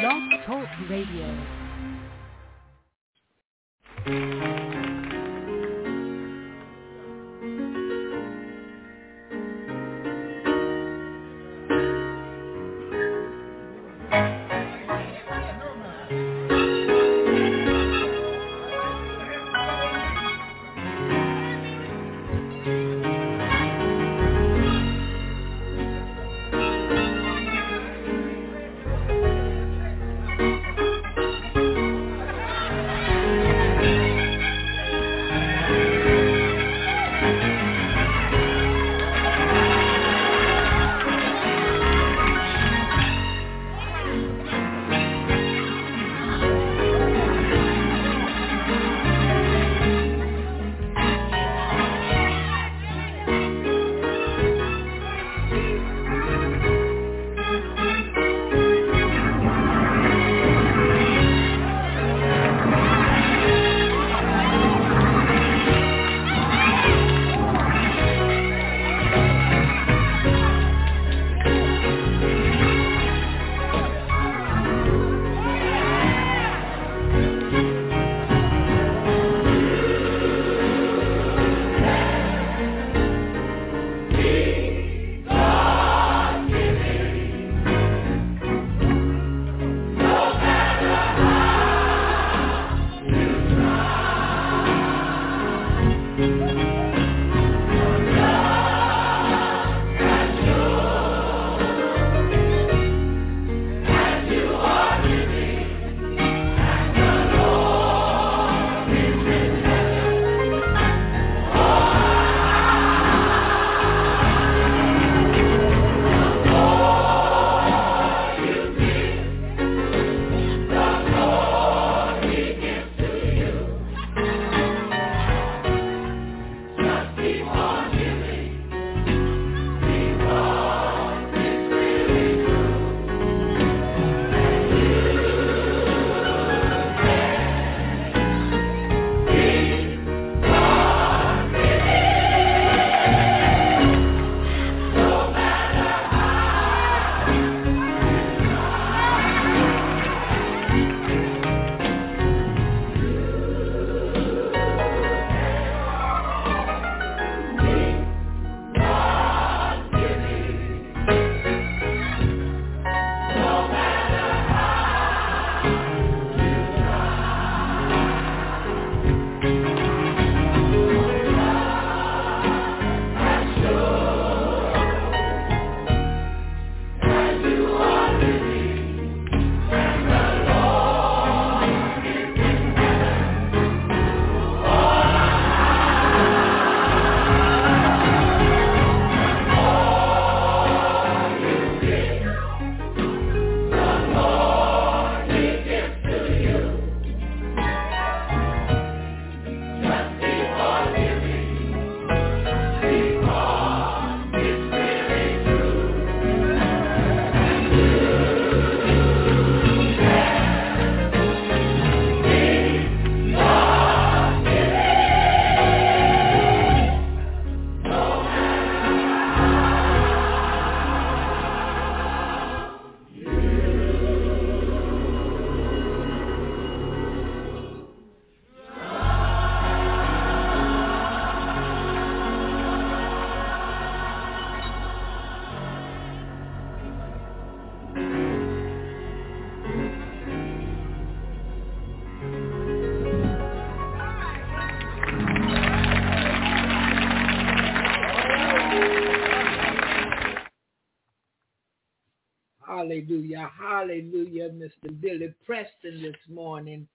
Blog Talk Radio. Hallelujah. Mr. Billy Preston this morning.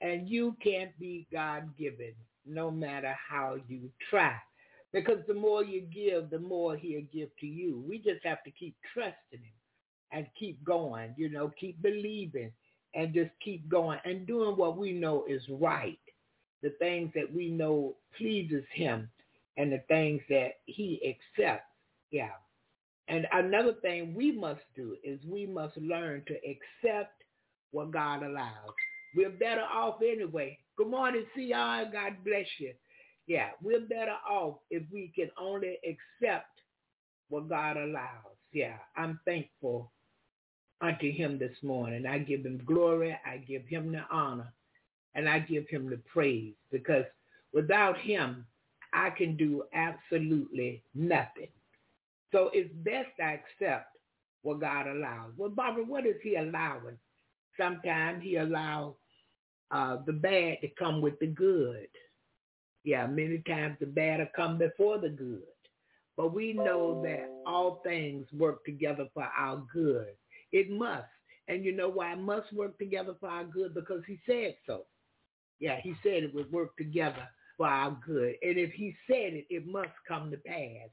And you can't be God given no matter how you try. Because the more you give, the more he'll give to you. We just have to keep trusting him and keep going, you know, keep believing and just keep going and doing what we know is right. The things that we know pleases him and the things that he accepts. Yeah. And another thing we must do is we must learn to accept what God allows. We're better off anyway. Good morning, CR. God bless you. Yeah, we're better off if we can only accept what God allows. Yeah, I'm thankful unto him this morning. I give him glory. I give him the honor. And I give him the praise because without him, I can do absolutely nothing. So it's best I accept what God allows. Well, Barbara, what is he allowing? Sometimes he allows uh, the bad to come with the good. Yeah, many times the bad will come before the good. But we know that all things work together for our good. It must. And you know why it must work together for our good? Because he said so. Yeah, he said it would work together for our good. And if he said it, it must come to pass.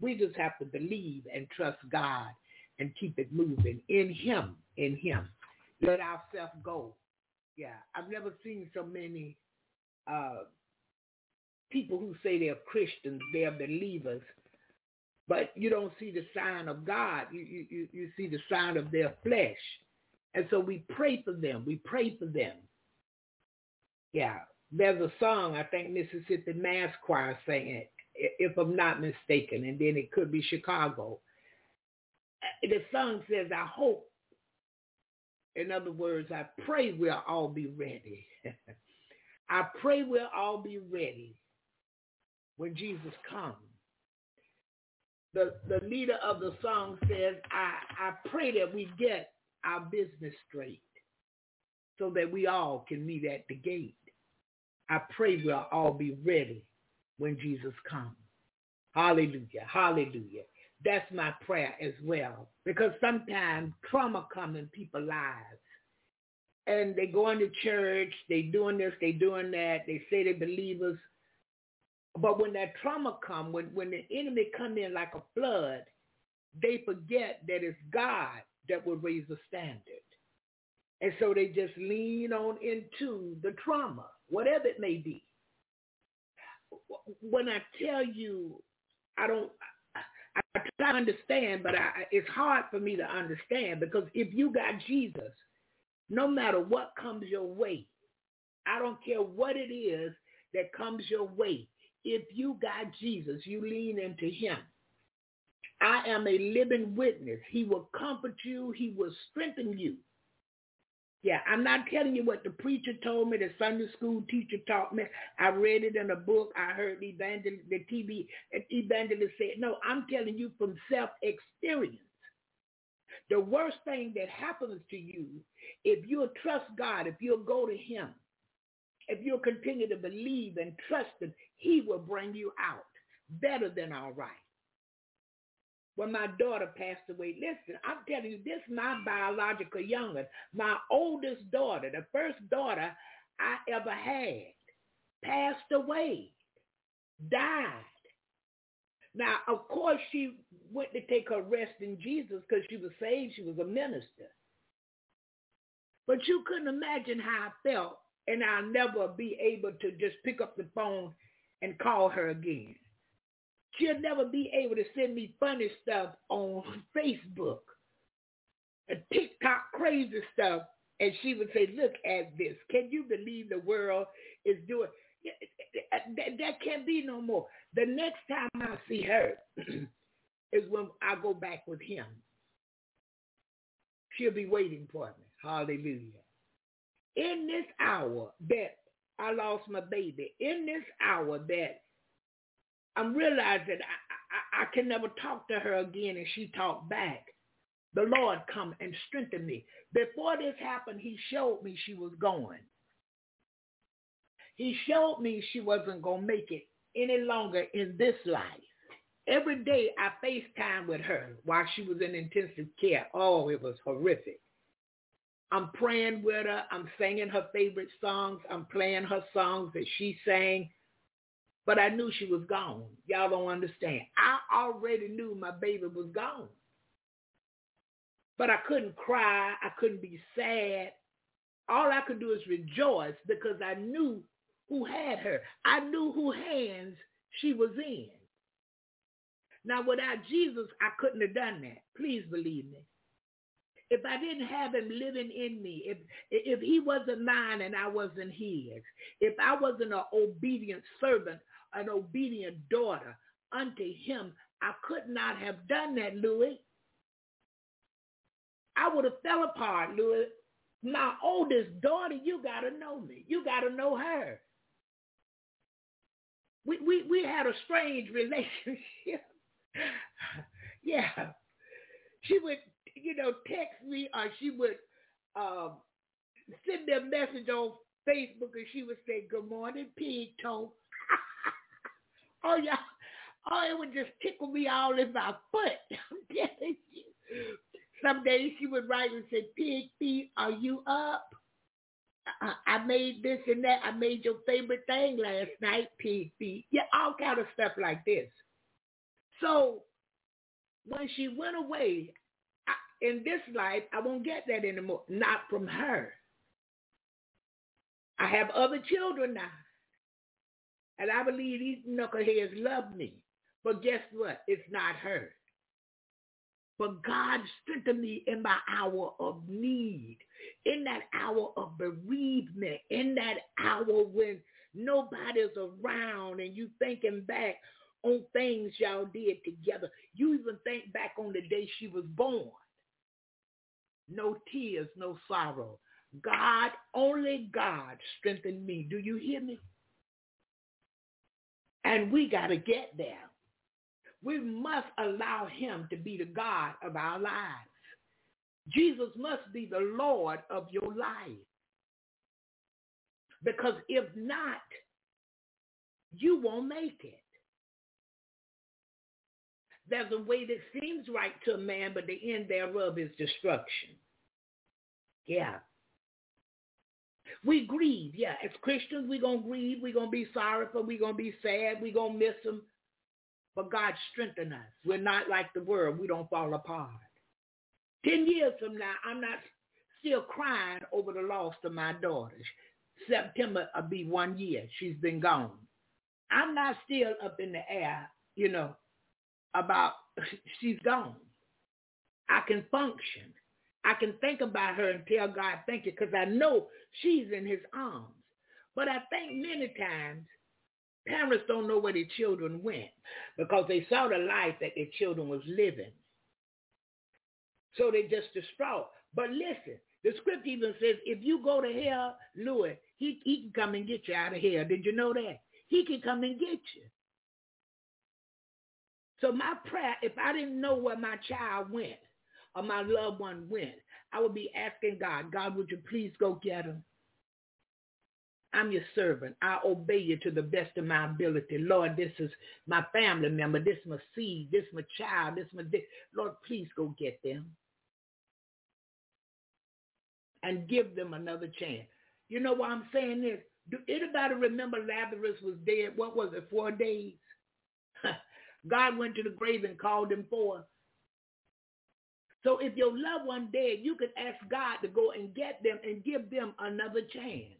We just have to believe and trust God and keep it moving in him, in him. Let ourselves go. Yeah, I've never seen so many uh, people who say they're Christians, they're believers, but you don't see the sign of God. You, you, you see the sign of their flesh. And so we pray for them. We pray for them. Yeah. There's a song, I think Mississippi Mass Choir sang it, if I'm not mistaken, and then it could be Chicago. Uh, the song says, I hope, in other words, I pray we'll all be ready. I pray we'll all be ready when Jesus comes. The, the leader of the song says, I, I pray that we get our business straight so that we all can meet at the gate. I pray we'll all be ready when Jesus comes. Hallelujah. Hallelujah. That's my prayer as well. Because sometimes trauma comes in people's lives. And they go into church, they doing this, they doing that, they say they believers, but when that trauma come, when, when the enemy come in like a flood, they forget that it's God that will raise the standard. And so they just lean on into the trauma, whatever it may be. When I tell you, I don't, I, try to understand, but I, it's hard for me to understand because if you got Jesus, no matter what comes your way, I don't care what it is that comes your way, if you got Jesus, you lean into him. I am a living witness. He will comfort you. He will strengthen you. Yeah, I'm not telling you what the preacher told me, the Sunday school teacher taught me. I read it in a book. I heard the evangelist, the TV evangelist say, no, I'm telling you from self-experience. The worst thing that happens to you, if you'll trust God, if you'll go to him, if you'll continue to believe and trust him, he will bring you out better than all right. When my daughter passed away, listen, I'm telling you, this my biological youngest, my oldest daughter, the first daughter I ever had, passed away, died. Now, of course, she went to take her rest in Jesus because she was saved. She was a minister. But you couldn't imagine how I felt and I'll never be able to just pick up the phone and call her again. She'll never be able to send me funny stuff on Facebook, a TikTok crazy stuff, and she would say, look at this. Can you believe the world is doing? That can't be no more. The next time I see her is when I go back with him. She'll be waiting for me. Hallelujah in this hour that I lost my baby, in this hour that I'm realizing I, I, I can never talk to her again and she talked back. The Lord come and strengthen me. Before this happened, he showed me she was going. He showed me she wasn't going to make it any longer in this life. Every day I FaceTime with her while she was in intensive care. Oh, it was horrific. I'm praying with her. I'm singing her favorite songs. I'm playing her songs that she sang. But I knew she was gone. Y'all don't understand. I already knew my baby was gone. But I couldn't cry. I couldn't be sad. All I could do is rejoice because I knew who had her. I knew who hands she was in. Now, without Jesus, I couldn't have done that. Please believe me if I didn't have him living in me, if if he wasn't mine and I wasn't his, if I wasn't an obedient servant, an obedient daughter unto him, I could not have done that, Louis. I would have fell apart, Louis. My oldest daughter, you got to know me. You got to know her. We, we, we had a strange relationship. yeah. She would, you know, text me or she would um, send me a message on Facebook and she would say, good morning, pig toe. oh, yeah. Oh, it would just tickle me all in my foot. Some days she would write and say, pig feet, are you up? I, I made this and that. I made your favorite thing last night, pig feet. Yeah, all kind of stuff like this. So when she went away, I, in this life, I won't get that anymore. Not from her. I have other children now. And I believe these knuckleheads love me. But guess what? It's not her. But God strengthened me in my hour of need, in that hour of bereavement, in that hour when nobody's around and you thinking back on things y'all did together. You even think back on the day she was born. No tears, no sorrow. God, only God strengthened me. Do you hear me? And we got to get there. We must allow him to be the God of our lives. Jesus must be the Lord of your life. Because if not, you won't make it. There's a way that seems right to a man, but the end thereof is destruction. Yeah. We grieve. Yeah, as Christians, we're going to grieve. We're going to be sorry for. We're going to be sad. We're going to miss them. But God strengthen us. We're not like the world. We don't fall apart. Ten years from now, I'm not still crying over the loss of my daughter. September will be one year. She's been gone. I'm not still up in the air, you know, about she's gone. I can function. I can think about her and tell God thank you because I know she's in his arms. But I think many times parents don't know where their children went because they saw the life that their children was living. So they just distraught. But listen, the script even says if you go to hell, Louis, he, he can come and get you out of hell. Did you know that? He can come and get you. So my prayer, if I didn't know where my child went or my loved one went, I would be asking God, God, would you please go get him? I'm your servant. I obey you to the best of my ability. Lord, this is my family member. This is my seed. This is my child. This is my... Lord, please go get them. And give them another chance. You know why I'm saying this? Do anybody remember Lazarus was dead? What was it, four days? God went to the grave and called him forth. So if your loved one dead, you could ask God to go and get them and give them another chance.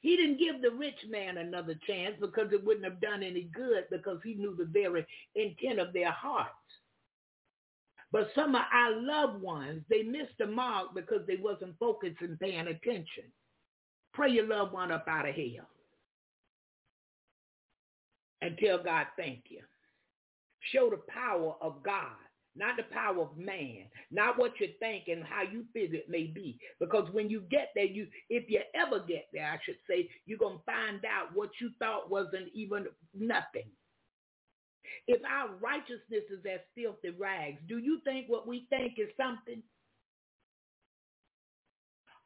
He didn't give the rich man another chance because it wouldn't have done any good because he knew the very intent of their hearts. But some of our loved ones, they missed the mark because they wasn't focused and paying attention. Pray your loved one up out of hell. And tell God thank you. Show the power of God not the power of man, not what you think and how you figure it may be. Because when you get there, you if you ever get there, I should say, you're gonna find out what you thought wasn't even nothing. If our righteousness is as filthy rags, do you think what we think is something?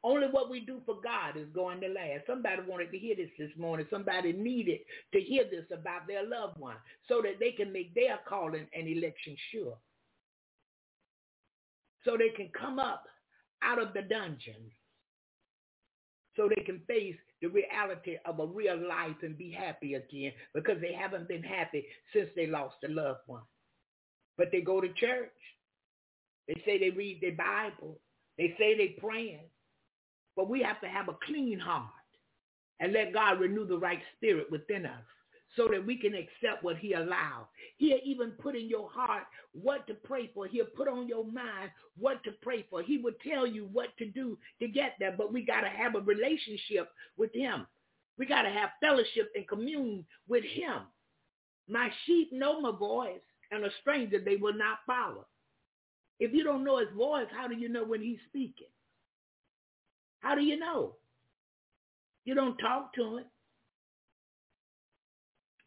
Only what we do for God is going to last. Somebody wanted to hear this this morning. Somebody needed to hear this about their loved one so that they can make their calling and election sure so they can come up out of the dungeon so they can face the reality of a real life and be happy again because they haven't been happy since they lost a loved one. But they go to church. They say they read their Bible. They say they praying. But we have to have a clean heart and let God renew the right spirit within us so that we can accept what he allowed. He'll even put in your heart what to pray for. He'll put on your mind what to pray for. He will tell you what to do to get there, but we got to have a relationship with him. We got to have fellowship and commune with him. My sheep know my voice, and a stranger they will not follow. If you don't know his voice, how do you know when he's speaking? How do you know? You don't talk to him.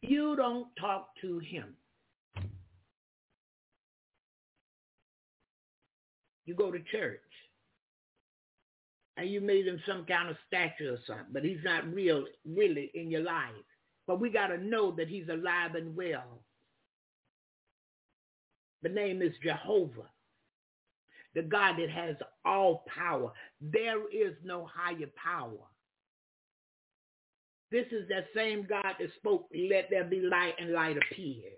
You don't talk to him. You go to church and you made him some kind of statue or something, but he's not real, really in your life. But we got to know that he's alive and well. The name is Jehovah, the God that has all power. There is no higher power. This is that same God that spoke, let there be light, and light appeared.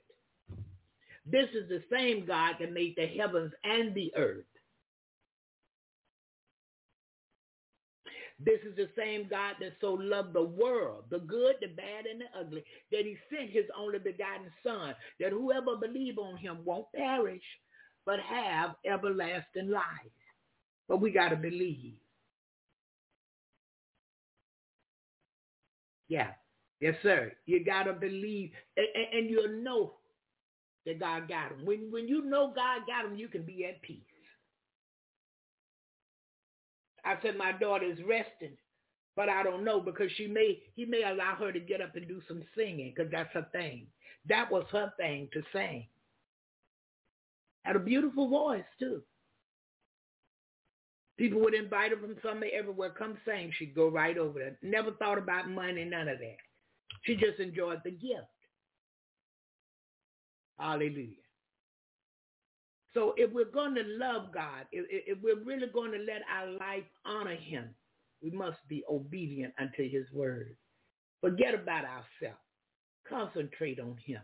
This is the same God that made the heavens and the earth. This is the same God that so loved the world, the good, the bad, and the ugly, that he sent his only begotten son, that whoever believe on him won't perish, but have everlasting life. But we got to believe. Yeah. Yes, sir. You got to believe, and, and, you'll know that God got him. When, when you know God got him, you can be at peace. I said my daughter's resting, but I don't know because she may he may allow her to get up and do some singing because that's her thing. That was her thing to sing. Had a beautiful voice too. People would invite her from somewhere everywhere, come sing. She'd go right over there. Never thought about money, none of that. She just enjoyed the gift. Hallelujah. So if we're going to love God, if, if we're really going to let our life honor him, we must be obedient unto his word. Forget about ourselves. Concentrate on him.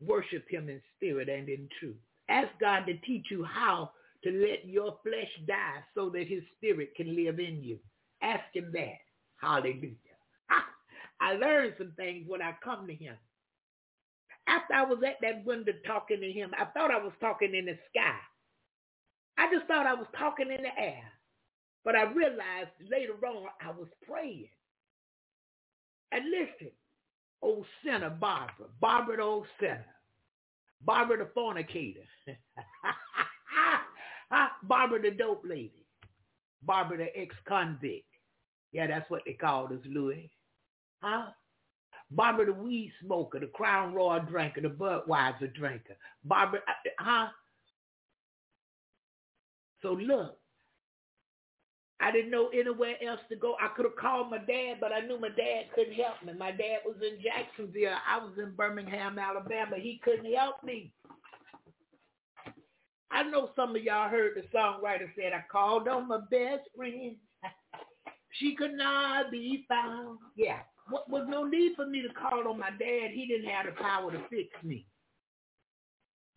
Worship him in spirit and in truth. Ask God to teach you how to let your flesh die so that his spirit can live in you. Ask him that. Hallelujah. I learned some things when I come to him. After I was at that window talking to him, I thought I was talking in the sky. I just thought I was talking in the air. But I realized later on I was praying. And listen, old sinner Barbara, Barbara the old sinner, Barbara the fornicator, Barbara the dope lady, Barbara the ex-convict. Yeah, that's what they called us, Louis. Huh? Barbara the weed smoker, the Crown Royal drinker, the Budweiser drinker. Barbara, uh, huh? So look, I didn't know anywhere else to go. I could have called my dad, but I knew my dad couldn't help me. My dad was in Jacksonville. I was in Birmingham, Alabama. He couldn't help me. I know some of y'all heard the songwriter said, I called on my best friend. she could not be found. Yeah what was no need for me to call on my dad. He didn't have the power to fix me.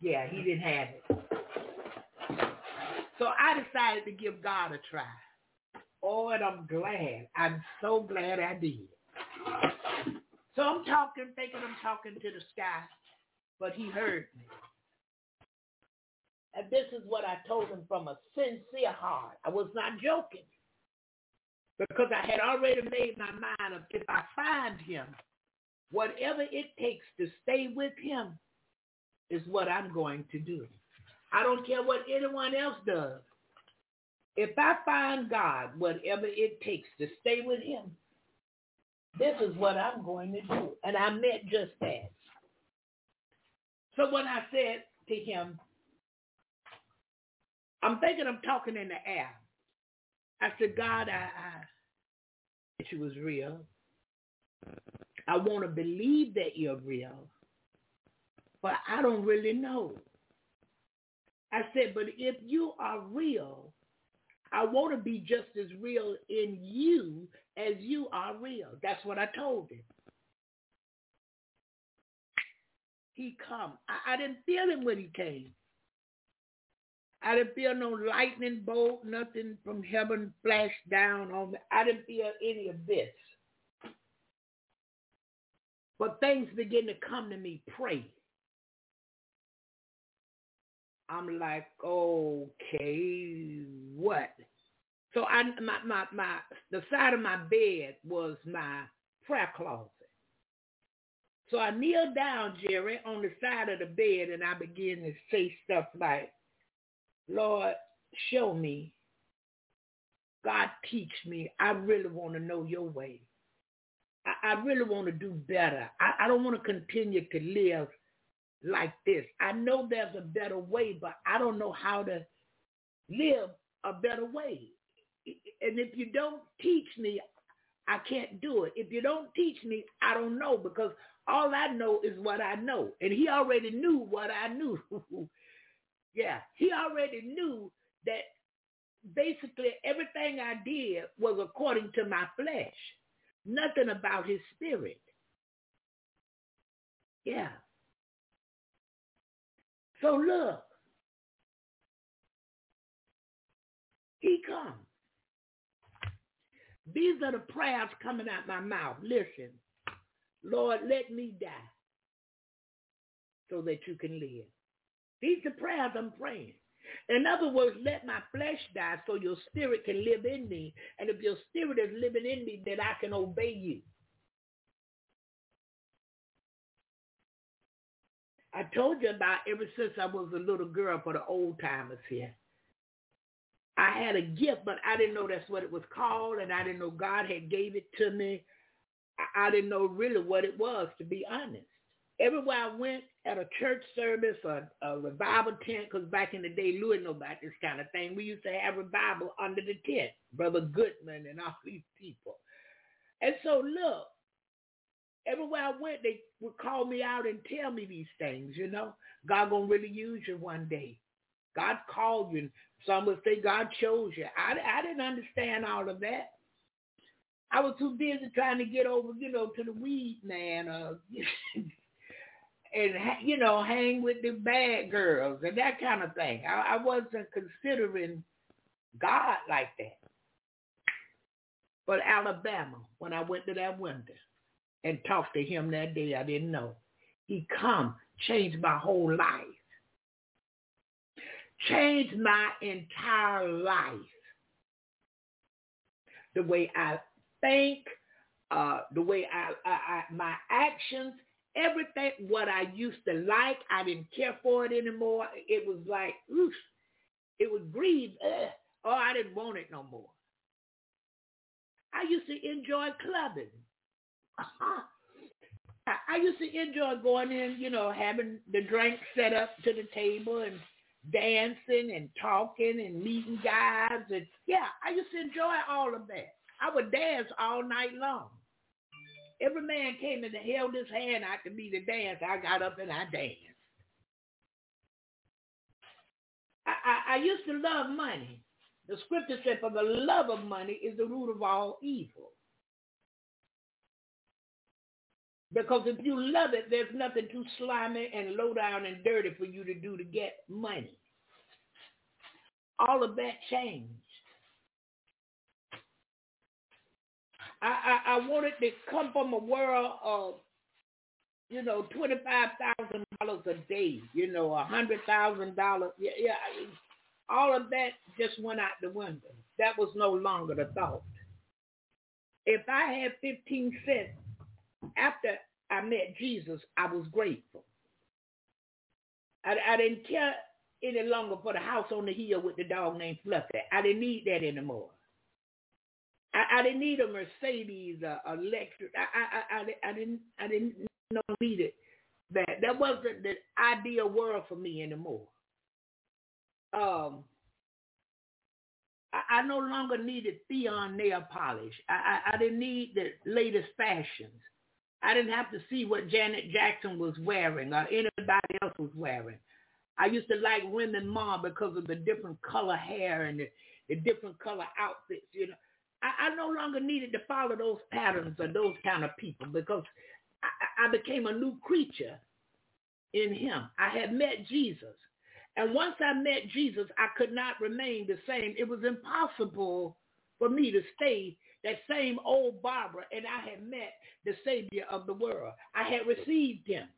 Yeah, he didn't have it. So I decided to give God a try. Oh, and I'm glad. I'm so glad I did. So I'm talking, thinking I'm talking to the sky, but he heard me. And this is what I told him from a sincere heart. I was not joking because I had already made my mind up. If I find him, whatever it takes to stay with him is what I'm going to do. I don't care what anyone else does. If I find God, whatever it takes to stay with him, this is what I'm going to do. And I meant just that. So when I said to him, I'm thinking I'm talking in the air. I said, God, I, I that you was real. I want to believe that you're real, but I don't really know. I said, but if you are real, I want to be just as real in you as you are real. That's what I told him. He come. I, I didn't feel him when he came. I didn't feel no lightning bolt, nothing from heaven flash down on me. I didn't feel any of this. But things begin to come to me, pray. I'm like, okay, what? So I my my my the side of my bed was my prayer closet. So I kneeled down, Jerry, on the side of the bed and I began to say stuff like, Lord, show me. God, teach me. I really want to know your way. I, I really want to do better. I, I don't want to continue to live like this. I know there's a better way, but I don't know how to live a better way. And if you don't teach me, I can't do it. If you don't teach me, I don't know because all I know is what I know. And he already knew what I knew. yeah, he already knew that basically everything I did was according to my flesh. Nothing about his spirit. Yeah. So look, he comes. These are the prayers coming out my mouth. Listen, Lord, let me die so that you can live. These are the prayers I'm praying. In other words, let my flesh die so your spirit can live in me. And if your spirit is living in me, then I can obey you. I told you about ever since I was a little girl for the old timers here. I had a gift, but I didn't know that's what it was called, and I didn't know God had gave it to me. I, I didn't know really what it was, to be honest. Everywhere I went at a church service or a revival tent, because back in the day, Louis know about this kind of thing. We used to have revival under the tent, Brother Goodman and all these people. And so, look, everywhere I went, they would call me out and tell me these things, you know. God gonna really use you one day. God called you. Some would say God chose you. I, I didn't understand all of that. I was too busy trying to get over, you know, to the weed man, uh, and you know, hang with the bad girls and that kind of thing. I, I wasn't considering God like that. But Alabama, when I went to that window, and talked to him that day. I didn't know. He come, changed my whole life. Changed my entire life. The way I think, uh, the way I, I, I, my actions, everything, what I used to like, I didn't care for it anymore. It was like, oof, it would breathe. Uh, oh, I didn't want it no more. I used to enjoy clubbing. Uh-huh. I used to enjoy going in, you know, having the drink set up to the table and dancing and talking and meeting guys. And yeah, I used to enjoy all of that. I would dance all night long. Every man came and held his hand out to me to dance. I got up and I danced. I, I, I used to love money. The scripture said, for the love of money is the root of all evil. Because if you love it, there's nothing too slimy and low down and dirty for you to do to get money. All of that changed. I, I, wanted to come from a world of, you know, $25,000 a day, you know, a $100,000. Yeah, yeah, all of that just went out the window. That was no longer the thought. If I had 15 cents after I met Jesus, I was grateful. I, I didn't care any longer for the house on the hill with the dog named Fluffy. I didn't need that anymore. I, I didn't need a Mercedes, a, a Lexus. I, I, I, I didn't, I didn't know need it. That that wasn't the ideal world for me anymore. Um, I, I no longer needed Theon nail polish. I, I, I didn't need the latest fashions. I didn't have to see what Janet Jackson was wearing or anybody else was wearing. I used to like women more because of the different color hair and the, the different color outfits. You know, I, I no longer needed to follow those patterns or those kind of people because I, I became a new creature in him. I had met Jesus. And once I met Jesus, I could not remain the same. It was impossible for me to stay that same old Barbara, and I had met the Savior of the world. I had received him.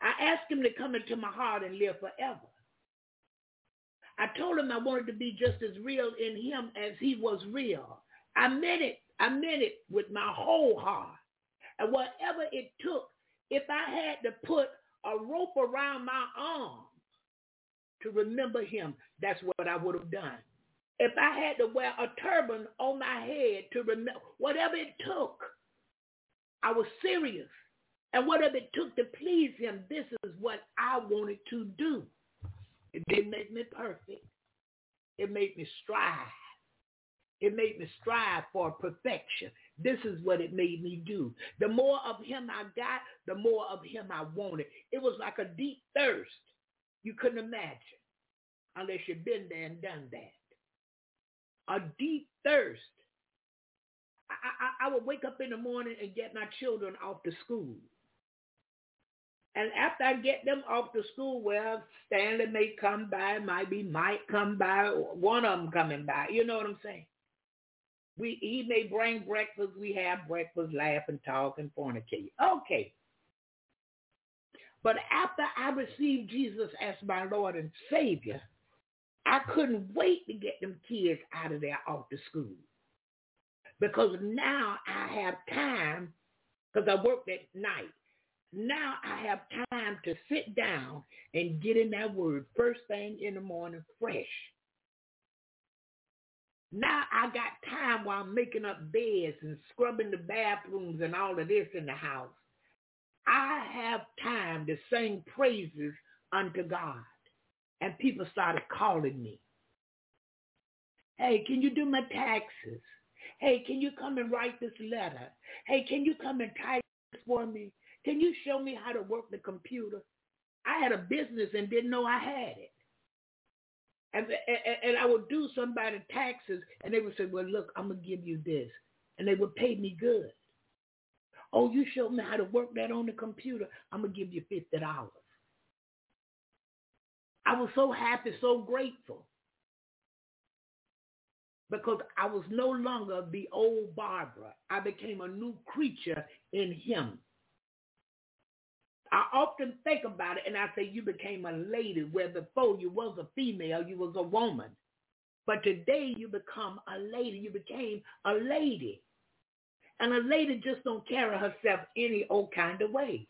I asked him to come into my heart and live forever. I told him I wanted to be just as real in him as he was real. I meant it. I meant it with my whole heart. And whatever it took, if I had to put a rope around my arm to remember him, that's what I would have done. If I had to wear a turban on my head to remember, whatever it took, I was serious. And whatever it took to please him, this is what I wanted to do. It didn't make me perfect. It made me strive. It made me strive for perfection. This is what it made me do. The more of him I got, the more of him I wanted. It was like a deep thirst you couldn't imagine unless you've been there and done that. A deep thirst. I, I, I would wake up in the morning and get my children off to school. And after I get them off to school, well, Stanley may come by, might be Mike come by, one of them coming by. You know what I'm saying? We he may bring breakfast, we have breakfast, laugh and talk and fornicate. Okay. But after I received Jesus as my Lord and Savior, I couldn't wait to get them kids out of there off to school. Because now I have time, because I worked at night. Now I have time to sit down and get in that word first thing in the morning fresh. Now I got time while I'm making up beds and scrubbing the bathrooms and all of this in the house. I have time to sing praises unto God. And people started calling me. Hey, can you do my taxes? Hey, can you come and write this letter? Hey, can you come and type this for me? Can you show me how to work the computer? I had a business and didn't know I had it. And, and, and I would do somebody taxes and they would say, well, look, I'm going to give you this. And they would pay me good. Oh, you showed me how to work that on the computer. I'm going to give you $50. I was so happy, so grateful because I was no longer the old Barbara. I became a new creature in him. I often think about it and I say you became a lady where before you was a female, you was a woman. But today you become a lady. You became a lady. And a lady just don't carry herself any old kind of way.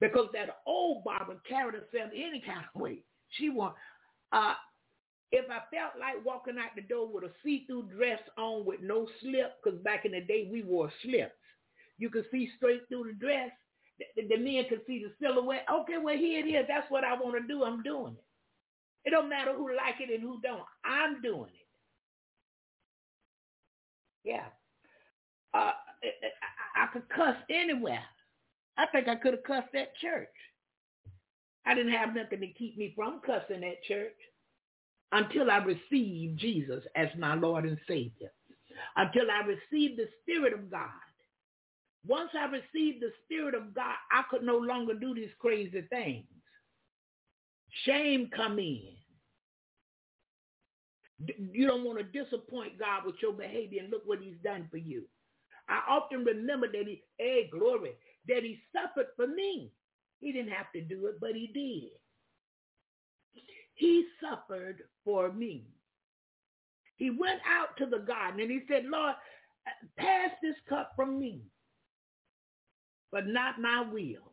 Because that old Barbara carried herself any kind of way. She want, uh, if I felt like walking out the door with a see-through dress on with no slip, because back in the day we wore slips, you could see straight through the dress the, the men could see the silhouette. Okay, well here it is. That's what I want to do. I'm doing it. It don't matter who like it and who don't. I'm doing it. Yeah. Uh, I, I could cuss anywhere. I think I could have cussed at church. I didn't have nothing to keep me from cussing at church until I received Jesus as my Lord and Savior. Until I received the Spirit of God once I received the Spirit of God, I could no longer do these crazy things. Shame come in. You don't want to disappoint God with your behavior and look what he's done for you. I often remember that he, hey, glory, that he suffered for me. He didn't have to do it, but he did. He suffered for me. He went out to the garden and he said, Lord, uh, pass this cup from me but not my will.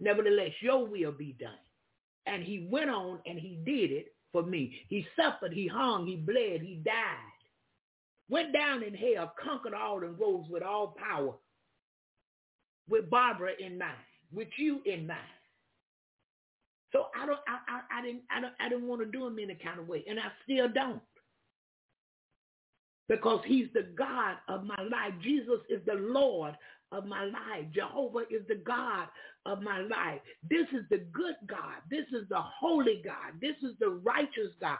Nevertheless, your will be done. And he went on and he did it for me. He suffered, he hung, he bled, he died. Went down in hell, conquered all and rose with all power. With Barbara in mind, with you in mind. So I don't, I, I, I didn't, I don't, I didn't want to do him any kind of way, and I still don't, because he's the God of my life. Jesus is the Lord of my life. Jehovah is the God of my life. This is the good God. This is the holy God. This is the righteous God.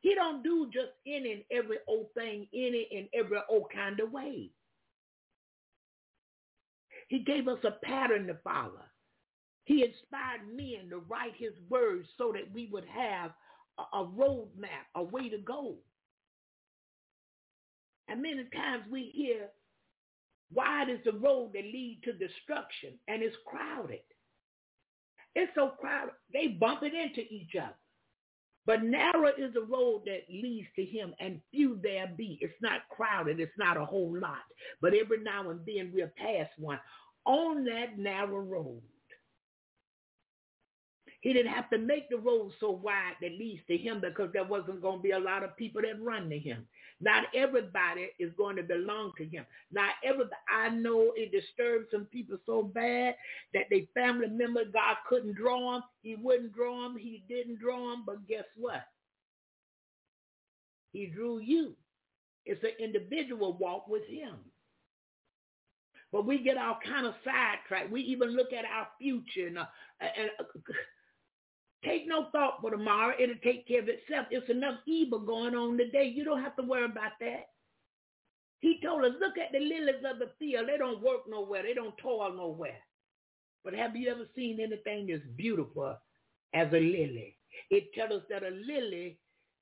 He don't do just any and every old thing, any and every old kind of way. He gave us a pattern to follow. He inspired men to write his words so that we would have a, a roadmap, a way to go. And many times we hear Wide is the road that lead to destruction, and it's crowded. It's so crowded, they bump it into each other. But narrow is the road that leads to him, and few there be. It's not crowded. It's not a whole lot. But every now and then we'll pass one on that narrow road. He didn't have to make the road so wide that leads to him because there wasn't going to be a lot of people that run to him. Not everybody is going to belong to him. Not everybody. I know it disturbed some people so bad that they family member God couldn't draw them. He wouldn't draw them. He didn't draw them. But guess what? He drew you. It's an individual walk with him. But we get all kind of sidetracked. We even look at our future and, uh, and uh, take no thought for tomorrow. It'll take care of itself. It's enough evil going on today. You don't have to worry about that. He told us, look at the lilies of the field. They don't work nowhere. They don't toil nowhere. But have you ever seen anything as beautiful as a lily? It tells us that a lily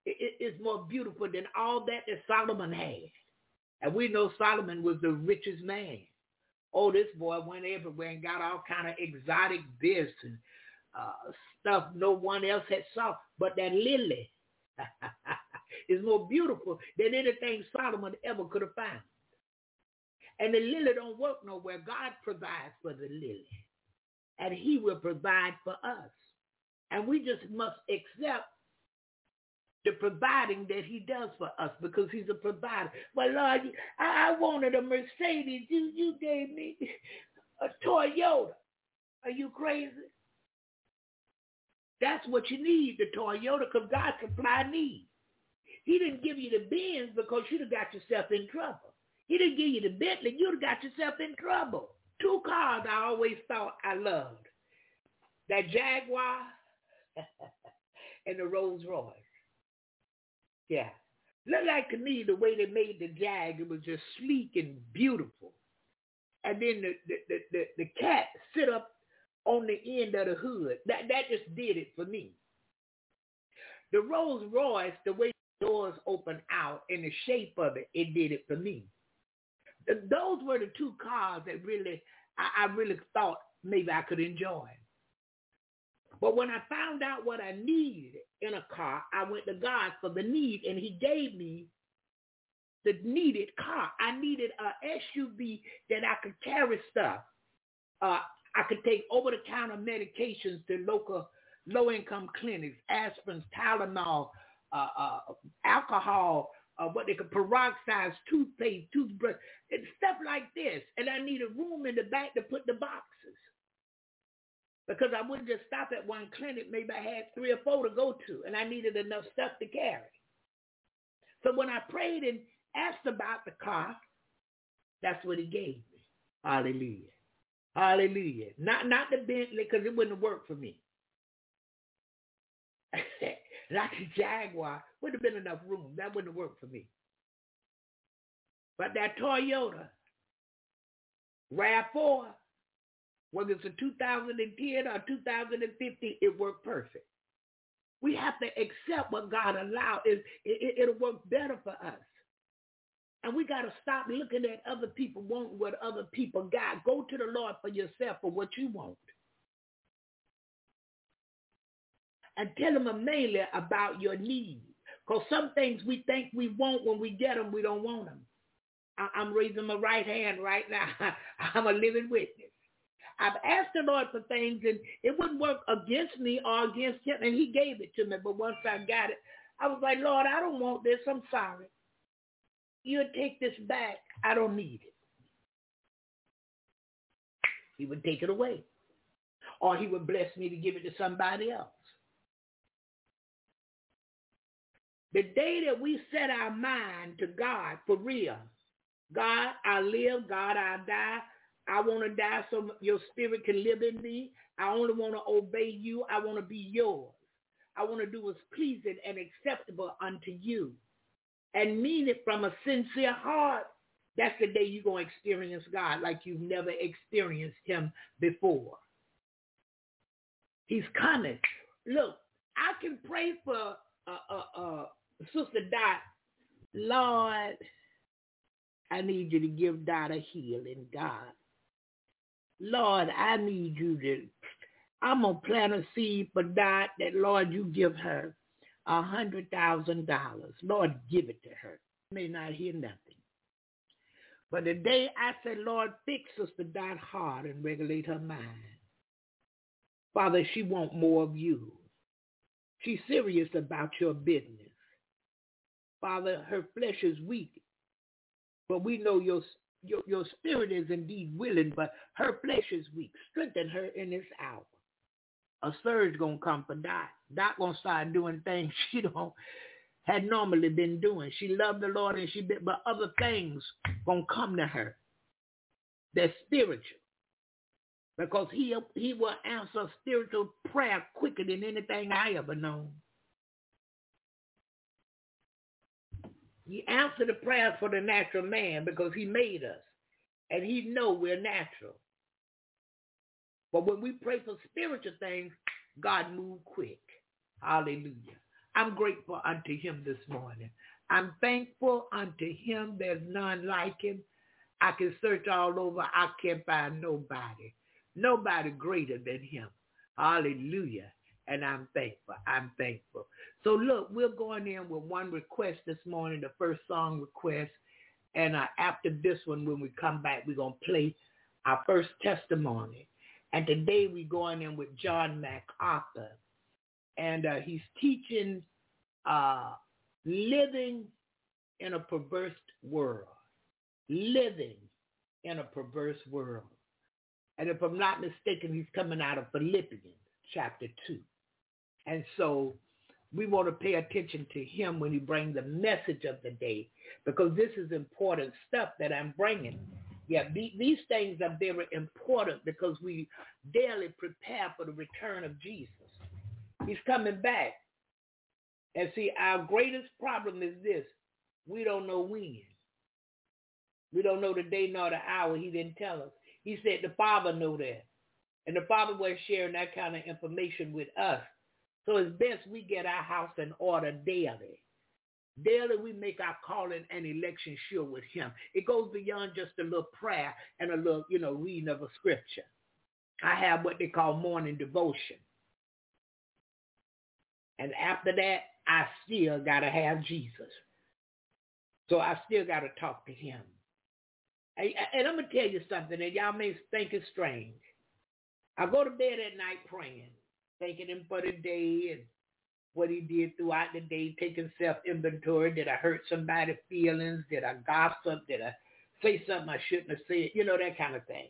is more beautiful than all that that Solomon had. And we know Solomon was the richest man. Oh, this boy went everywhere and got all kind of exotic this and uh, stuff no one else had saw. But that lily is more beautiful than anything Solomon ever could have found. And the lily don't work nowhere. God provides for the lily. And he will provide for us. And we just must accept the providing that he does for us because he's a provider. But Lord, I, I wanted a Mercedes. You you gave me a Toyota. Are you crazy? That's what you need, the Toyota, because God supply needs. He didn't give you the Benz because you'd have got yourself in trouble. He didn't give you the Bentley. You'd have got yourself in trouble. Two cars I always thought I loved. That Jaguar and the Rolls Royce. Yeah. Looked like to me the way they made the Jag, it was just sleek and beautiful. And then the, the, the, the, the cat sit up on the end of the hood. That, that just did it for me. The Rolls Royce, the way the doors open out and the shape of it, it did it for me. Those were the two cars that really, I, I really thought maybe I could enjoy. But when I found out what I needed in a car, I went to God for the need, and he gave me the needed car. I needed a SUV that I could carry stuff. Uh, I could take over-the-counter medications to local low-income clinics, aspirins, Tylenol, uh, uh, alcohol, uh, what they could peroxide, toothpaste, toothbrush, and stuff like this. And I needed room in the back to put the boxes because I wouldn't just stop at one clinic. Maybe I had three or four to go to, and I needed enough stuff to carry. So when I prayed and asked about the car, that's what he gave me. Hallelujah. Hallelujah. Not not the Bentley because it wouldn't worked for me. not the Jaguar. Wouldn't have been enough room. That wouldn't have worked for me. But that Toyota RAV4, whether it's a 2010 or 2015, it worked perfect. We have to accept what God allowed. It, it, it'll work better for us. And we got to stop looking at other people wanting what other people got. Go to the Lord for yourself for what you want. And tell him mainly about your needs. Because some things we think we want when we get them, we don't want them. I- am raising my right hand right now. I'm a living witness. I've asked the Lord for things and it wouldn't work against me or against him. And he gave it to me. But once I got it, I was like, Lord, I don't want this. I'm sorry. You would take this back. I don't need it. He would take it away. Or he would bless me to give it to somebody else. The day that we set our mind to God for real, God, I live, God, I die, I want to die so your spirit can live in me. I only want to obey you. I want to be yours. I want to do what's pleasing and acceptable unto you. And mean it from a sincere heart. That's the day you're going to experience God like you've never experienced him before. He's coming. Look, I can pray for uh, uh, uh, Sister Dot. Lord, I need you to give Dot a healing, God. Lord, I need you to, I'm going to plant a seed for Dot that, Lord, you give her a hundred thousand dollars. Lord, give it to her. May not hear nothing. But the day I said, Lord, fix us to Dot heart and regulate her mind. Father, she want more of you. She's serious about your business. Father, her flesh is weak, but we know your, your, your spirit is indeed willing, but her flesh is weak. Strengthen her in this hour. A surge gonna come for Dot. Dot gonna start doing things she don't had normally been doing. She loved the Lord and she been, but other things gonna come to her. They're spiritual because he he will answer spiritual prayer quicker than anything I ever known. He answered the prayers for the natural man because he made us. And he know we're natural. But when we pray for spiritual things, God move quick. Hallelujah. I'm grateful unto him this morning. I'm thankful unto him. There's none like him. I can search all over. I can't find nobody. Nobody greater than him. Hallelujah. And I'm thankful. I'm thankful. So look, we're going in with one request this morning, the first song request. And uh, after this one, when we come back, we're going to play our first testimony. And today we're going in with John MacArthur. And uh, he's teaching uh, living in a perverse world. Living in a perverse world. And if I'm not mistaken, he's coming out of Philippians chapter 2. And so we want to pay attention to him when he brings the message of the day because this is important stuff that I'm bringing. Yeah, these things are very important because we daily prepare for the return of Jesus. He's coming back. And see, our greatest problem is this. We don't know when. We don't know the day nor the hour. He didn't tell us. He said the Father knew that. And the Father was sharing that kind of information with us. So it's best we get our house in order daily. Daily we make our calling and election sure with him. It goes beyond just a little prayer and a little, you know, reading of a scripture. I have what they call morning devotion. And after that, I still got to have Jesus. So I still got to talk to him. And I'm going to tell you something, that y'all may think is strange. I go to bed at night praying thanking him for the day and what he did throughout the day, taking self-inventory. Did I hurt somebody's feelings? Did I gossip? Did I say something I shouldn't have said? You know, that kind of thing.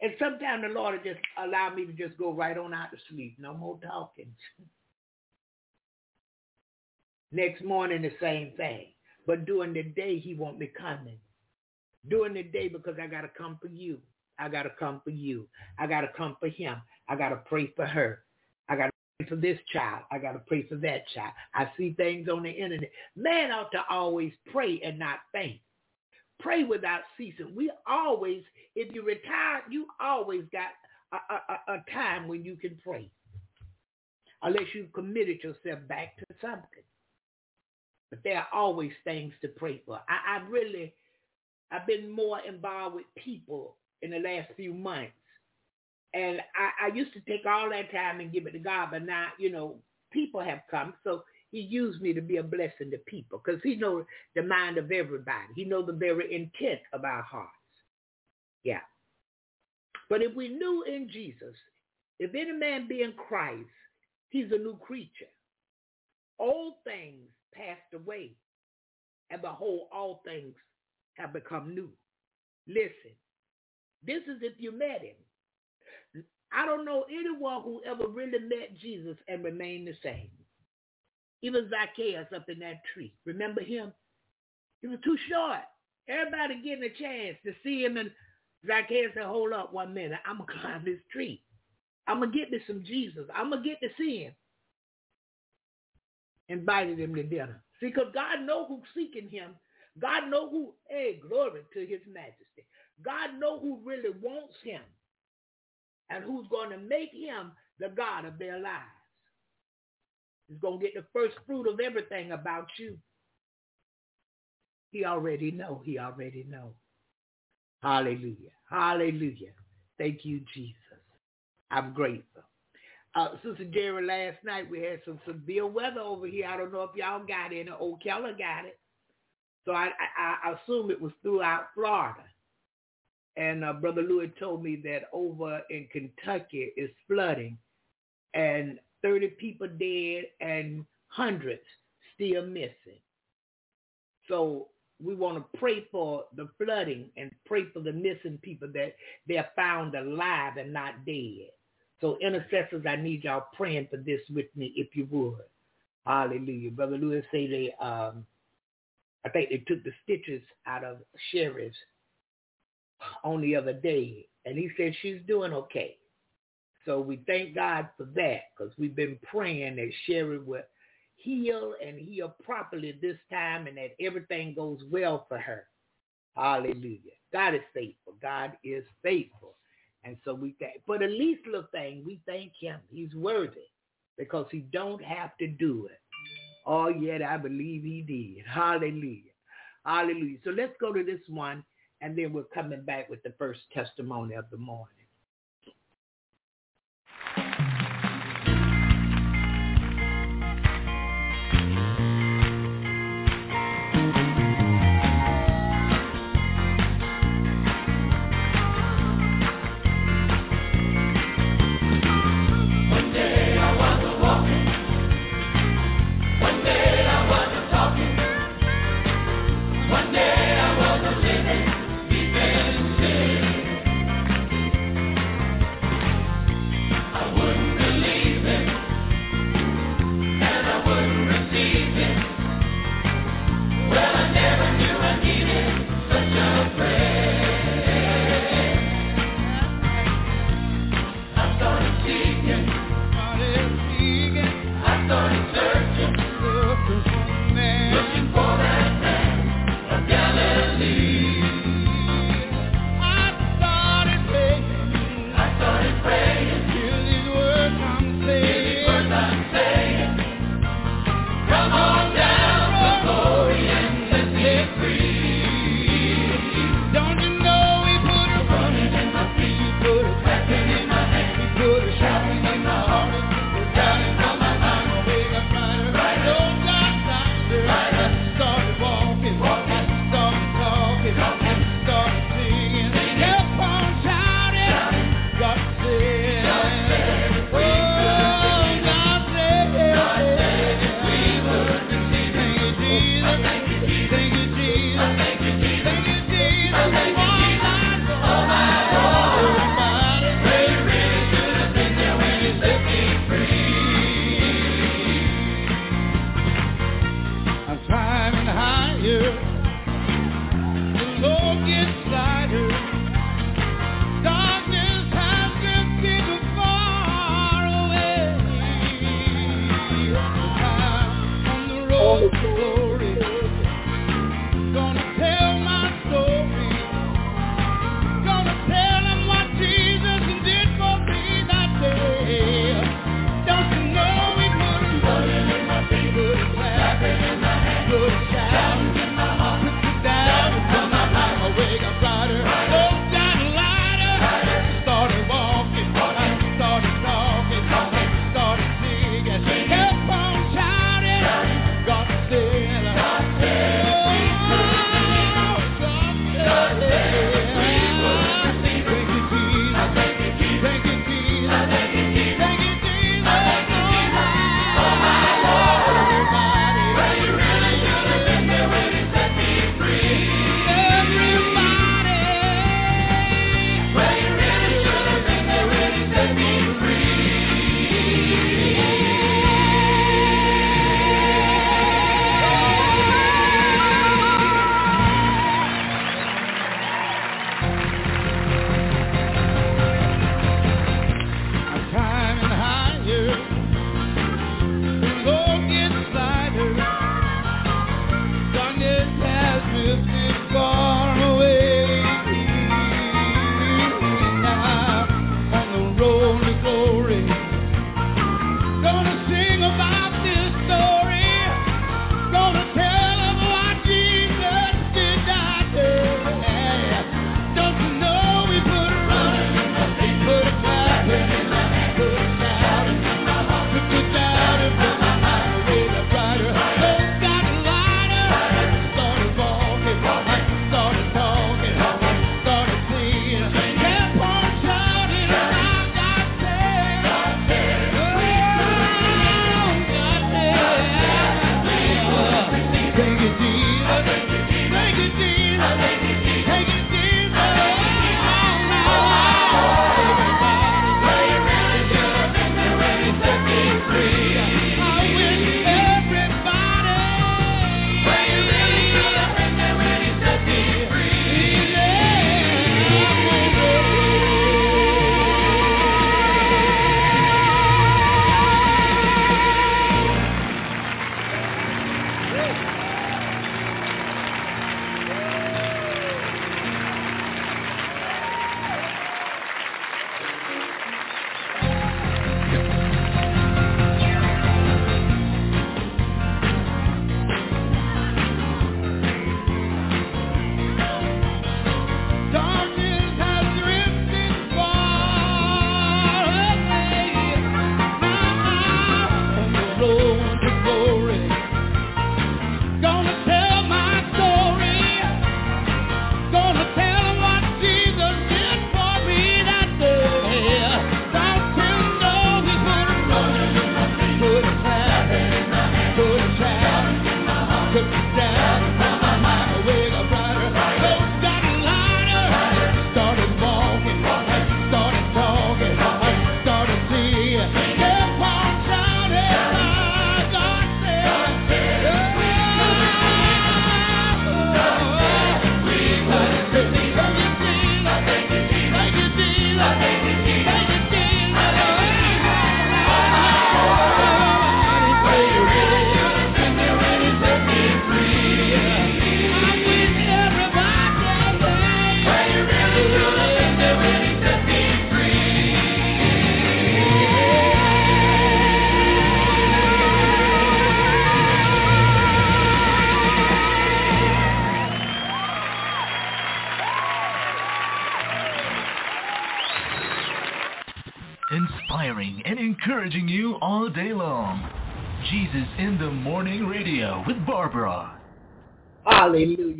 And sometimes the Lord will just allow me to just go right on out to sleep. No more talking. Next morning, the same thing. But during the day, he won't be coming. During the day, because I got to come for you. I got to come for you. I got to come for him. I got to pray for her. I got for this child. I got to pray for that child. I see things on the internet. Man ought to always pray and not faint. Pray without ceasing. We always, if you retire, you always got a, a, a time when you can pray. Unless you've committed yourself back to something. But there are always things to pray for. I, I really, I've been more involved with people in the last few months. And I, I used to take all that time and give it to God, but now, you know, people have come. So he used me to be a blessing to people because he knows the mind of everybody. He knows the very intent of our hearts. Yeah. But if we knew in Jesus, if any man be in Christ, he's a new creature. Old things passed away, and behold, all things have become new. Listen, this is if you met him. I don't know anyone who ever really met Jesus and remained the same. Even Zacchaeus up in that tree. Remember him? He was too short. Everybody getting a chance to see him and Zacchaeus said, hold up one minute. I'm going to climb this tree. I'm going to get me some Jesus. I'm going to get to see him. Invited him to dinner. See, because God know who's seeking him. God know who, hey, glory to his majesty. God know who really wants him and who's going to make him the God of their lives. He's going to get the first fruit of everything about you. He already know. He already know. Hallelujah. Hallelujah. Thank you, Jesus. I'm grateful. Uh, Sister Jerry, last night we had some severe weather over here. I don't know if y'all got it. Ocala got it. So I, I, I assume it was throughout Florida. And uh, Brother Louis told me that over in Kentucky is flooding and 30 people dead and hundreds still missing. So we want to pray for the flooding and pray for the missing people that they're found alive and not dead. So intercessors, I need y'all praying for this with me if you would. Hallelujah. Brother Lewis say they, um, I think they took the stitches out of Sherry's on the other day. And he said she's doing okay. So we thank God for that because we've been praying that Sherry will heal and heal properly this time and that everything goes well for her. Hallelujah. God is faithful. God is faithful. And so we thank, for the least little thing, we thank him. He's worthy because he don't have to do it. Oh, yet I believe he did. Hallelujah. Hallelujah. So let's go to this one, and then we're coming back with the first testimony of the morning.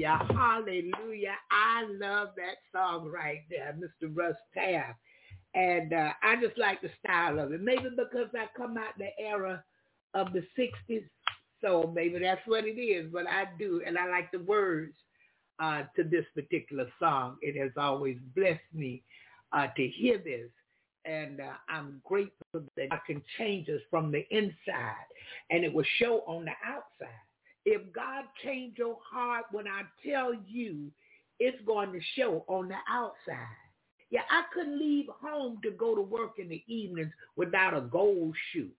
Hallelujah. Hallelujah. I love that song right there, Mr. Russ Taff. And uh, I just like the style of it. Maybe because I come out the era of the 60s. So maybe that's what it is. But I do. And I like the words uh, to this particular song. It has always blessed me uh, to hear this. And uh, I'm grateful that I can change us from the inside and it will show on the outside. If God changed your heart when I tell you, it's going to show on the outside. Yeah, I couldn't leave home to go to work in the evenings without a gold shoe.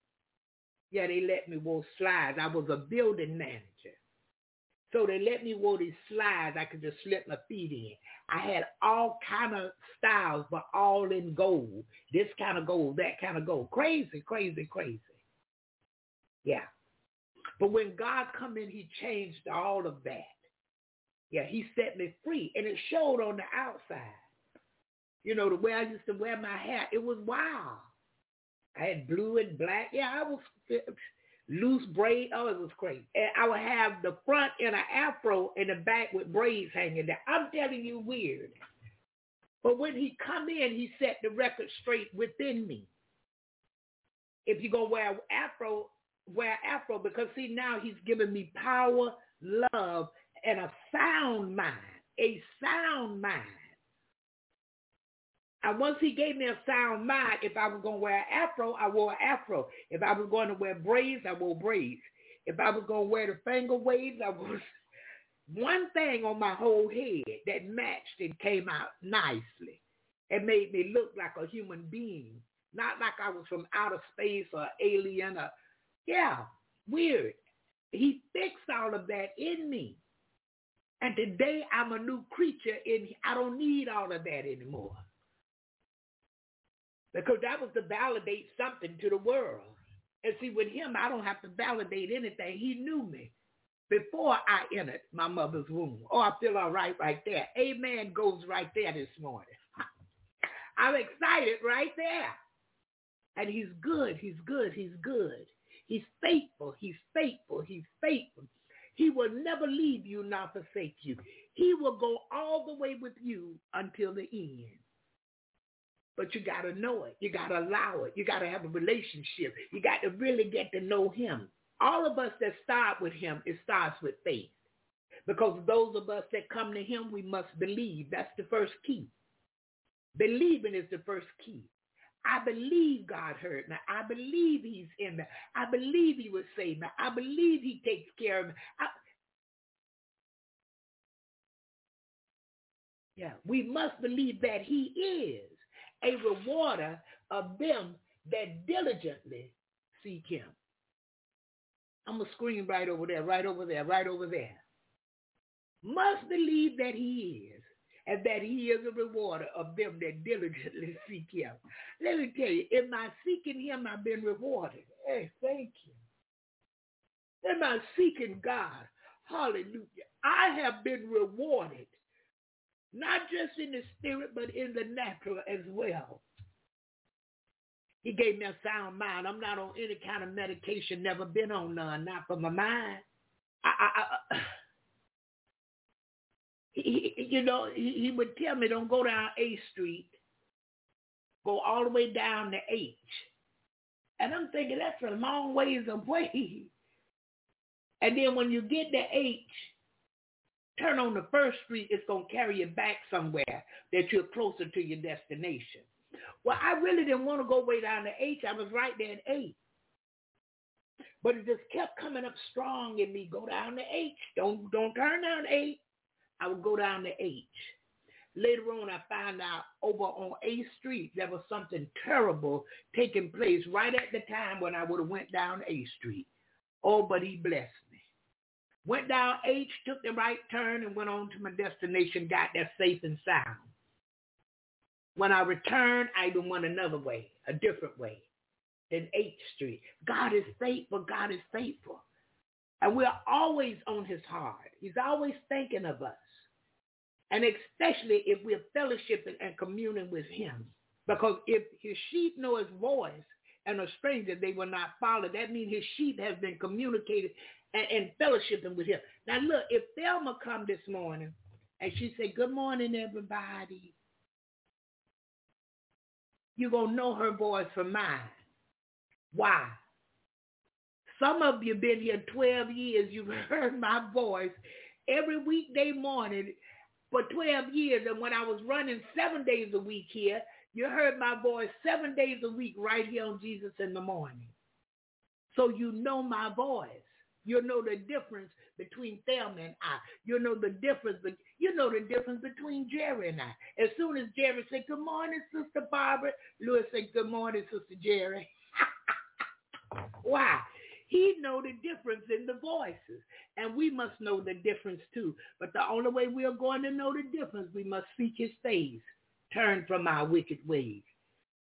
Yeah, they let me wear slides. I was a building manager. So they let me wear these slides I could just slip my feet in. I had all kind of styles, but all in gold. This kind of gold, that kind of gold. Crazy, crazy, crazy. Yeah. But when God come in, he changed all of that. Yeah, he set me free. And it showed on the outside. You know, the way I used to wear my hair, it was wild. I had blue and black. Yeah, I was loose braid. Oh, it was crazy. And I would have the front in an afro and the back with braids hanging down. I'm telling you, weird. But when he come in, he set the record straight within me. If you're going to wear afro, wear afro because see now he's giving me power, love, and a sound mind. A sound mind. And once he gave me a sound mind, if I was going to wear afro, I wore afro. If I was going to wear braids, I wore braids. If I was going to wear the finger waves, I was one thing on my whole head that matched and came out nicely. It made me look like a human being, not like I was from outer space or alien or, yeah, weird. He fixed all of that in me. And today I'm a new creature and I don't need all of that anymore because that was to validate something to the world. And see, with him, I don't have to validate anything. He knew me before I entered my mother's womb. Oh, I feel all right right there. Amen goes right there this morning. I'm excited right there. And he's good. He's good. He's good. He's faithful. He's faithful. He's faithful. He will never leave you nor forsake you. He will go all the way with you until the end. But you got to know it. You got to allow it. You got to have a relationship. You got to really get to know him. All of us that start with him, it starts with faith. Because those of us that come to him, we must believe. That's the first key. Believing is the first key. I believe God heard me. I believe he's in me. I believe he would save me. I believe he takes care of me. I, yeah, we must believe that he is a rewarder of them that diligently seek him. I'm going to scream right over there, right over there, right over there. Must believe that he is and that he is a rewarder of them that diligently seek him. Let me tell you, in my seeking him, I've been rewarded. Hey, thank you. In my seeking God, hallelujah, I have been rewarded not just in the spirit, but in the natural as well. He gave me a sound mind. I'm not on any kind of medication, never been on none, not for my mind. I, I, I he, you know, he, he would tell me, don't go down A Street, go all the way down to H. And I'm thinking that's a long ways away. And then when you get to H, turn on the first street, it's going to carry you back somewhere that you're closer to your destination. Well, I really didn't want to go way down to H. I was right there at H. But it just kept coming up strong in me. Go down to H. Don't don't turn down H. I would go down to H. Later on, I found out over on A Street there was something terrible taking place right at the time when I would have went down A Street. Oh, but he blessed me. Went down H, took the right turn, and went on to my destination, got there safe and sound. When I returned, I even went another way, a different way than H Street. God is faithful. God is faithful. And we're always on his heart. He's always thinking of us. And especially if we're fellowshipping and communing with him. Because if his sheep know his voice, and a stranger they will not follow. That means his sheep has been communicated and, and fellowshipping with him. Now look, if Thelma come this morning and she say, good morning, everybody, you're going to know her voice from mine. Why? Some of you been here 12 years. You've heard my voice every weekday morning for 12 years. And when I was running seven days a week here, you heard my voice seven days a week right here on Jesus in the morning. So you know my voice. You'll know the difference between Thelma and I. You'll know the difference, but you know the difference between Jerry and I. As soon as Jerry said, good morning, Sister Barbara, Louis said, good morning, Sister Jerry. Why? He know the difference in the voices. And we must know the difference too. But the only way we are going to know the difference, we must seek his face. Turn from our wicked ways.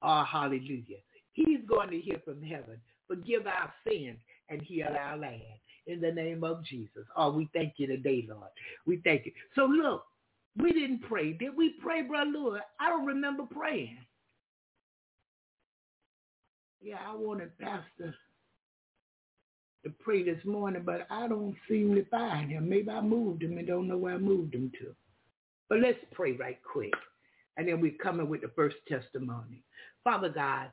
Oh, hallelujah. He's going to hear from heaven. Forgive our sins and heal our land. In the name of Jesus. Oh, we thank you today, Lord. We thank you. So look, we didn't pray. Did we pray, Brother Lewis? I don't remember praying. Yeah, I wanted Pastor to pray this morning, but I don't seem to find him. Maybe I moved him and don't know where I moved him to. But let's pray right quick. And then we're coming with the first testimony. Father God,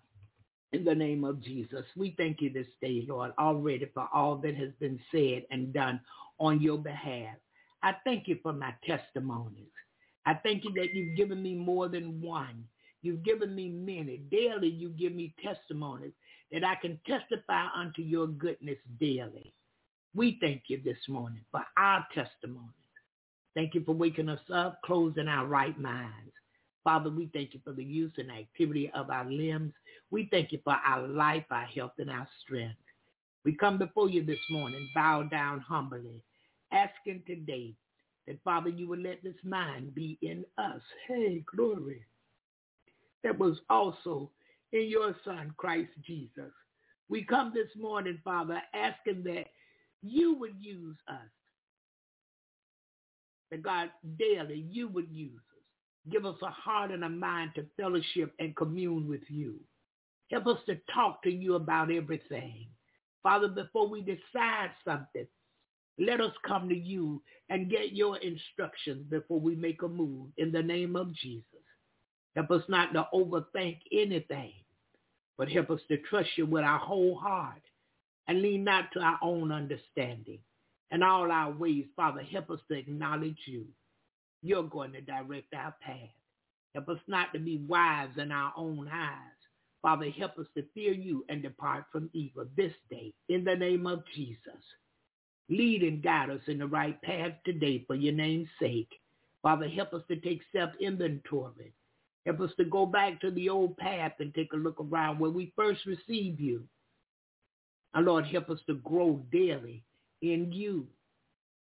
in the name of Jesus, we thank you this day, Lord, already for all that has been said and done on your behalf. I thank you for my testimonies. I thank you that you've given me more than one. You've given me many. Daily you give me testimonies that I can testify unto your goodness daily. We thank you this morning for our testimony. Thank you for waking us up, closing our right minds. Father, we thank you for the use and activity of our limbs. We thank you for our life, our health, and our strength. We come before you this morning, bow down humbly, asking today that, Father, you will let this mind be in us. Hey, glory. That was also in your Son, Christ Jesus. We come this morning, Father, asking that you would use us. That God, daily you would use us. Give us a heart and a mind to fellowship and commune with you. Help us to talk to you about everything. Father, before we decide something, let us come to you and get your instructions before we make a move in the name of Jesus. Help us not to overthink anything, but help us to trust you with our whole heart and lean not to our own understanding. In all our ways, Father, help us to acknowledge you. You're going to direct our path. Help us not to be wise in our own eyes. Father, help us to fear you and depart from evil this day in the name of Jesus. Lead and guide us in the right path today for your name's sake. Father, help us to take self-inventory Help us to go back to the old path and take a look around where we first received you. Our Lord, help us to grow daily in you.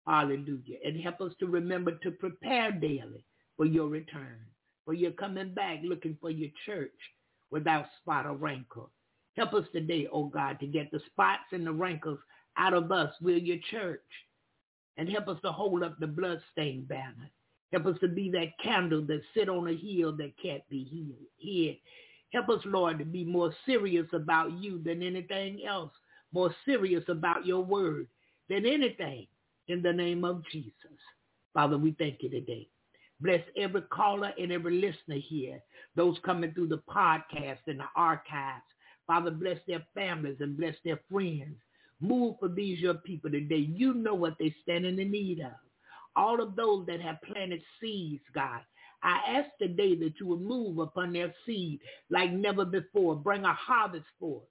Hallelujah. And help us to remember to prepare daily for your return, for your coming back looking for your church without spot or rancor. Help us today, oh God, to get the spots and the rankles out of us, we're your church. And help us to hold up the bloodstained banner. Help us to be that candle that sit on a hill that can't be hid. Help us, Lord, to be more serious about you than anything else, more serious about your word than anything in the name of Jesus. Father, we thank you today. Bless every caller and every listener here, those coming through the podcast and the archives. Father, bless their families and bless their friends. Move for these your people today. You know what they stand in the need of all of those that have planted seeds, God. I ask today that you will move upon their seed like never before. Bring a harvest forth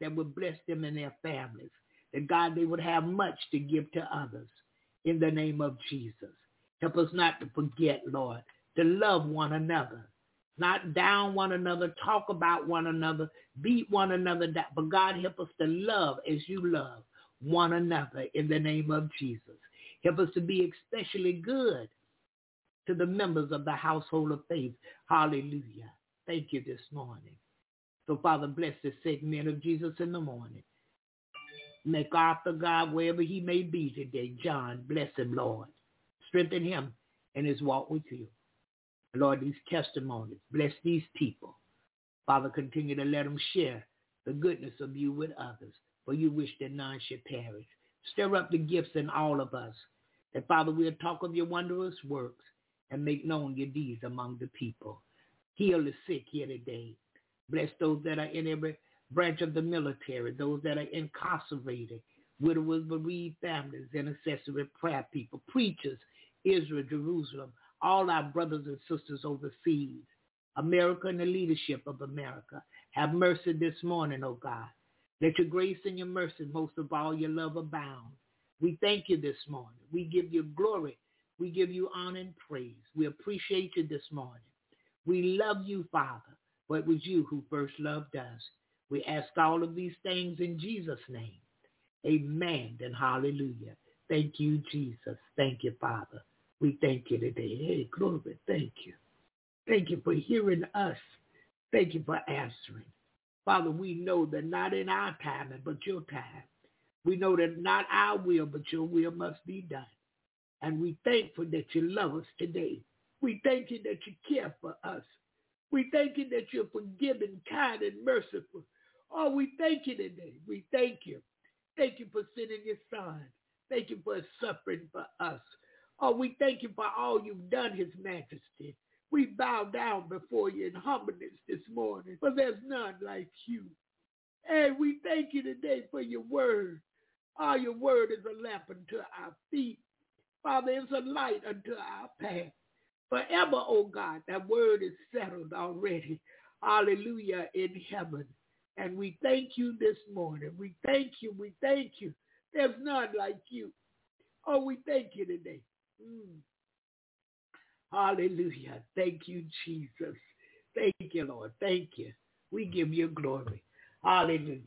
that would bless them and their families. That God, they would have much to give to others in the name of Jesus. Help us not to forget, Lord, to love one another. Not down one another, talk about one another, beat one another. But God, help us to love as you love one another in the name of Jesus. Help us to be especially good to the members of the household of faith. Hallelujah. Thank you this morning. So Father, bless the sick men of Jesus in the morning. MacArthur God wherever he may be today. John, bless him, Lord. Strengthen him in his walk with you. Lord, these testimonies, bless these people. Father, continue to let them share the goodness of you with others, for you wish that none should perish. Stir up the gifts in all of us, that Father, we'll talk of your wondrous works and make known your deeds among the people. Heal the sick here today. Bless those that are in every branch of the military, those that are incarcerated, widowers, bereaved families, intercessory prayer people, preachers, Israel, Jerusalem, all our brothers and sisters overseas, America and the leadership of America. Have mercy this morning, O oh God. Let your grace and your mercy, most of all your love abound. We thank you this morning. We give you glory. We give you honor and praise. We appreciate you this morning. We love you, Father, but it was you who first loved us. We ask all of these things in Jesus' name. Amen and hallelujah. Thank you, Jesus. Thank you, Father. We thank you today. Hey, glory. Thank you. Thank you for hearing us. Thank you for answering. Father, we know that not in our time, but your time. We know that not our will, but your will must be done. And we thankful that you love us today. We thank you that you care for us. We thank you that you're forgiving, kind, and merciful. Oh, we thank you today. We thank you. Thank you for sending your son. Thank you for suffering for us. Oh, we thank you for all you've done, His Majesty. We bow down before you in humbleness this morning, for there's none like you. And we thank you today for your word. Oh, your word is a lamp unto our feet. Father, it's a light unto our path. Forever, oh God, that word is settled already. Hallelujah in heaven. And we thank you this morning. We thank you. We thank you. There's none like you. Oh, we thank you today. Mm. Hallelujah. Thank you, Jesus. Thank you, Lord. Thank you. We give you glory. Hallelujah.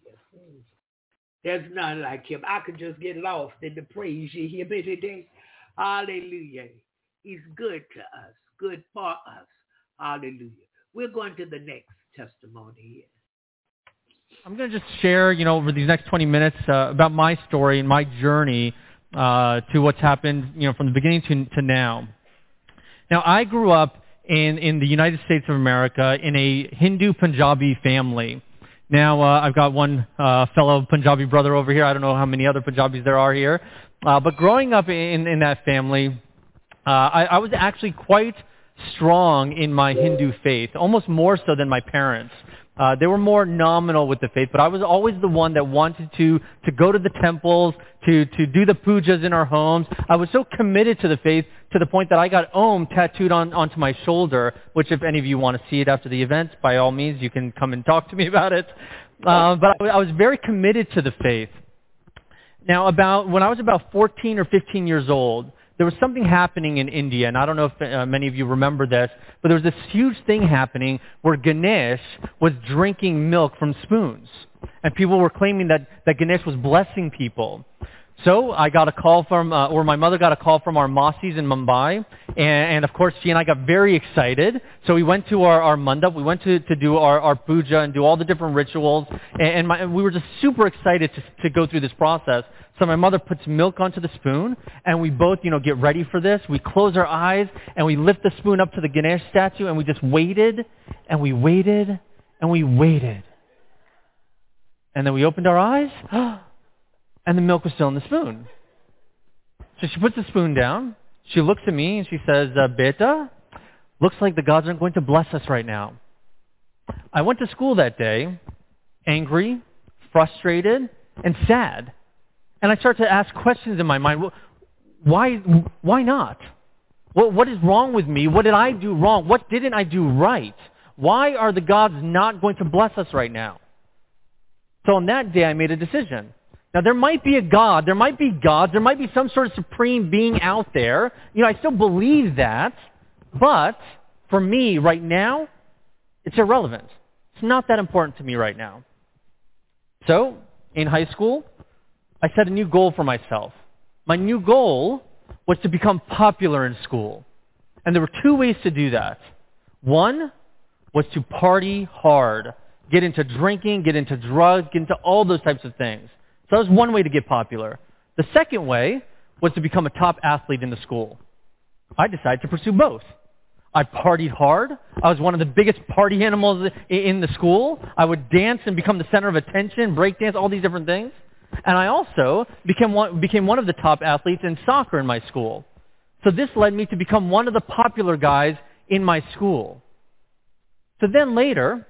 There's none like him. I could just get lost in the praise you hear me today. Hallelujah. He's good to us, good for us. Hallelujah. We're going to the next testimony here. I'm going to just share, you know, over these next 20 minutes uh, about my story and my journey uh, to what's happened, you know, from the beginning to, to now. Now, I grew up in, in the United States of America in a Hindu Punjabi family. Now, uh, I've got one uh, fellow Punjabi brother over here. I don't know how many other Punjabis there are here. Uh, but growing up in, in that family, uh, I, I was actually quite strong in my Hindu faith, almost more so than my parents. Uh, they were more nominal with the faith, but I was always the one that wanted to, to go to the temples, to, to do the pujas in our homes. I was so committed to the faith to the point that I got Om tattooed on, onto my shoulder, which if any of you want to see it after the event, by all means, you can come and talk to me about it. Uh, but I, I was very committed to the faith. Now, about when I was about 14 or 15 years old, there was something happening in India, and I don't know if uh, many of you remember this, but there was this huge thing happening where Ganesh was drinking milk from spoons. And people were claiming that, that Ganesh was blessing people. So I got a call from, uh, or my mother got a call from our Masis in Mumbai, and, and, of course she and I got very excited. So we went to our, our mandap, we went to, to do our, our puja and do all the different rituals, and, and my, we were just super excited to, to go through this process. So my mother puts milk onto the spoon, and we both, you know, get ready for this. We close our eyes, and we lift the spoon up to the Ganesh statue, and we just waited, and we waited, and we waited. And then we opened our eyes, and the milk was still in the spoon. So she puts the spoon down. She looks at me and she says, uh, Beta, looks like the gods aren't going to bless us right now. I went to school that day, angry, frustrated, and sad. And I start to ask questions in my mind. Why, why not? What, what is wrong with me? What did I do wrong? What didn't I do right? Why are the gods not going to bless us right now? So on that day, I made a decision. Now there might be a God, there might be gods, there might be some sort of supreme being out there. You know, I still believe that, but for me right now, it's irrelevant. It's not that important to me right now. So, in high school, I set a new goal for myself. My new goal was to become popular in school. And there were two ways to do that. One was to party hard, get into drinking, get into drugs, get into all those types of things. So that was one way to get popular. The second way was to become a top athlete in the school. I decided to pursue both. I partied hard. I was one of the biggest party animals in the school. I would dance and become the center of attention, break dance, all these different things. And I also became one, became one of the top athletes in soccer in my school. So this led me to become one of the popular guys in my school. So then later,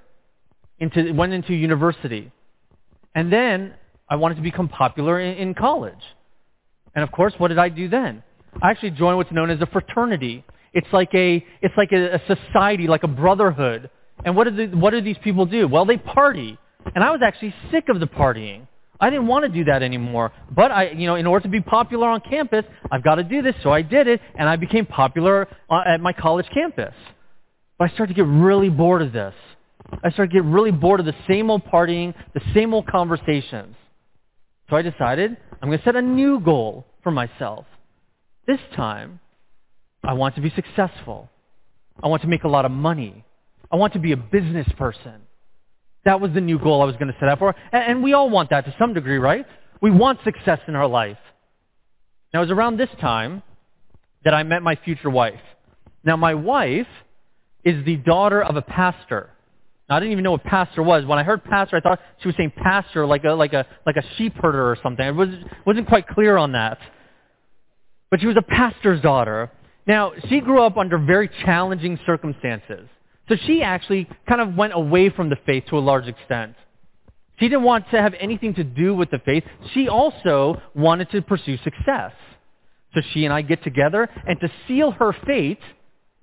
into, went into university. And then I wanted to become popular in, in college. And of course, what did I do then? I actually joined what's known as a fraternity. It's like a, it's like a, a society, like a brotherhood. And what do, the, what do these people do? Well, they party. And I was actually sick of the partying. I didn't want to do that anymore. But I, you know, in order to be popular on campus, I've got to do this. So I did it, and I became popular uh, at my college campus. But I started to get really bored of this. I started to get really bored of the same old partying, the same old conversations. So I decided I'm going to set a new goal for myself. This time, I want to be successful. I want to make a lot of money. I want to be a business person. That was the new goal I was going to set out for. And, we all want that to some degree, right? We want success in our life. Now, it was around this time that I met my future wife. Now, my wife is the daughter of a pastor. I didn't even know what pastor was. When I heard pastor, I thought she was saying pastor like a, like a, like a sheep herder or something. I was, wasn't quite clear on that. But she was a pastor's daughter. Now, she grew up under very challenging circumstances. So she actually kind of went away from the faith to a large extent. She didn't want to have anything to do with the faith. She also wanted to pursue success. So she and I get together, and to seal her fate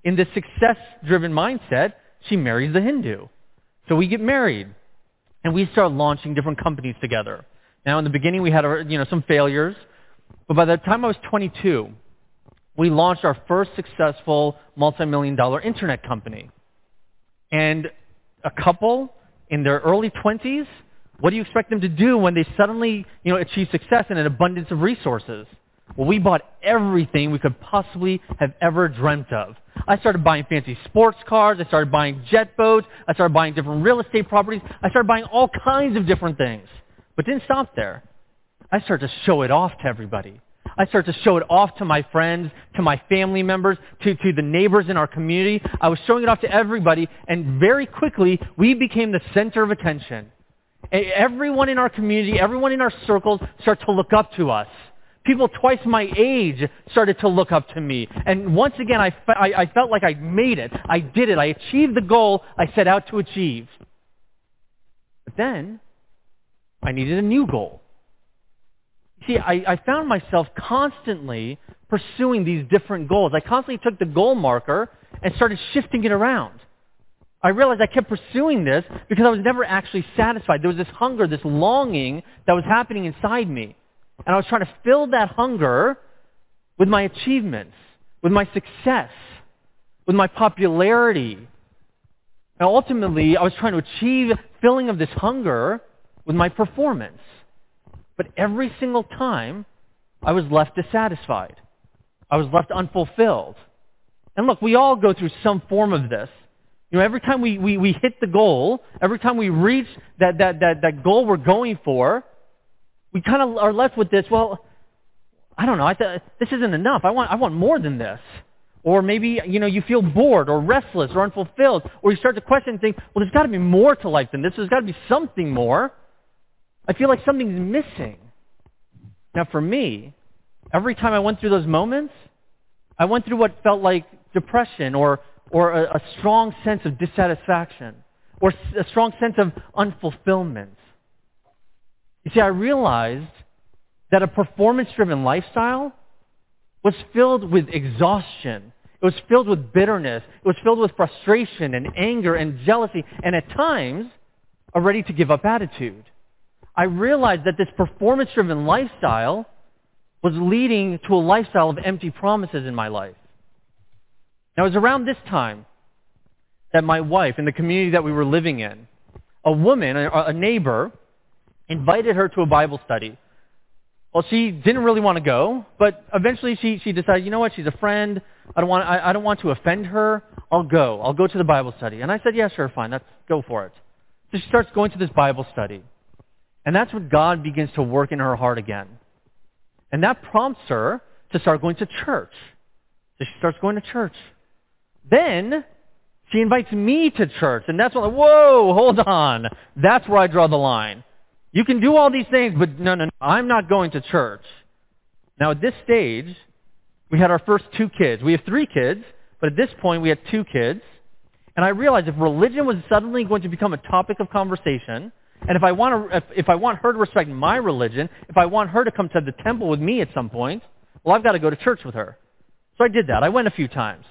in this success-driven mindset, she marries the Hindu. So we get married, and we start launching different companies together. Now, in the beginning, we had you know some failures, but by the time I was 22, we launched our first successful multi-million dollar internet company. And a couple in their early 20s, what do you expect them to do when they suddenly, you know, achieve success and an abundance of resources? Well, we bought everything we could possibly have ever dreamt of. I started buying fancy sports cars. I started buying jet boats. I started buying different real estate properties. I started buying all kinds of different things. But didn't stop there. I started to show it off to everybody. I started to show it off to my friends, to my family members, to, to the neighbors in our community. I was showing it off to everybody, and very quickly, we became the center of attention. Everyone in our community, everyone in our circles started to look up to us. People twice my age started to look up to me. And once again, I, fe- I, I felt like I made it. I did it. I achieved the goal I set out to achieve. But then, I needed a new goal. See, I, I found myself constantly pursuing these different goals. I constantly took the goal marker and started shifting it around. I realized I kept pursuing this because I was never actually satisfied. There was this hunger, this longing that was happening inside me. And I was trying to fill that hunger with my achievements, with my success, with my popularity. And ultimately, I was trying to achieve filling of this hunger with my performance. But every single time, I was left dissatisfied. I was left unfulfilled. And look, we all go through some form of this. You know, every time we, we, we hit the goal, every time we reach that, that, that, that goal we're going for, we kind of are left with this, well, I don't know, I th- this isn't enough. I want, I want more than this. Or maybe, you know, you feel bored or restless or unfulfilled. Or you start to question and think, well, there's got to be more to life than this. There's got to be something more. I feel like something's missing. Now for me, every time I went through those moments, I went through what felt like depression or, or a, a strong sense of dissatisfaction or a strong sense of unfulfillment. You see, I realized that a performance-driven lifestyle was filled with exhaustion. It was filled with bitterness. It was filled with frustration and anger and jealousy and at times a ready to give up attitude. I realized that this performance-driven lifestyle was leading to a lifestyle of empty promises in my life. Now, it was around this time that my wife, in the community that we were living in, a woman, a, a neighbor, invited her to a Bible study. Well, she didn't really want to go, but eventually she, she decided, you know what, she's a friend. I don't, want, I, I don't want to offend her. I'll go. I'll go to the Bible study. And I said, yeah, sure, fine. Let's go for it. So she starts going to this Bible study. And that's when God begins to work in her heart again. And that prompts her to start going to church. So she starts going to church. Then she invites me to church, and that's when, like, whoa, hold on. That's where I draw the line. You can do all these things, but no, no, no, I'm not going to church. Now at this stage, we had our first two kids. We have three kids, but at this point we had two kids. And I realized if religion was suddenly going to become a topic of conversation, and if I want to, if, if I want her to respect my religion, if I want her to come to the temple with me at some point, well, I've got to go to church with her. So I did that. I went a few times.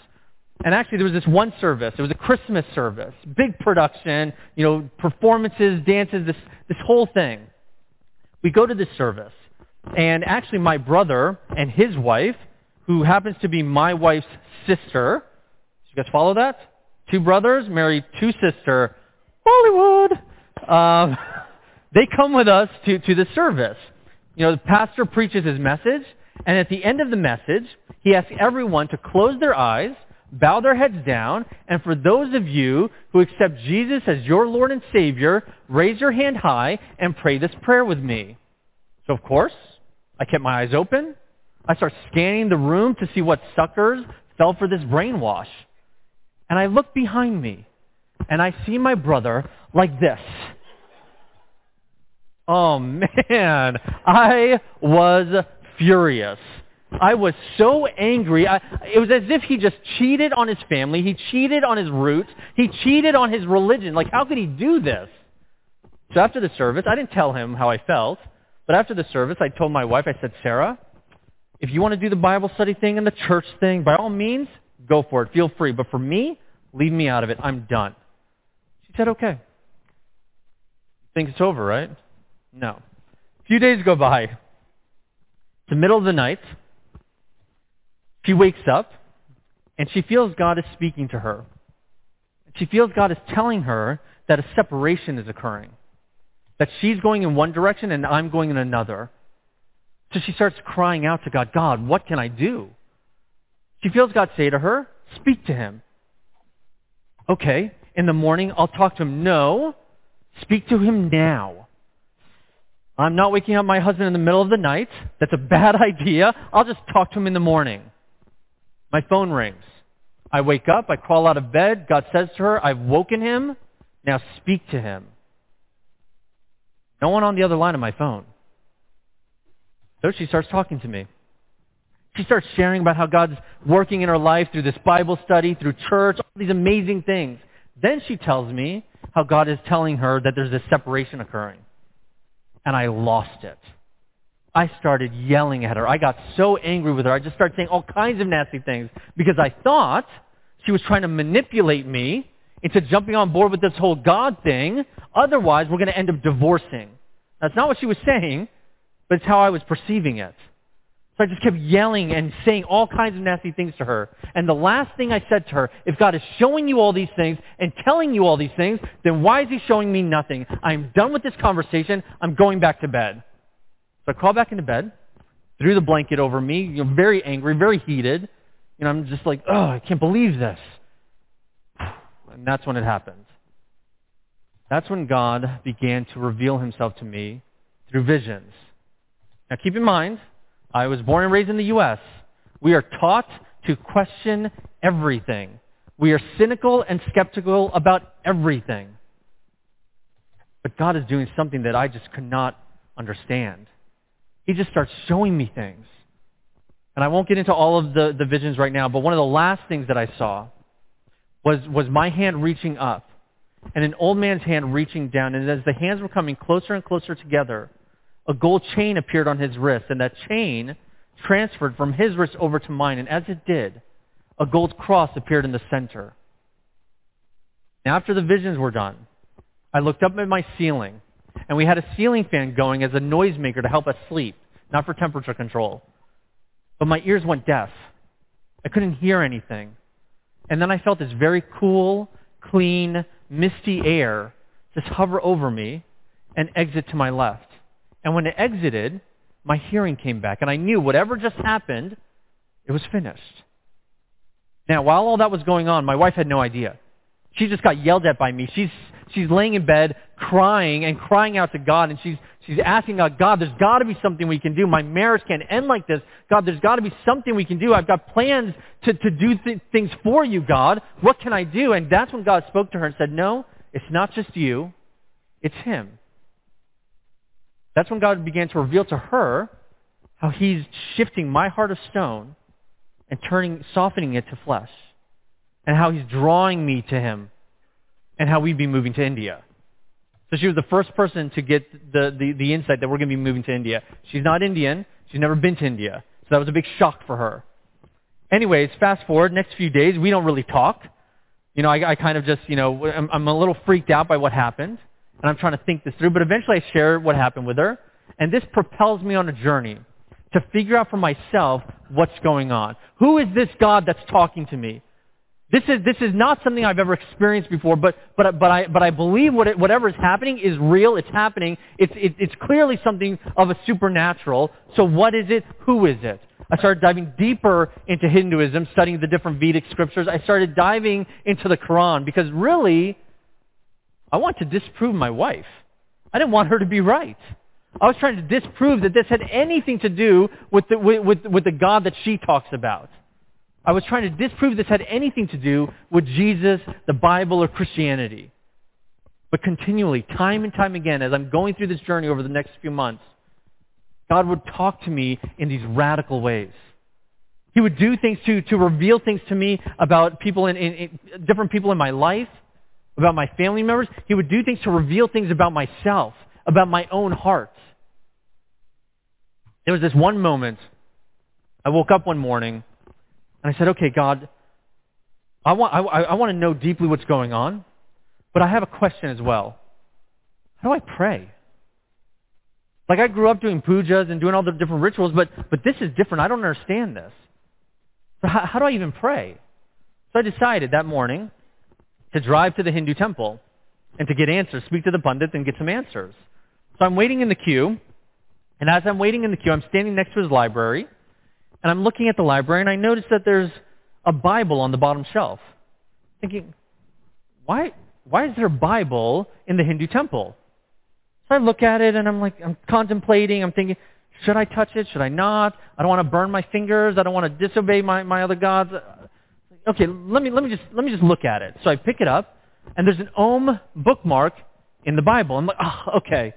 And actually, there was this one service. It was a Christmas service, big production, you know, performances, dances, this this whole thing. We go to this service, and actually, my brother and his wife, who happens to be my wife's sister, you guys follow that? Two brothers married two sister, Hollywood. Um, they come with us to to the service. You know, the pastor preaches his message, and at the end of the message, he asks everyone to close their eyes bow their heads down, and for those of you who accept Jesus as your Lord and Savior, raise your hand high and pray this prayer with me. So of course, I kept my eyes open. I start scanning the room to see what suckers fell for this brainwash. And I look behind me, and I see my brother like this. Oh man, I was furious. I was so angry. I, it was as if he just cheated on his family. He cheated on his roots. He cheated on his religion. Like, how could he do this? So after the service, I didn't tell him how I felt, but after the service, I told my wife, I said, Sarah, if you want to do the Bible study thing and the church thing, by all means, go for it. Feel free. But for me, leave me out of it. I'm done. She said, okay. Think it's over, right? No. A few days go by. It's the middle of the night. She wakes up and she feels God is speaking to her. She feels God is telling her that a separation is occurring. That she's going in one direction and I'm going in another. So she starts crying out to God, God, what can I do? She feels God say to her, speak to him. Okay, in the morning I'll talk to him. No, speak to him now. I'm not waking up my husband in the middle of the night. That's a bad idea. I'll just talk to him in the morning. My phone rings. I wake up. I crawl out of bed. God says to her, I've woken him. Now speak to him. No one on the other line of my phone. So she starts talking to me. She starts sharing about how God's working in her life through this Bible study, through church, all these amazing things. Then she tells me how God is telling her that there's a separation occurring. And I lost it. I started yelling at her. I got so angry with her. I just started saying all kinds of nasty things because I thought she was trying to manipulate me into jumping on board with this whole God thing. Otherwise, we're going to end up divorcing. That's not what she was saying, but it's how I was perceiving it. So I just kept yelling and saying all kinds of nasty things to her. And the last thing I said to her, if God is showing you all these things and telling you all these things, then why is he showing me nothing? I'm done with this conversation. I'm going back to bed. So I crawled back into bed, threw the blanket over me, you know, very angry, very heated. You know, I'm just like, oh, I can't believe this. And that's when it happened. That's when God began to reveal himself to me through visions. Now keep in mind, I was born and raised in the U.S. We are taught to question everything. We are cynical and skeptical about everything. But God is doing something that I just could not understand he just starts showing me things. And I won't get into all of the, the visions right now, but one of the last things that I saw was, was my hand reaching up and an old man's hand reaching down. And as the hands were coming closer and closer together, a gold chain appeared on his wrist. And that chain transferred from his wrist over to mine. And as it did, a gold cross appeared in the center. Now, after the visions were done, I looked up at my ceiling and we had a ceiling fan going as a noisemaker to help us sleep, not for temperature control. But my ears went deaf. I couldn't hear anything. And then I felt this very cool, clean, misty air just hover over me and exit to my left. And when it exited, my hearing came back, and I knew whatever just happened, it was finished. Now, while all that was going on, my wife had no idea. She just got yelled at by me. She's she's laying in bed crying and crying out to God and she's, she's asking God, God, there's got to be something we can do. My marriage can't end like this. God, there's got to be something we can do. I've got plans to, to do th- things for you, God. What can I do? And that's when God spoke to her and said, no, it's not just you. It's him. That's when God began to reveal to her how he's shifting my heart of stone and turning, softening it to flesh. And how he's drawing me to him. And how we'd be moving to India. So she was the first person to get the, the, the insight that we're going to be moving to India. She's not Indian. She's never been to India. So that was a big shock for her. Anyways, fast forward, next few days, we don't really talk. You know, I, I kind of just, you know, I'm, I'm a little freaked out by what happened. And I'm trying to think this through. But eventually I share what happened with her. And this propels me on a journey to figure out for myself what's going on. Who is this God that's talking to me? This is, this is not something I've ever experienced before, but, but, but, I, but I believe what it, whatever is happening is real. It's happening. It's, it, it's clearly something of a supernatural. So what is it? Who is it? I started diving deeper into Hinduism, studying the different Vedic scriptures. I started diving into the Quran because really, I want to disprove my wife. I didn't want her to be right. I was trying to disprove that this had anything to do with the, with, with, with the God that she talks about. I was trying to disprove this had anything to do with Jesus, the Bible, or Christianity. But continually, time and time again, as I'm going through this journey over the next few months, God would talk to me in these radical ways. He would do things to, to reveal things to me about people in, in, in different people in my life, about my family members. He would do things to reveal things about myself, about my own heart. There was this one moment. I woke up one morning and I said, okay, God, I want, I, I want to know deeply what's going on, but I have a question as well. How do I pray? Like I grew up doing pujas and doing all the different rituals, but, but this is different. I don't understand this. So how, how do I even pray? So I decided that morning to drive to the Hindu temple and to get answers, speak to the pundits and get some answers. So I'm waiting in the queue, and as I'm waiting in the queue, I'm standing next to his library, and I'm looking at the library, and I notice that there's a Bible on the bottom shelf. Thinking, why, why is there a Bible in the Hindu temple? So I look at it, and I'm like, I'm contemplating, I'm thinking, should I touch it? Should I not? I don't want to burn my fingers. I don't want to disobey my, my other gods. Okay, let me, let, me just, let me just look at it. So I pick it up, and there's an Om bookmark in the Bible. I'm like, oh, okay.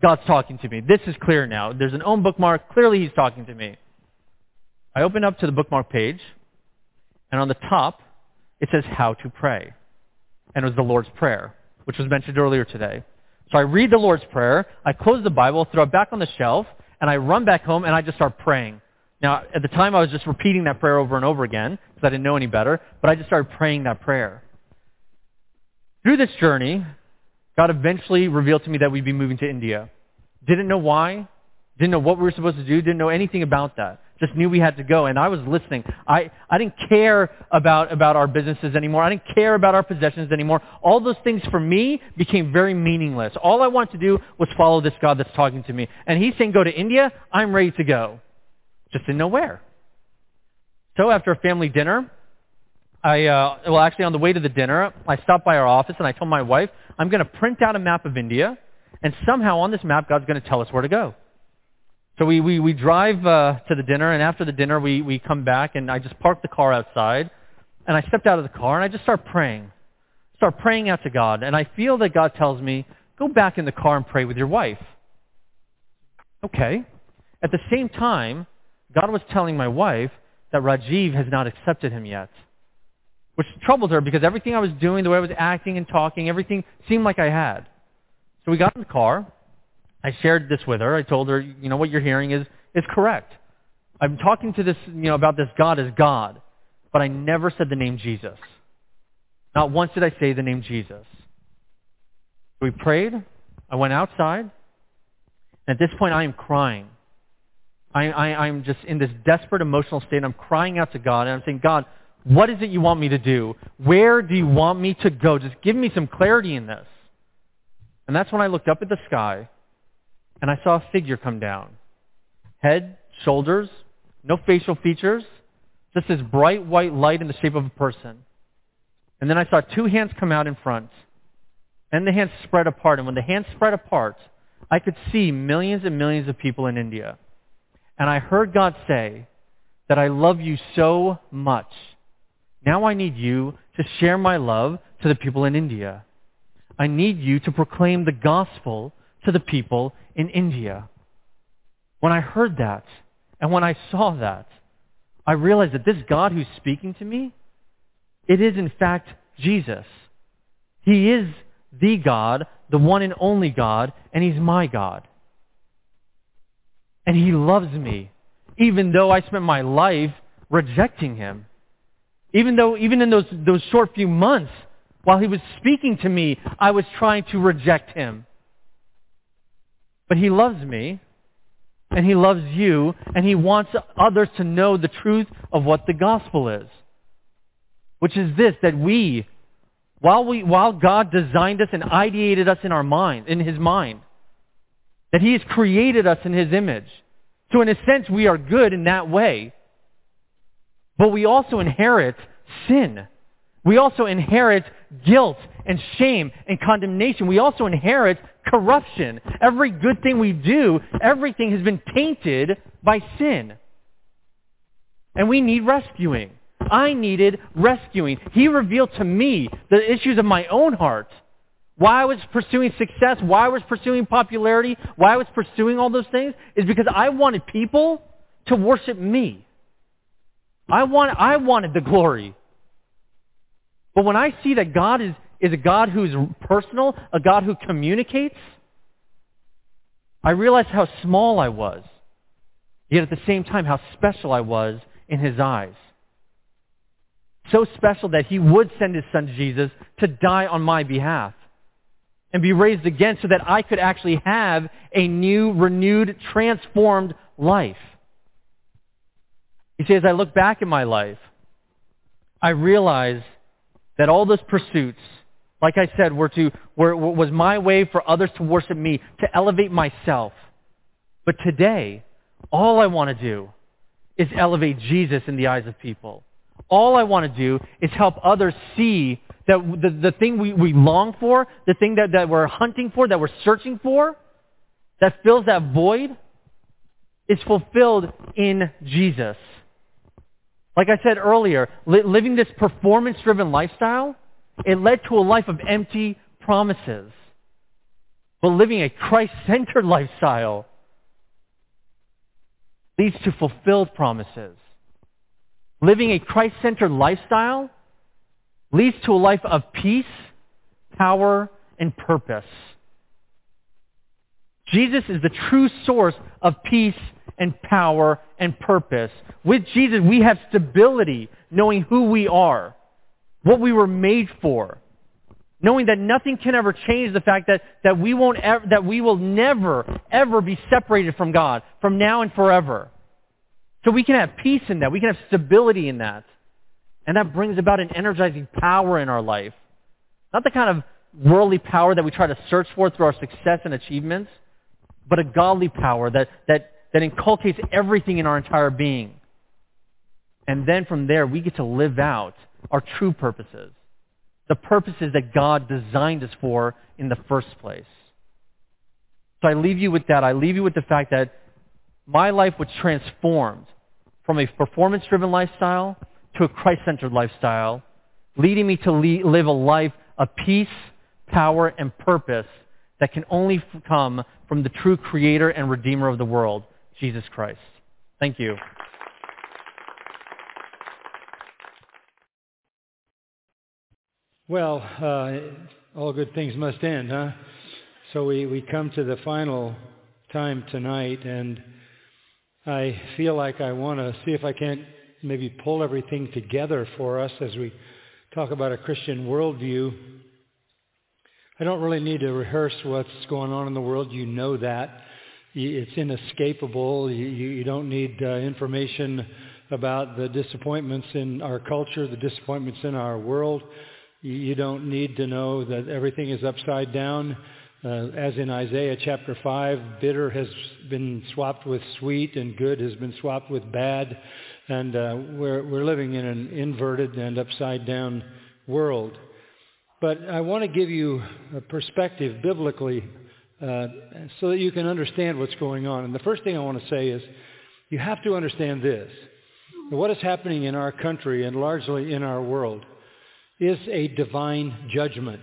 God's talking to me. This is clear now. There's an Om bookmark. Clearly he's talking to me. I open up to the bookmark page, and on the top, it says how to pray. And it was the Lord's Prayer, which was mentioned earlier today. So I read the Lord's Prayer, I close the Bible, throw it back on the shelf, and I run back home and I just start praying. Now, at the time I was just repeating that prayer over and over again because I didn't know any better, but I just started praying that prayer. Through this journey, God eventually revealed to me that we'd be moving to India. Didn't know why, didn't know what we were supposed to do, didn't know anything about that. Just knew we had to go, and I was listening. I, I didn't care about, about our businesses anymore. I didn't care about our possessions anymore. All those things for me became very meaningless. All I wanted to do was follow this God that's talking to me. And he's saying, go to India, I'm ready to go. Just didn't know where. So after a family dinner, I, uh, well, actually on the way to the dinner, I stopped by our office and I told my wife, I'm going to print out a map of India, and somehow on this map, God's going to tell us where to go. So we, we, we drive uh, to the dinner, and after the dinner, we, we come back, and I just park the car outside, and I stepped out of the car, and I just start praying. Start praying out to God, and I feel that God tells me, go back in the car and pray with your wife. Okay. At the same time, God was telling my wife that Rajiv has not accepted him yet which troubled her because everything I was doing, the way I was acting and talking, everything seemed like I had. So we got in the car. I shared this with her. I told her, you know, what you're hearing is, is correct. I'm talking to this, you know, about this God as God, but I never said the name Jesus. Not once did I say the name Jesus. We prayed. I went outside. And at this point, I am crying. I, I, I'm just in this desperate emotional state. I'm crying out to God, and I'm saying, God, what is it you want me to do? Where do you want me to go? Just give me some clarity in this. And that's when I looked up at the sky and I saw a figure come down. Head, shoulders, no facial features, just this bright white light in the shape of a person. And then I saw two hands come out in front. and the hands spread apart. And when the hands spread apart, I could see millions and millions of people in India. And I heard God say that I love you so much. Now I need you to share my love to the people in India. I need you to proclaim the gospel to the people in India. When I heard that, and when I saw that, I realized that this God who's speaking to me, it is in fact Jesus. He is the God, the one and only God, and he's my God. And he loves me, even though I spent my life rejecting him. Even though, even in those, those short few months, while he was speaking to me, I was trying to reject him. But he loves me, and he loves you, and he wants others to know the truth of what the gospel is. Which is this, that we, while, we, while God designed us and ideated us in our mind, in his mind, that he has created us in his image. So in a sense, we are good in that way. But we also inherit sin. We also inherit guilt and shame and condemnation. We also inherit corruption. Every good thing we do, everything has been tainted by sin. And we need rescuing. I needed rescuing. He revealed to me the issues of my own heart. Why I was pursuing success, why I was pursuing popularity, why I was pursuing all those things is because I wanted people to worship me. I, want, I wanted the glory. But when I see that God is, is a God who's personal, a God who communicates, I realized how small I was. Yet at the same time, how special I was in his eyes. So special that he would send his son Jesus to die on my behalf and be raised again so that I could actually have a new, renewed, transformed life. You see, as I look back at my life, I realize that all those pursuits, like I said, were to, were, was my way for others to worship me, to elevate myself. But today, all I want to do is elevate Jesus in the eyes of people. All I want to do is help others see that the, the thing we, we long for, the thing that, that we're hunting for, that we're searching for, that fills that void, is fulfilled in Jesus. Like I said earlier, li- living this performance-driven lifestyle, it led to a life of empty promises. But living a Christ-centered lifestyle leads to fulfilled promises. Living a Christ-centered lifestyle leads to a life of peace, power, and purpose. Jesus is the true source of peace and power and purpose. With Jesus, we have stability, knowing who we are, what we were made for, knowing that nothing can ever change the fact that, that, we, won't ever, that we will never, ever be separated from God, from now and forever. So we can have peace in that. We can have stability in that. And that brings about an energizing power in our life. Not the kind of worldly power that we try to search for through our success and achievements, but a godly power that, that, that inculcates everything in our entire being. And then from there, we get to live out our true purposes. The purposes that God designed us for in the first place. So I leave you with that. I leave you with the fact that my life was transformed from a performance-driven lifestyle to a Christ-centered lifestyle, leading me to live a life of peace, power, and purpose that can only come from the true creator and redeemer of the world, Jesus Christ. Thank you. Well, uh, all good things must end, huh? So we, we come to the final time tonight, and I feel like I want to see if I can't maybe pull everything together for us as we talk about a Christian worldview. I don't really need to rehearse what's going on in the world. You know that. It's inescapable. You, you don't need uh, information about the disappointments in our culture, the disappointments in our world. You don't need to know that everything is upside down. Uh, as in Isaiah chapter 5, bitter has been swapped with sweet and good has been swapped with bad. And uh, we're, we're living in an inverted and upside down world. But I want to give you a perspective biblically uh, so that you can understand what's going on. And the first thing I want to say is you have to understand this. What is happening in our country and largely in our world is a divine judgment.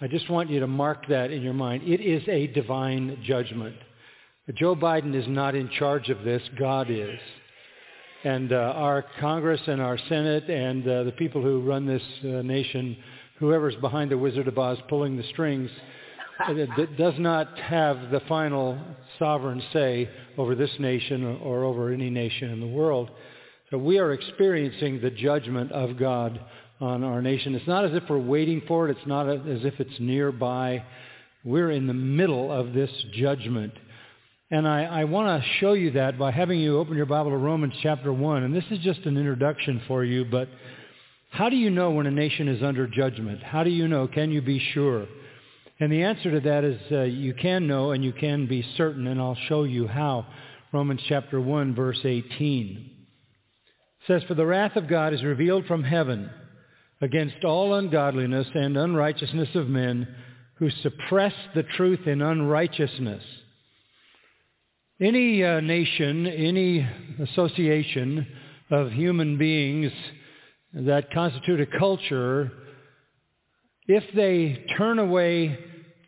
I just want you to mark that in your mind. It is a divine judgment. Joe Biden is not in charge of this. God is. And uh, our Congress and our Senate and uh, the people who run this uh, nation, whoever's behind the Wizard of Oz pulling the strings, does not have the final sovereign say over this nation or over any nation in the world. So we are experiencing the judgment of God on our nation. It's not as if we're waiting for it. It's not as if it's nearby. We're in the middle of this judgment. And I, I want to show you that by having you open your Bible to Romans chapter 1. And this is just an introduction for you, but how do you know when a nation is under judgment? How do you know? Can you be sure? And the answer to that is uh, you can know and you can be certain, and I'll show you how. Romans chapter 1, verse 18 says, For the wrath of God is revealed from heaven against all ungodliness and unrighteousness of men who suppress the truth in unrighteousness. Any uh, nation, any association of human beings that constitute a culture if they turn away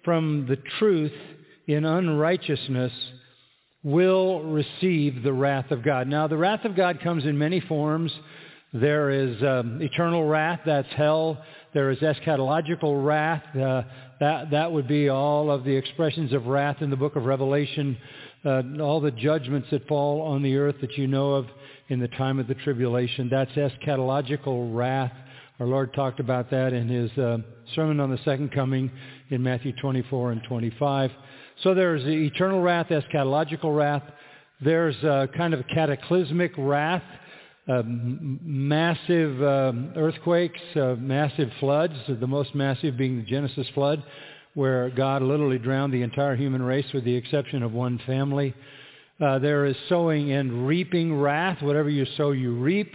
from the truth in unrighteousness, will receive the wrath of God. Now, the wrath of God comes in many forms. There is um, eternal wrath, that's hell. There is eschatological wrath. Uh, that, that would be all of the expressions of wrath in the book of Revelation, uh, all the judgments that fall on the earth that you know of in the time of the tribulation. That's eschatological wrath. Our Lord talked about that in his uh, Sermon on the Second Coming in Matthew 24 and 25. So there's the eternal wrath, eschatological wrath. There's uh, kind of cataclysmic wrath, uh, massive um, earthquakes, uh, massive floods, the most massive being the Genesis flood, where God literally drowned the entire human race with the exception of one family. Uh, there is sowing and reaping wrath. Whatever you sow, you reap.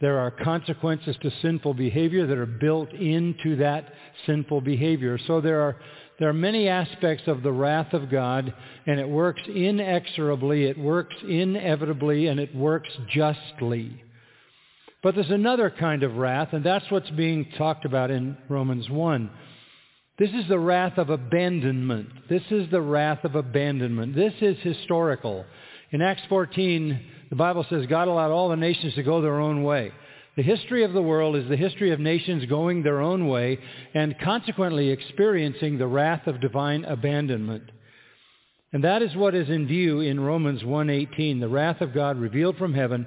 There are consequences to sinful behavior that are built into that sinful behavior. So there are, there are many aspects of the wrath of God, and it works inexorably, it works inevitably, and it works justly. But there's another kind of wrath, and that's what's being talked about in Romans 1. This is the wrath of abandonment. This is the wrath of abandonment. This is historical. In Acts 14, the Bible says God allowed all the nations to go their own way. The history of the world is the history of nations going their own way and consequently experiencing the wrath of divine abandonment. And that is what is in view in Romans 1.18, the wrath of God revealed from heaven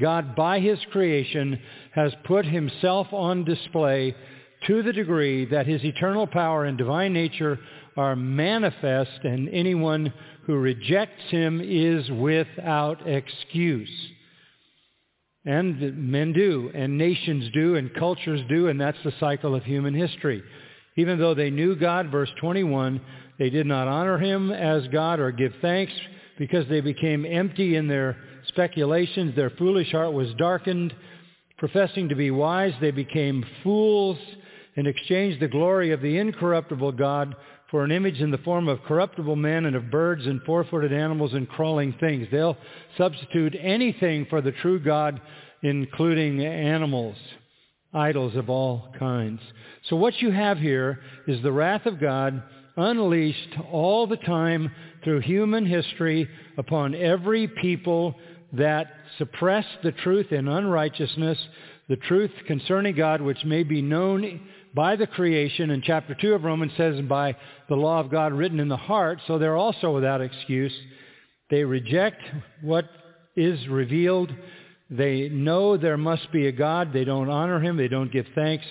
God, by his creation, has put himself on display to the degree that his eternal power and divine nature are manifest, and anyone who rejects him is without excuse. And men do, and nations do, and cultures do, and that's the cycle of human history. Even though they knew God, verse 21, they did not honor him as God or give thanks because they became empty in their speculations. Their foolish heart was darkened. Professing to be wise, they became fools and exchanged the glory of the incorruptible God for an image in the form of corruptible men and of birds and four-footed animals and crawling things. They'll substitute anything for the true God, including animals, idols of all kinds. So what you have here is the wrath of God unleashed all the time through human history upon every people that suppress the truth in unrighteousness, the truth concerning God which may be known by the creation, and chapter 2 of Romans says by the law of God written in the heart, so they're also without excuse. They reject what is revealed. They know there must be a God. They don't honor him. They don't give thanks.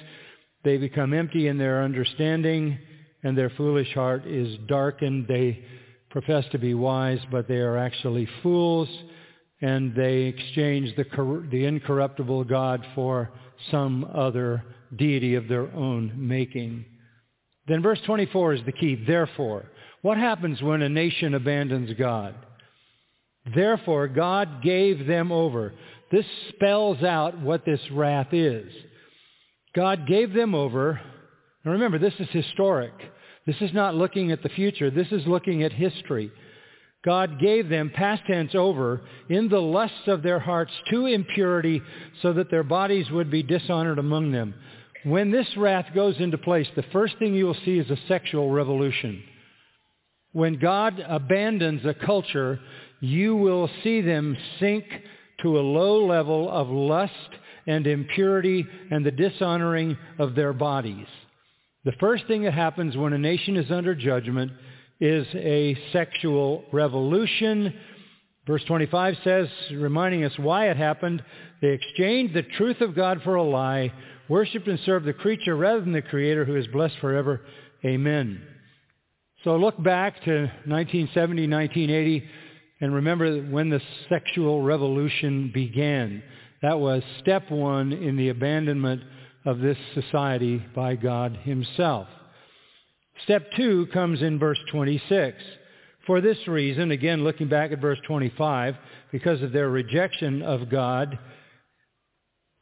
They become empty in their understanding, and their foolish heart is darkened. They profess to be wise, but they are actually fools, and they exchange the, cor- the incorruptible God for some other deity of their own making. Then verse 24 is the key. Therefore, what happens when a nation abandons God? Therefore, God gave them over. This spells out what this wrath is. God gave them over. Now remember, this is historic. This is not looking at the future. This is looking at history. God gave them, past tense, over in the lusts of their hearts to impurity so that their bodies would be dishonored among them. When this wrath goes into place, the first thing you will see is a sexual revolution. When God abandons a culture, you will see them sink to a low level of lust and impurity and the dishonoring of their bodies. The first thing that happens when a nation is under judgment is a sexual revolution. Verse 25 says, reminding us why it happened, they exchanged the truth of God for a lie, worshipped and served the creature rather than the Creator who is blessed forever. Amen. So look back to 1970, 1980, and remember when the sexual revolution began. That was step one in the abandonment of this society by God himself. Step two comes in verse 26. For this reason, again looking back at verse 25, because of their rejection of God,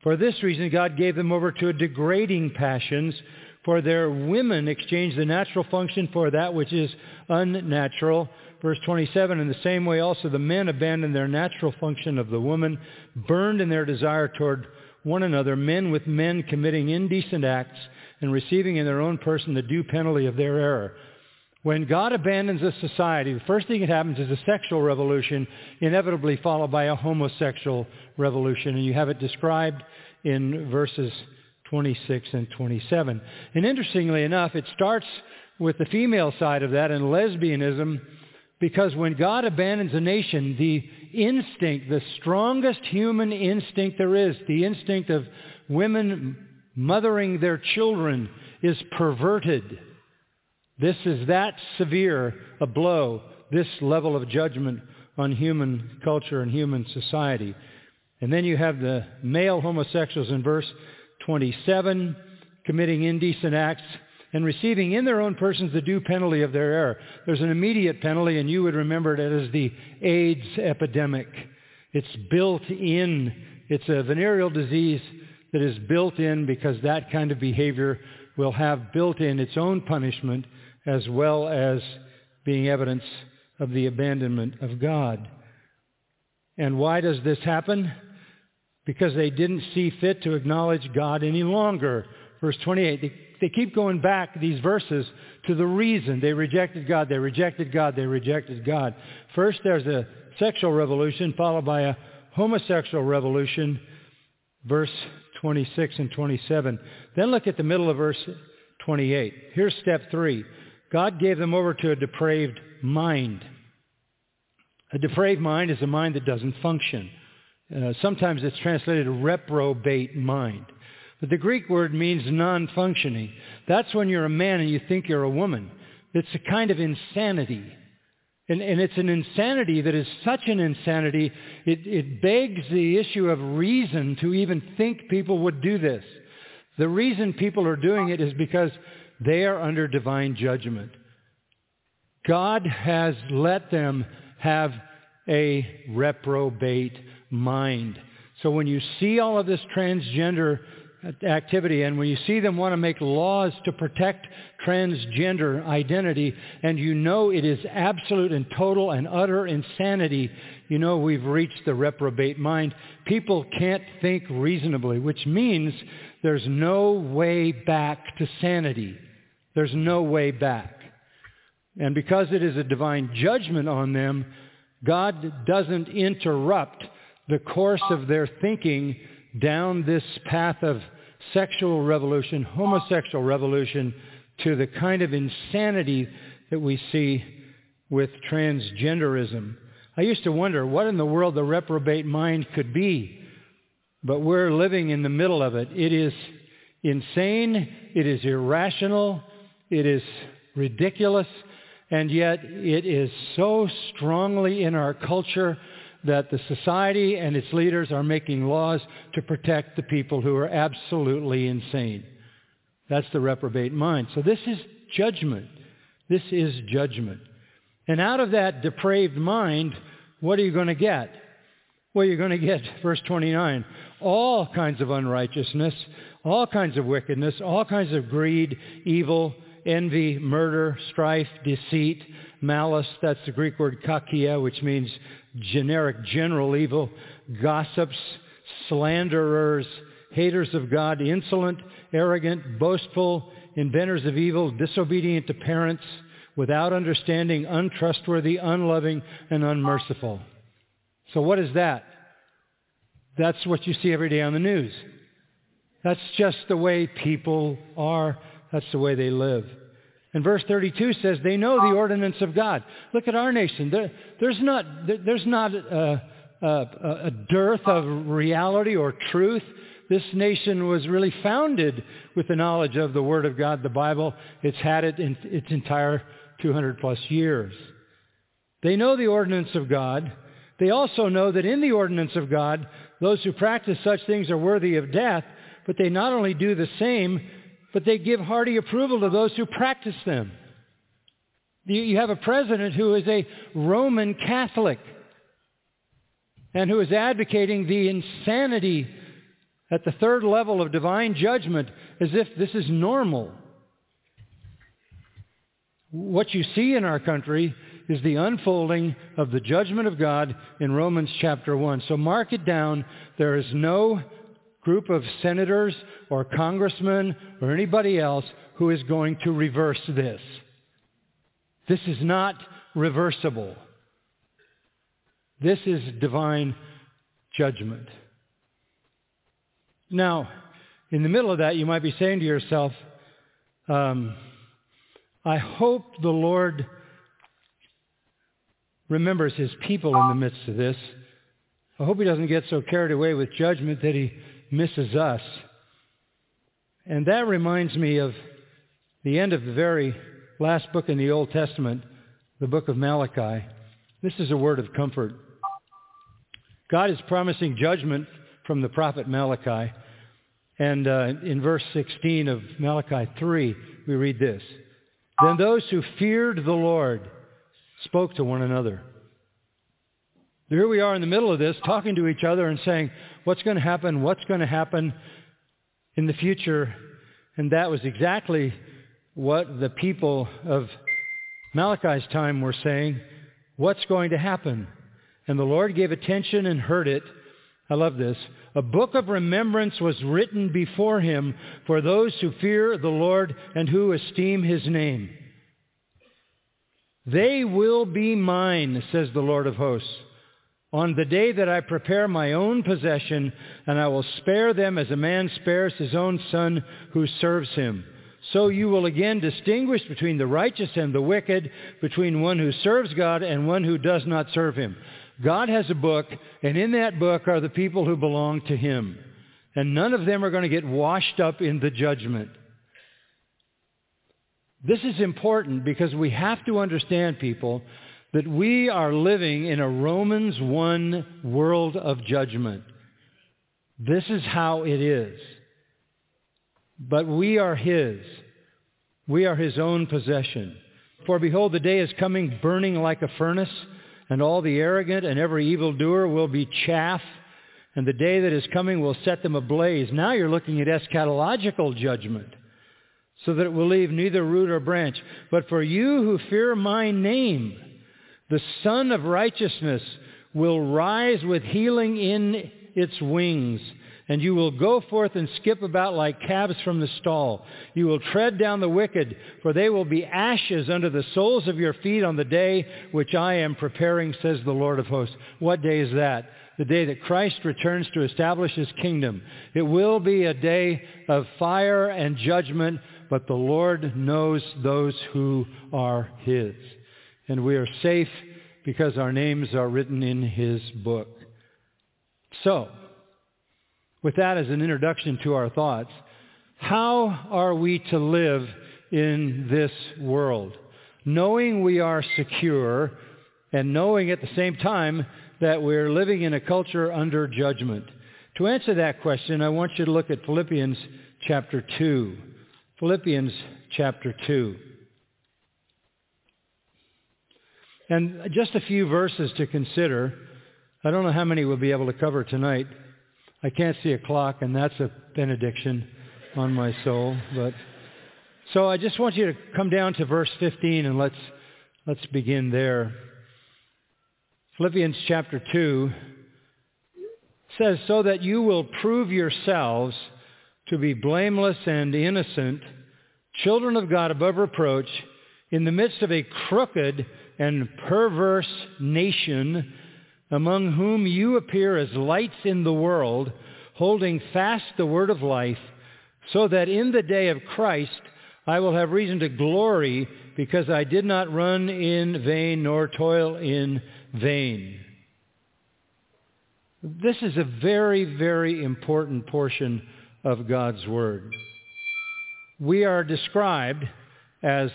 for this reason God gave them over to degrading passions, for their women exchanged the natural function for that which is unnatural. Verse 27, in the same way also the men abandoned their natural function of the woman, burned in their desire toward one another, men with men committing indecent acts and receiving in their own person the due penalty of their error. When God abandons a society, the first thing that happens is a sexual revolution, inevitably followed by a homosexual revolution. And you have it described in verses 26 and 27. And interestingly enough, it starts with the female side of that and lesbianism because when God abandons a nation, the instinct, the strongest human instinct there is, the instinct of women mothering their children is perverted. This is that severe a blow, this level of judgment on human culture and human society. And then you have the male homosexuals in verse 27 committing indecent acts and receiving in their own persons the due penalty of their error. There's an immediate penalty, and you would remember it as the AIDS epidemic. It's built in. It's a venereal disease that is built in because that kind of behavior will have built in its own punishment as well as being evidence of the abandonment of God. And why does this happen? Because they didn't see fit to acknowledge God any longer. Verse 28, they, they keep going back, these verses, to the reason. They rejected God, they rejected God, they rejected God. First there's a sexual revolution followed by a homosexual revolution. Verse 26 and 27. Then look at the middle of verse 28. Here's step three. God gave them over to a depraved mind. A depraved mind is a mind that doesn't function. Uh, sometimes it's translated reprobate mind. But the Greek word means non-functioning. That's when you're a man and you think you're a woman. It's a kind of insanity. And, and it's an insanity that is such an insanity, it, it begs the issue of reason to even think people would do this. The reason people are doing it is because they are under divine judgment. God has let them have a reprobate mind. So when you see all of this transgender activity. And when you see them want to make laws to protect transgender identity, and you know it is absolute and total and utter insanity, you know we've reached the reprobate mind. People can't think reasonably, which means there's no way back to sanity. There's no way back. And because it is a divine judgment on them, God doesn't interrupt the course of their thinking down this path of sexual revolution, homosexual revolution, to the kind of insanity that we see with transgenderism. I used to wonder what in the world the reprobate mind could be, but we're living in the middle of it. It is insane, it is irrational, it is ridiculous, and yet it is so strongly in our culture that the society and its leaders are making laws to protect the people who are absolutely insane. That's the reprobate mind. So this is judgment. This is judgment. And out of that depraved mind, what are you going to get? Well, you're going to get, verse 29, all kinds of unrighteousness, all kinds of wickedness, all kinds of greed, evil, envy, murder, strife, deceit, malice. That's the Greek word kakia, which means generic, general evil. Gossips, slanderers, haters of God, insolent, arrogant, boastful, inventors of evil, disobedient to parents, without understanding, untrustworthy, unloving, and unmerciful. So what is that? That's what you see every day on the news. That's just the way people are. That's the way they live. And verse 32 says they know the ordinance of God. Look at our nation. There, there's not, there's not a, a, a dearth of reality or truth. This nation was really founded with the knowledge of the Word of God, the Bible. It's had it in its entire 200 plus years. They know the ordinance of God. They also know that in the ordinance of God, those who practice such things are worthy of death, but they not only do the same, but they give hearty approval to those who practice them. You have a president who is a Roman Catholic and who is advocating the insanity at the third level of divine judgment as if this is normal. What you see in our country is the unfolding of the judgment of God in Romans chapter 1. So mark it down. There is no group of senators or congressmen or anybody else who is going to reverse this. This is not reversible. This is divine judgment. Now, in the middle of that, you might be saying to yourself, um, I hope the Lord remembers his people in the midst of this. I hope he doesn't get so carried away with judgment that he misses us. And that reminds me of the end of the very last book in the Old Testament, the book of Malachi. This is a word of comfort. God is promising judgment from the prophet Malachi. And uh, in verse 16 of Malachi 3, we read this. Then those who feared the Lord spoke to one another. Here we are in the middle of this, talking to each other and saying, what's going to happen, what's going to happen in the future. And that was exactly what the people of Malachi's time were saying, what's going to happen? And the Lord gave attention and heard it. I love this. A book of remembrance was written before him for those who fear the Lord and who esteem his name. They will be mine, says the Lord of hosts, on the day that I prepare my own possession, and I will spare them as a man spares his own son who serves him. So you will again distinguish between the righteous and the wicked, between one who serves God and one who does not serve him. God has a book, and in that book are the people who belong to him. And none of them are going to get washed up in the judgment. This is important because we have to understand, people, that we are living in a Romans 1 world of judgment. This is how it is. But we are his. We are his own possession. For behold, the day is coming burning like a furnace, and all the arrogant and every evildoer will be chaff, and the day that is coming will set them ablaze. Now you're looking at eschatological judgment so that it will leave neither root or branch. But for you who fear my name, the Sun of Righteousness will rise with healing in its wings, and you will go forth and skip about like calves from the stall. You will tread down the wicked, for they will be ashes under the soles of your feet on the day which I am preparing, says the Lord of hosts. What day is that? The day that Christ returns to establish his kingdom. It will be a day of fire and judgment but the Lord knows those who are his. And we are safe because our names are written in his book. So, with that as an introduction to our thoughts, how are we to live in this world, knowing we are secure and knowing at the same time that we're living in a culture under judgment. To answer that question, I want you to look at Philippians chapter 2. Philippians chapter 2. And just a few verses to consider. I don't know how many we'll be able to cover tonight. I can't see a clock, and that's a benediction on my soul. But so I just want you to come down to verse 15 and let's let's begin there. Philippians chapter 2 says, So that you will prove yourselves to be blameless and innocent, children of God above reproach, in the midst of a crooked and perverse nation, among whom you appear as lights in the world, holding fast the word of life, so that in the day of Christ I will have reason to glory because I did not run in vain nor toil in vain. This is a very, very important portion of God's Word. We are described as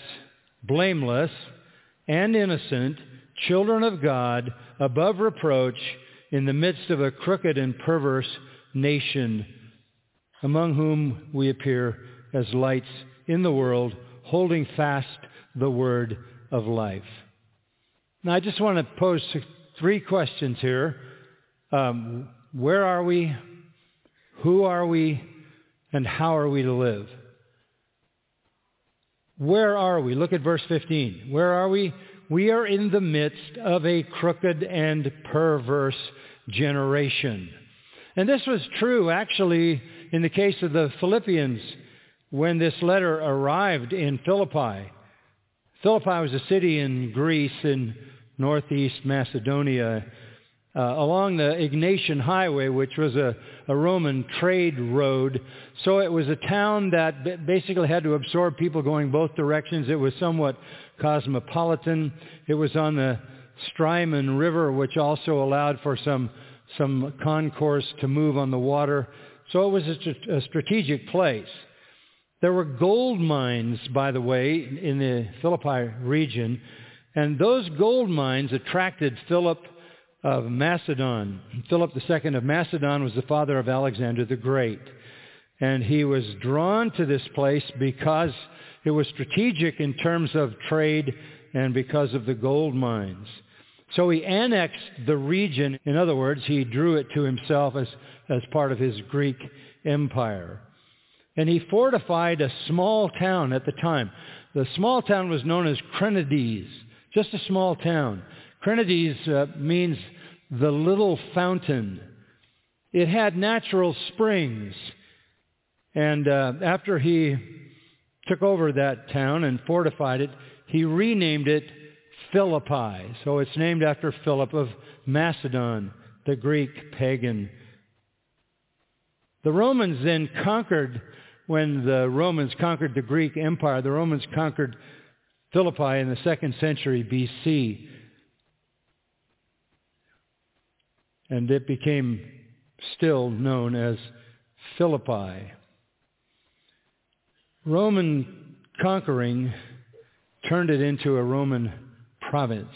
blameless and innocent, children of God, above reproach, in the midst of a crooked and perverse nation, among whom we appear as lights in the world, holding fast the word of life. Now, I just want to pose three questions here. Um, where are we? Who are we? And how are we to live? Where are we? Look at verse 15. Where are we? We are in the midst of a crooked and perverse generation. And this was true actually in the case of the Philippians when this letter arrived in Philippi. Philippi was a city in Greece in northeast Macedonia, uh, along the Egnatian Highway, which was a, a Roman trade road. So it was a town that basically had to absorb people going both directions. It was somewhat cosmopolitan. It was on the Strymon River, which also allowed for some, some concourse to move on the water. So it was a, a strategic place. There were gold mines, by the way, in the Philippi region and those gold mines attracted Philip of Macedon. Philip II of Macedon was the father of Alexander the Great. And he was drawn to this place because it was strategic in terms of trade and because of the gold mines. So he annexed the region. In other words, he drew it to himself as, as part of his Greek empire. And he fortified a small town at the time. The small town was known as Krenides. Just a small town. Krenides uh, means the little fountain. It had natural springs. And uh, after he took over that town and fortified it, he renamed it Philippi. So it's named after Philip of Macedon, the Greek pagan. The Romans then conquered, when the Romans conquered the Greek Empire, the Romans conquered Philippi in the second century BC. And it became still known as Philippi. Roman conquering turned it into a Roman province.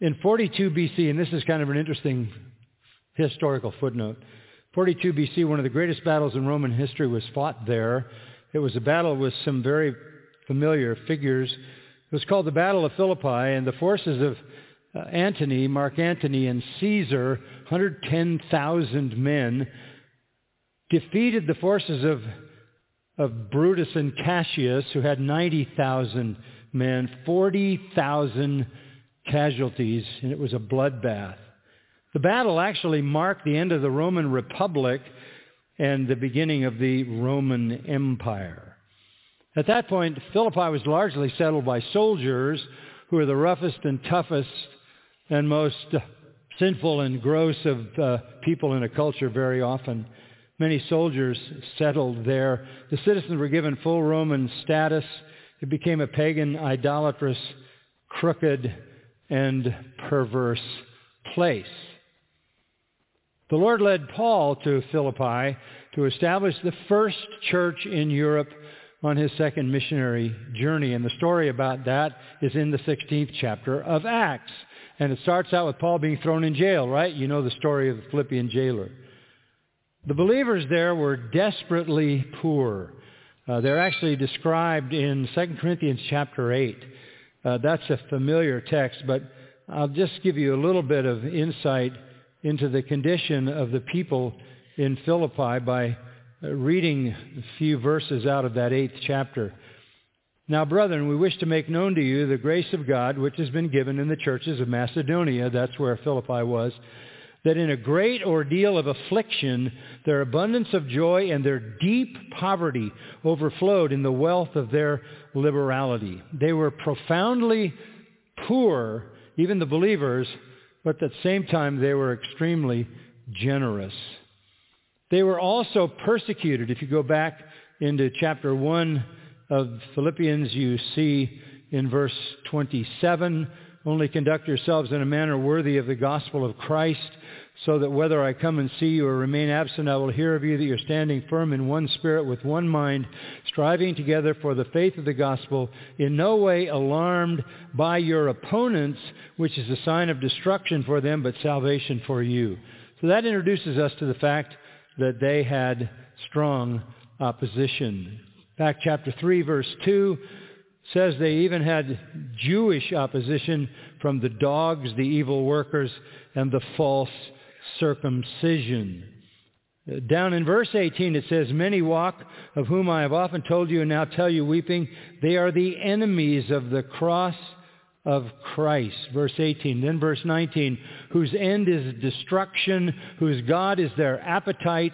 In 42 BC, and this is kind of an interesting historical footnote, 42 BC, one of the greatest battles in Roman history was fought there. It was a battle with some very familiar figures. It was called the Battle of Philippi, and the forces of uh, Antony, Mark Antony, and Caesar, 110,000 men, defeated the forces of, of Brutus and Cassius, who had 90,000 men, 40,000 casualties, and it was a bloodbath. The battle actually marked the end of the Roman Republic and the beginning of the Roman Empire. At that point, Philippi was largely settled by soldiers who were the roughest and toughest and most sinful and gross of uh, people in a culture very often. Many soldiers settled there. The citizens were given full Roman status. It became a pagan, idolatrous, crooked, and perverse place. The Lord led Paul to Philippi to establish the first church in Europe on his second missionary journey. And the story about that is in the 16th chapter of Acts. And it starts out with Paul being thrown in jail, right? You know the story of the Philippian jailer. The believers there were desperately poor. Uh, they're actually described in 2 Corinthians chapter 8. Uh, that's a familiar text, but I'll just give you a little bit of insight into the condition of the people in Philippi by uh, reading a few verses out of that eighth chapter. Now, brethren, we wish to make known to you the grace of God which has been given in the churches of Macedonia, that's where Philippi was, that in a great ordeal of affliction, their abundance of joy and their deep poverty overflowed in the wealth of their liberality. They were profoundly poor, even the believers, but at the same time they were extremely generous. They were also persecuted. If you go back into chapter 1 of Philippians, you see in verse 27, only conduct yourselves in a manner worthy of the gospel of Christ, so that whether I come and see you or remain absent, I will hear of you that you're standing firm in one spirit with one mind, striving together for the faith of the gospel, in no way alarmed by your opponents, which is a sign of destruction for them, but salvation for you. So that introduces us to the fact that they had strong opposition. Back chapter 3, verse 2 says they even had Jewish opposition from the dogs, the evil workers, and the false circumcision. Down in verse 18 it says, Many walk, of whom I have often told you and now tell you weeping, they are the enemies of the cross of Christ. Verse 18. Then verse 19, whose end is destruction, whose God is their appetite,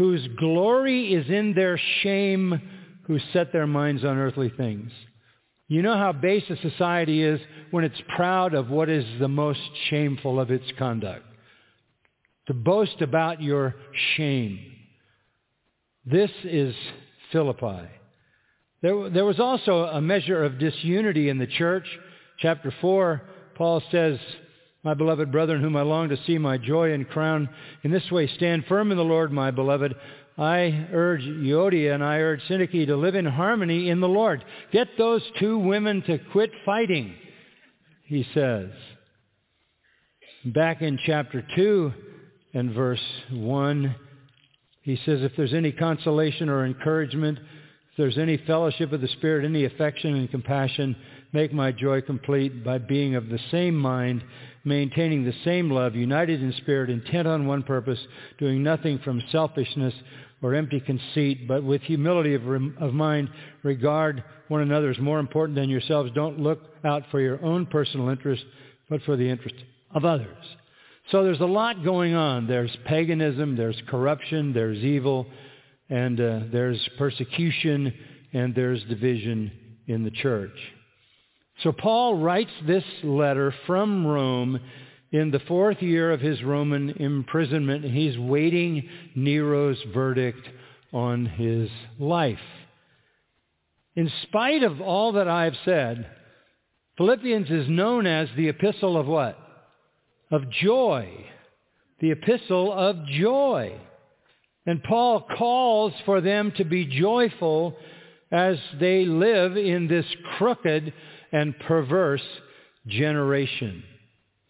whose glory is in their shame, who set their minds on earthly things. You know how base a society is when it's proud of what is the most shameful of its conduct. To boast about your shame. This is Philippi. There, there was also a measure of disunity in the church. Chapter 4, Paul says, My beloved brethren, whom I long to see my joy and crown, in this way stand firm in the Lord, my beloved. I urge Euodia and I urge Syntyche to live in harmony in the Lord. Get those two women to quit fighting, he says. Back in chapter 2 and verse 1, he says, if there's any consolation or encouragement, if there's any fellowship of the Spirit, any affection and compassion, make my joy complete by being of the same mind, maintaining the same love, united in spirit, intent on one purpose, doing nothing from selfishness or empty conceit, but with humility of, of mind, regard one another as more important than yourselves. Don't look out for your own personal interest, but for the interest of others. So there's a lot going on. There's paganism, there's corruption, there's evil, and uh, there's persecution, and there's division in the church. So Paul writes this letter from Rome in the fourth year of his Roman imprisonment. He's waiting Nero's verdict on his life. In spite of all that I've said, Philippians is known as the epistle of what? Of joy. The epistle of joy. And Paul calls for them to be joyful as they live in this crooked and perverse generation.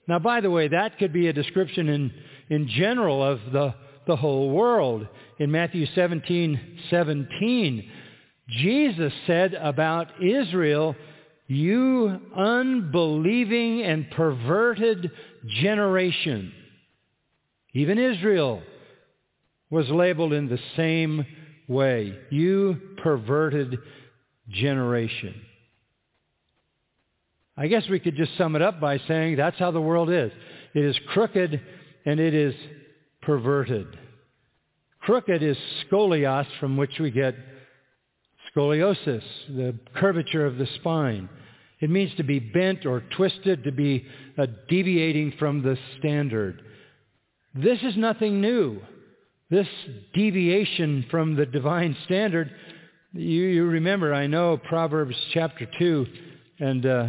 Now, by the way, that could be a description in, in general of the, the whole world. In Matthew 17, 17, Jesus said about Israel, you unbelieving and perverted generation. Even Israel was labeled in the same way. You perverted generation. I guess we could just sum it up by saying that's how the world is. It is crooked and it is perverted. Crooked is scolios, from which we get scoliosis, the curvature of the spine. It means to be bent or twisted, to be uh, deviating from the standard. This is nothing new. This deviation from the divine standard, you, you remember, I know Proverbs chapter 2 and uh,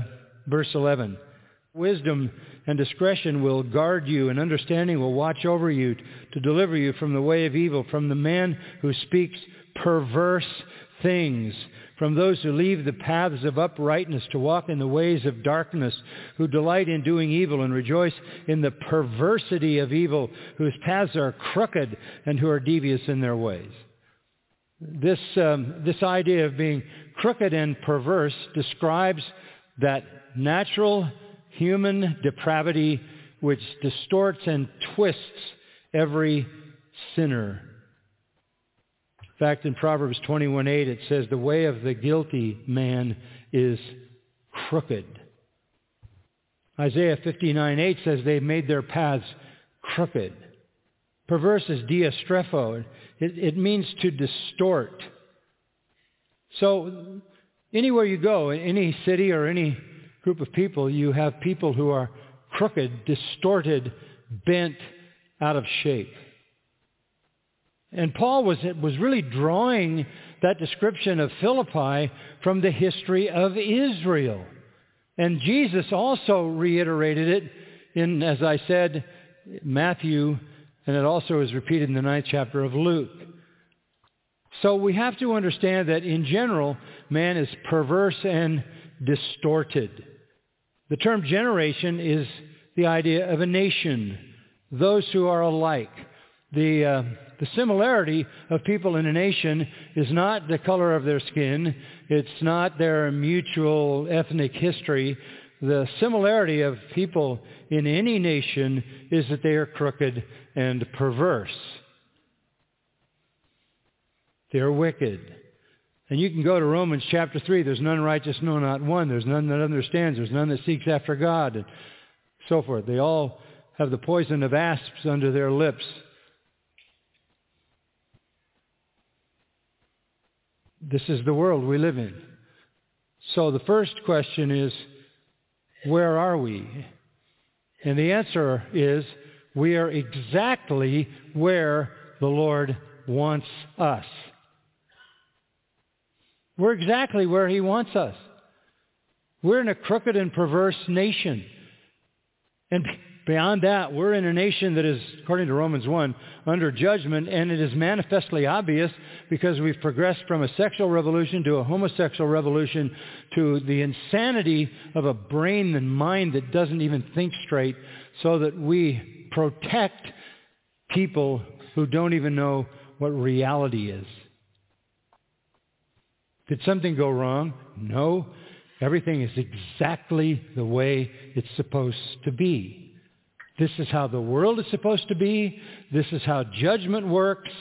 Verse 11. Wisdom and discretion will guard you, and understanding will watch over you to deliver you from the way of evil, from the man who speaks perverse things from those who leave the paths of uprightness to walk in the ways of darkness, who delight in doing evil and rejoice in the perversity of evil, whose paths are crooked and who are devious in their ways. This, um, this idea of being crooked and perverse describes that natural human depravity which distorts and twists every sinner In fact, in Proverbs 21:8 it says, the way of the guilty man is crooked. Isaiah 59:8 says they've made their paths crooked. Perverse is diastrepho. It, it means to distort. So anywhere you go, in any city or any group of people, you have people who are crooked, distorted, bent, out of shape. And Paul was, was really drawing that description of Philippi from the history of Israel. And Jesus also reiterated it in, as I said, Matthew, and it also is repeated in the ninth chapter of Luke. So we have to understand that in general, man is perverse and distorted. The term generation is the idea of a nation, those who are alike. The, uh, the similarity of people in a nation is not the color of their skin. It's not their mutual ethnic history. The similarity of people in any nation is that they are crooked and perverse. They're wicked. And you can go to Romans chapter 3. There's none righteous, no, not one. There's none that understands. There's none that seeks after God, and so forth. They all have the poison of asps under their lips. This is the world we live in. So the first question is, where are we? And the answer is, we are exactly where the Lord wants us. We're exactly where he wants us. We're in a crooked and perverse nation. And Beyond that, we're in a nation that is, according to Romans 1, under judgment, and it is manifestly obvious because we've progressed from a sexual revolution to a homosexual revolution to the insanity of a brain and mind that doesn't even think straight so that we protect people who don't even know what reality is. Did something go wrong? No. Everything is exactly the way it's supposed to be. This is how the world is supposed to be. This is how judgment works.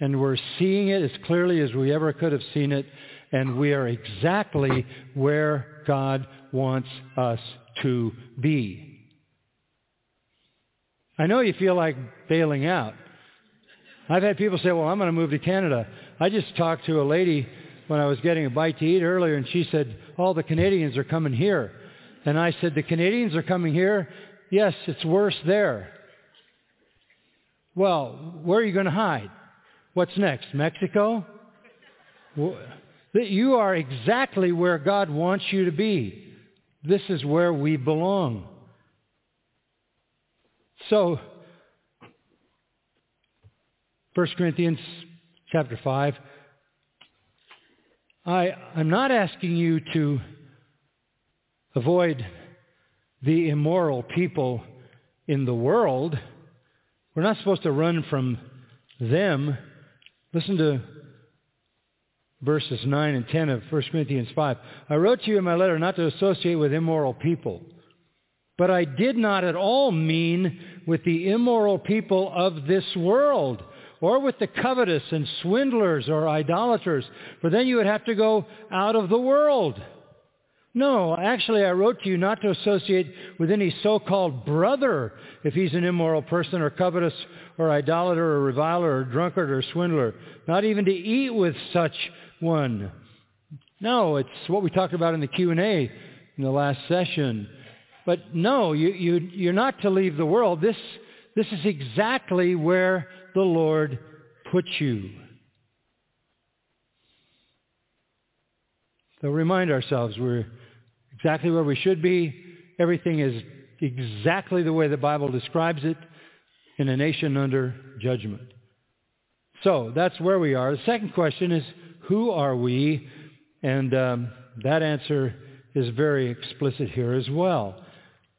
And we're seeing it as clearly as we ever could have seen it. And we are exactly where God wants us to be. I know you feel like bailing out. I've had people say, well, I'm going to move to Canada. I just talked to a lady when I was getting a bite to eat earlier, and she said, all the Canadians are coming here. And I said, the Canadians are coming here? Yes, it's worse there. Well, where are you going to hide? What's next? Mexico? You are exactly where God wants you to be. This is where we belong. So, 1 Corinthians chapter 5, I, I'm not asking you to avoid the immoral people in the world. We're not supposed to run from them. Listen to verses 9 and 10 of 1 Corinthians 5. I wrote to you in my letter not to associate with immoral people. But I did not at all mean with the immoral people of this world, or with the covetous and swindlers or idolaters, for then you would have to go out of the world. No, actually I wrote to you not to associate with any so-called brother if he's an immoral person or covetous or idolater or reviler or drunkard or swindler. Not even to eat with such one. No, it's what we talked about in the Q&A in the last session. But no, you, you, you're not to leave the world. This, this is exactly where the Lord put you. So remind ourselves we're exactly where we should be. Everything is exactly the way the Bible describes it in a nation under judgment. So that's where we are. The second question is, who are we? And um, that answer is very explicit here as well.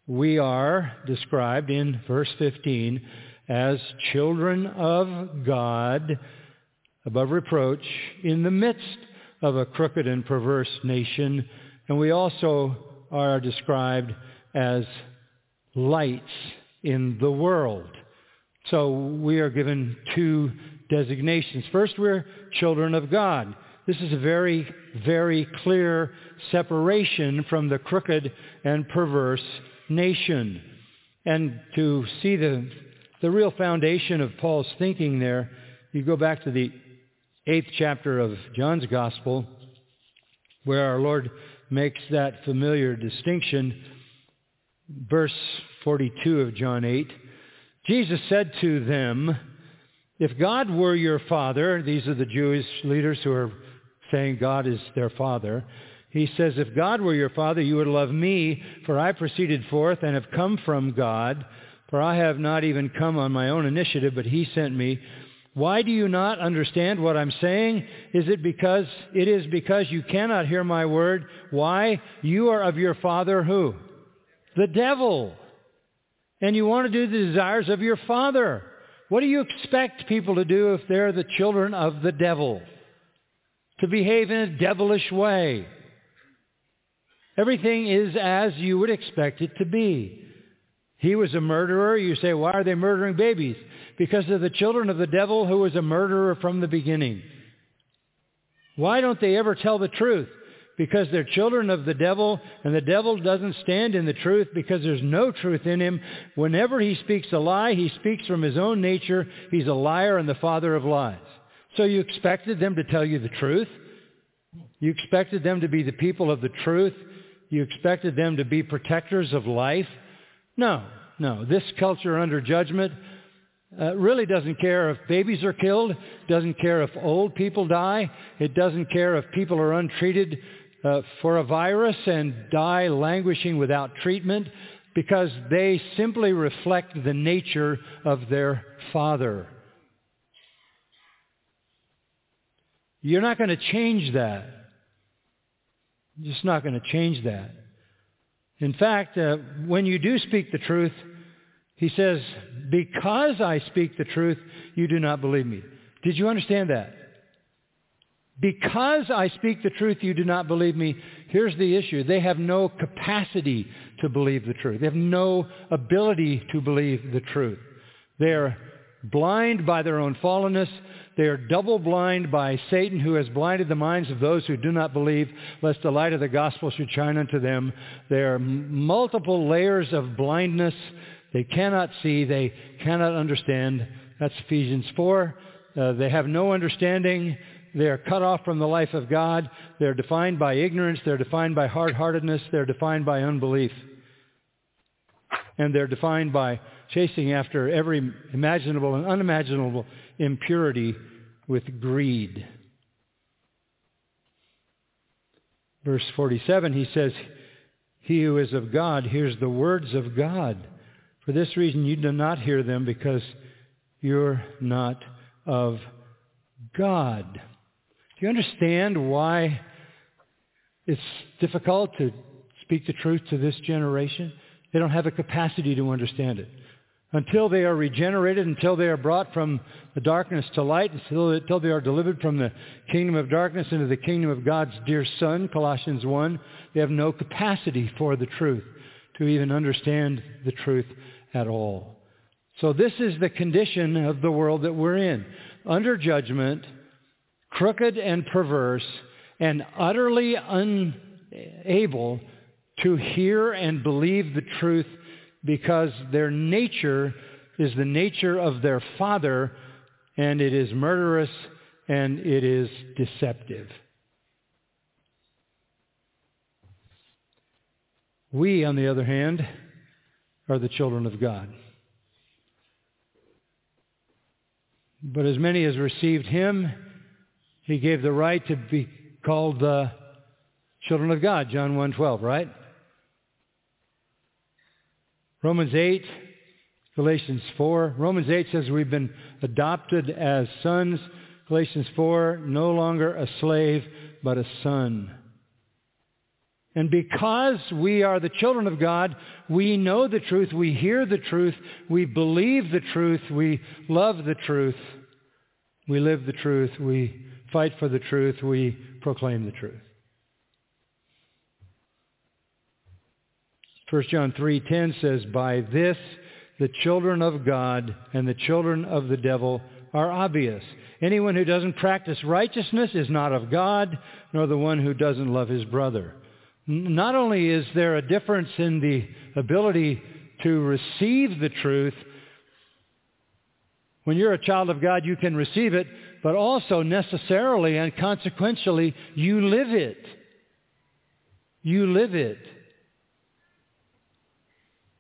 We are described in verse 15 as children of God above reproach in the midst of a crooked and perverse nation. And we also are described as lights in the world. So we are given two designations. First, we're children of God. This is a very, very clear separation from the crooked and perverse nation. And to see the, the real foundation of Paul's thinking there, you go back to the eighth chapter of John's Gospel, where our Lord makes that familiar distinction. Verse 42 of John 8, Jesus said to them, if God were your father, these are the Jewish leaders who are saying God is their father. He says, if God were your father, you would love me, for I proceeded forth and have come from God, for I have not even come on my own initiative, but he sent me. Why do you not understand what I'm saying? Is it because it is because you cannot hear my word? Why? You are of your father who? The devil. And you want to do the desires of your father. What do you expect people to do if they're the children of the devil? To behave in a devilish way. Everything is as you would expect it to be. He was a murderer. You say, why are they murdering babies? Because they're the children of the devil who was a murderer from the beginning. Why don't they ever tell the truth? Because they're children of the devil, and the devil doesn't stand in the truth because there's no truth in him. Whenever he speaks a lie, he speaks from his own nature. He's a liar and the father of lies. So you expected them to tell you the truth? You expected them to be the people of the truth? You expected them to be protectors of life? No, no. This culture under judgment uh, really doesn't care if babies are killed, doesn't care if old people die, it doesn't care if people are untreated uh, for a virus and die languishing without treatment because they simply reflect the nature of their father. You're not going to change that. You're just not going to change that. In fact, uh, when you do speak the truth, he says, because I speak the truth, you do not believe me. Did you understand that? Because I speak the truth, you do not believe me. Here's the issue. They have no capacity to believe the truth. They have no ability to believe the truth. They are blind by their own fallenness. They are double blind by Satan who has blinded the minds of those who do not believe, lest the light of the gospel should shine unto them. There are multiple layers of blindness. They cannot see. They cannot understand. That's Ephesians 4. Uh, they have no understanding. They are cut off from the life of God. They're defined by ignorance. They're defined by hard-heartedness. They're defined by unbelief. And they're defined by chasing after every imaginable and unimaginable impurity with greed. Verse 47, he says, He who is of God hears the words of God. For this reason you do not hear them because you're not of God. Do you understand why it's difficult to speak the truth to this generation? They don't have a capacity to understand it. Until they are regenerated, until they are brought from the darkness to light, until, they are delivered from the kingdom of darkness into the kingdom of God's dear Son, Colossians 1, they have no capacity for the truth, to even understand the truth at all. So this is the condition of the world that we're in. Under judgment, crooked and perverse, and utterly unable to hear and believe the truth because their nature is the nature of their father, and it is murderous and it is deceptive. We, on the other hand, are the children of God. But as many as received him, he gave the right to be called the children of God, John 1.12, right? Romans 8, Galatians 4. Romans 8 says we've been adopted as sons. Galatians 4, no longer a slave, but a son. And because we are the children of God, we know the truth, we hear the truth, we believe the truth, we love the truth, we live the truth, we fight for the truth, we proclaim the truth. 1 John 3:10 says, "By this the children of God and the children of the devil are obvious. Anyone who doesn't practice righteousness is not of God, nor the one who doesn't love his brother." Not only is there a difference in the ability to receive the truth, when you're a child of God, you can receive it, but also necessarily and consequentially, you live it. You live it.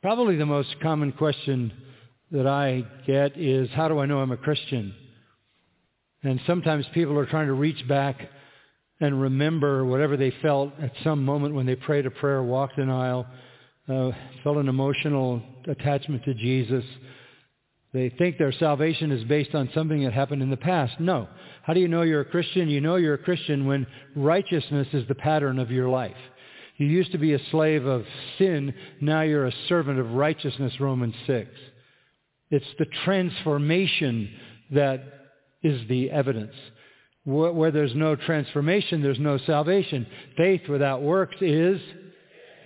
Probably the most common question that I get is, how do I know I'm a Christian? And sometimes people are trying to reach back and remember whatever they felt at some moment when they prayed a prayer, walked an aisle, uh, felt an emotional attachment to Jesus. They think their salvation is based on something that happened in the past. No. How do you know you're a Christian? You know you're a Christian when righteousness is the pattern of your life. You used to be a slave of sin. Now you're a servant of righteousness, Romans 6. It's the transformation that is the evidence. Where there's no transformation, there's no salvation. Faith without works is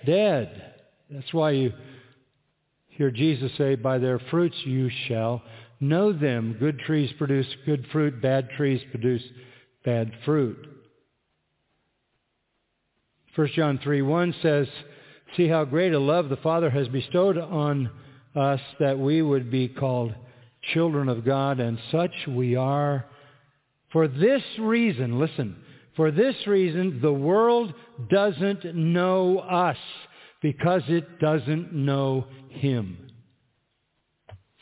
dead. That's why you hear Jesus say, by their fruits you shall know them. Good trees produce good fruit. Bad trees produce bad fruit. 1 John 3, 1 says, See how great a love the Father has bestowed on us that we would be called children of God, and such we are. For this reason, listen, for this reason the world doesn't know us because it doesn't know him.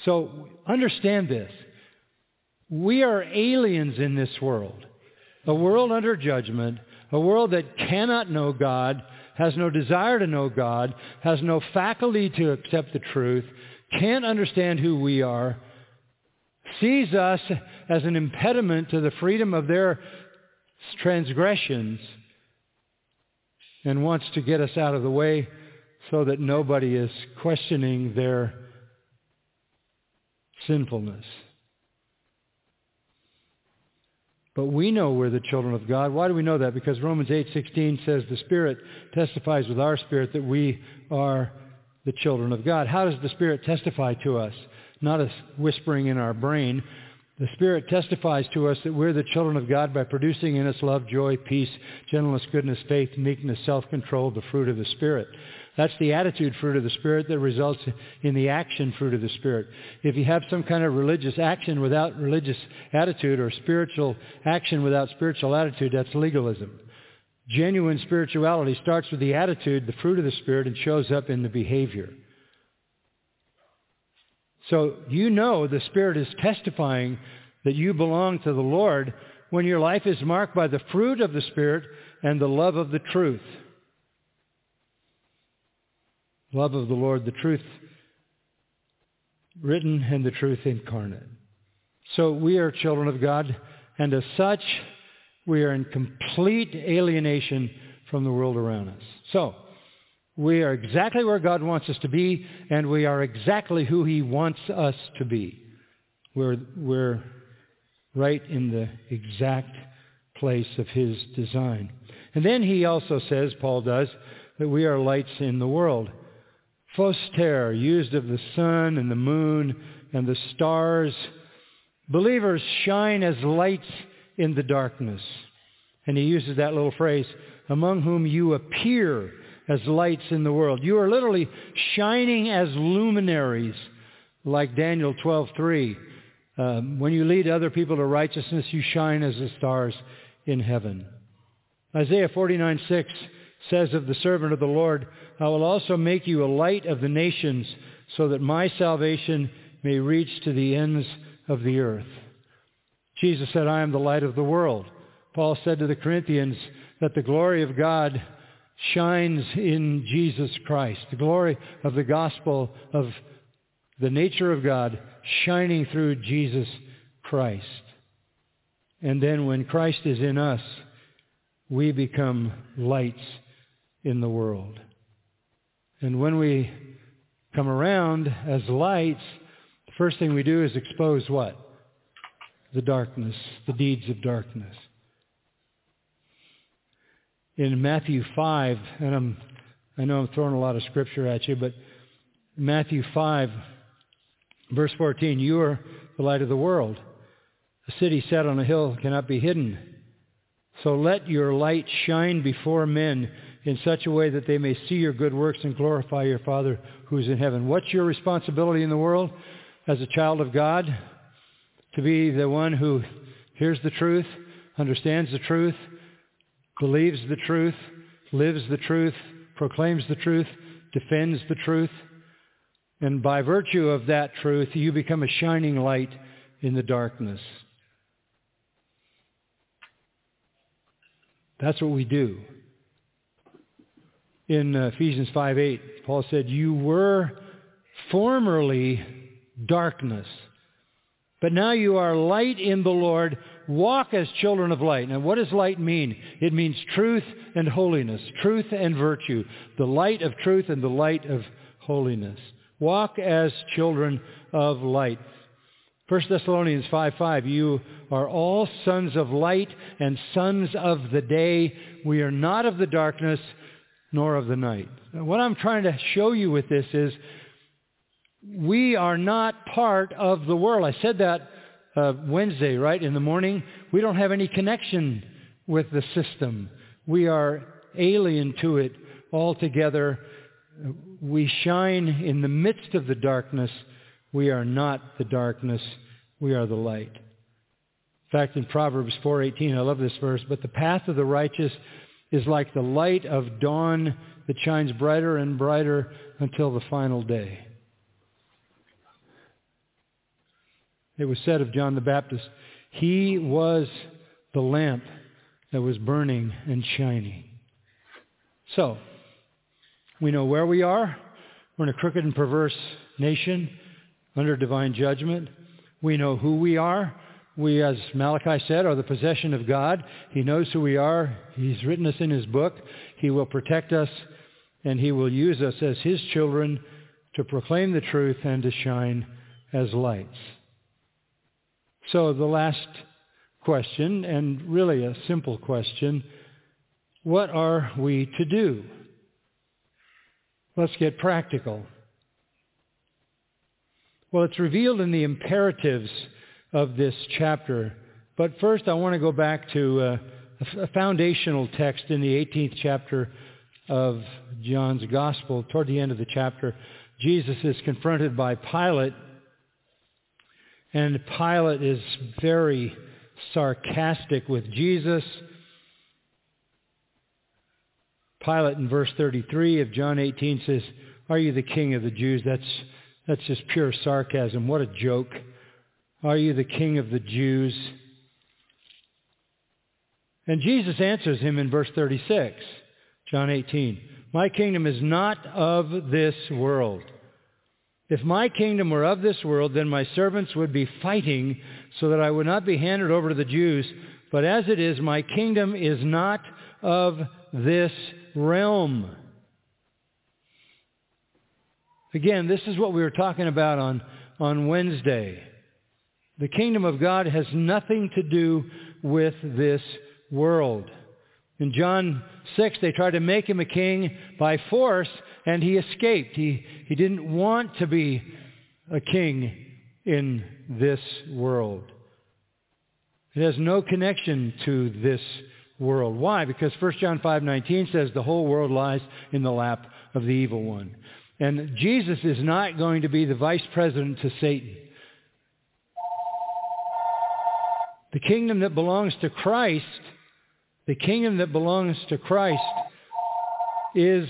So understand this. We are aliens in this world, a world under judgment, a world that cannot know God, has no desire to know God, has no faculty to accept the truth, can't understand who we are, sees us as an impediment to the freedom of their transgressions and wants to get us out of the way so that nobody is questioning their sinfulness. But we know we're the children of God. Why do we know that? Because Romans 8:16 says the Spirit testifies with our spirit that we are the children of God. How does the Spirit testify to us? not a whispering in our brain. The Spirit testifies to us that we're the children of God by producing in us love, joy, peace, gentleness, goodness, faith, meekness, self-control, the fruit of the Spirit. That's the attitude fruit of the Spirit that results in the action fruit of the Spirit. If you have some kind of religious action without religious attitude or spiritual action without spiritual attitude, that's legalism. Genuine spirituality starts with the attitude, the fruit of the Spirit, and shows up in the behavior. So you know the Spirit is testifying that you belong to the Lord when your life is marked by the fruit of the Spirit and the love of the truth. Love of the Lord, the truth written and the truth incarnate. So we are children of God, and as such, we are in complete alienation from the world around us. So, we are exactly where God wants us to be, and we are exactly who he wants us to be. We're, we're right in the exact place of his design. And then he also says, Paul does, that we are lights in the world. Phoster, used of the sun and the moon and the stars. Believers shine as lights in the darkness. And he uses that little phrase, among whom you appear as lights in the world. You are literally shining as luminaries, like Daniel 12:3. Um, when you lead other people to righteousness, you shine as the stars in heaven. Isaiah 49:6 says of the servant of the Lord, I will also make you a light of the nations so that my salvation may reach to the ends of the earth. Jesus said, I am the light of the world. Paul said to the Corinthians that the glory of God shines in Jesus Christ. The glory of the gospel of the nature of God shining through Jesus Christ. And then when Christ is in us, we become lights in the world. And when we come around as lights, the first thing we do is expose what? The darkness, the deeds of darkness. In Matthew 5, and I'm, I know I'm throwing a lot of scripture at you, but Matthew 5, verse 14, you are the light of the world. A city set on a hill cannot be hidden. So let your light shine before men in such a way that they may see your good works and glorify your Father who is in heaven. What's your responsibility in the world as a child of God? To be the one who hears the truth, understands the truth, believes the truth, lives the truth, proclaims the truth, defends the truth. And by virtue of that truth, you become a shining light in the darkness. That's what we do. In Ephesians 5.8, Paul said, You were formerly darkness, but now you are light in the Lord. Walk as children of light. Now, what does light mean? It means truth and holiness, truth and virtue, the light of truth and the light of holiness. Walk as children of light. 1 Thessalonians 5.5, you are all sons of light and sons of the day. We are not of the darkness nor of the night. What I'm trying to show you with this is we are not part of the world. I said that uh, Wednesday, right, in the morning. We don't have any connection with the system. We are alien to it altogether. We shine in the midst of the darkness we are not the darkness. We are the light. In fact, in Proverbs 4.18, I love this verse, but the path of the righteous is like the light of dawn that shines brighter and brighter until the final day. It was said of John the Baptist, he was the lamp that was burning and shining. So, we know where we are. We're in a crooked and perverse nation under divine judgment. We know who we are. We, as Malachi said, are the possession of God. He knows who we are. He's written us in his book. He will protect us, and he will use us as his children to proclaim the truth and to shine as lights. So the last question, and really a simple question, what are we to do? Let's get practical. Well, it's revealed in the imperatives of this chapter. But first, I want to go back to uh, a foundational text in the 18th chapter of John's Gospel. Toward the end of the chapter, Jesus is confronted by Pilate, and Pilate is very sarcastic with Jesus. Pilate in verse 33 of John 18 says, Are you the king of the Jews? That's that's just pure sarcasm. What a joke. Are you the king of the Jews? And Jesus answers him in verse 36, John 18. My kingdom is not of this world. If my kingdom were of this world, then my servants would be fighting so that I would not be handed over to the Jews. But as it is, my kingdom is not of this realm. Again, this is what we were talking about on, on Wednesday. The kingdom of God has nothing to do with this world. In John 6, they tried to make him a king by force, and he escaped. He, he didn't want to be a king in this world. It has no connection to this world. Why? Because 1 John 5.19 says the whole world lies in the lap of the evil one. And Jesus is not going to be the vice president to Satan. The kingdom that belongs to Christ, the kingdom that belongs to Christ is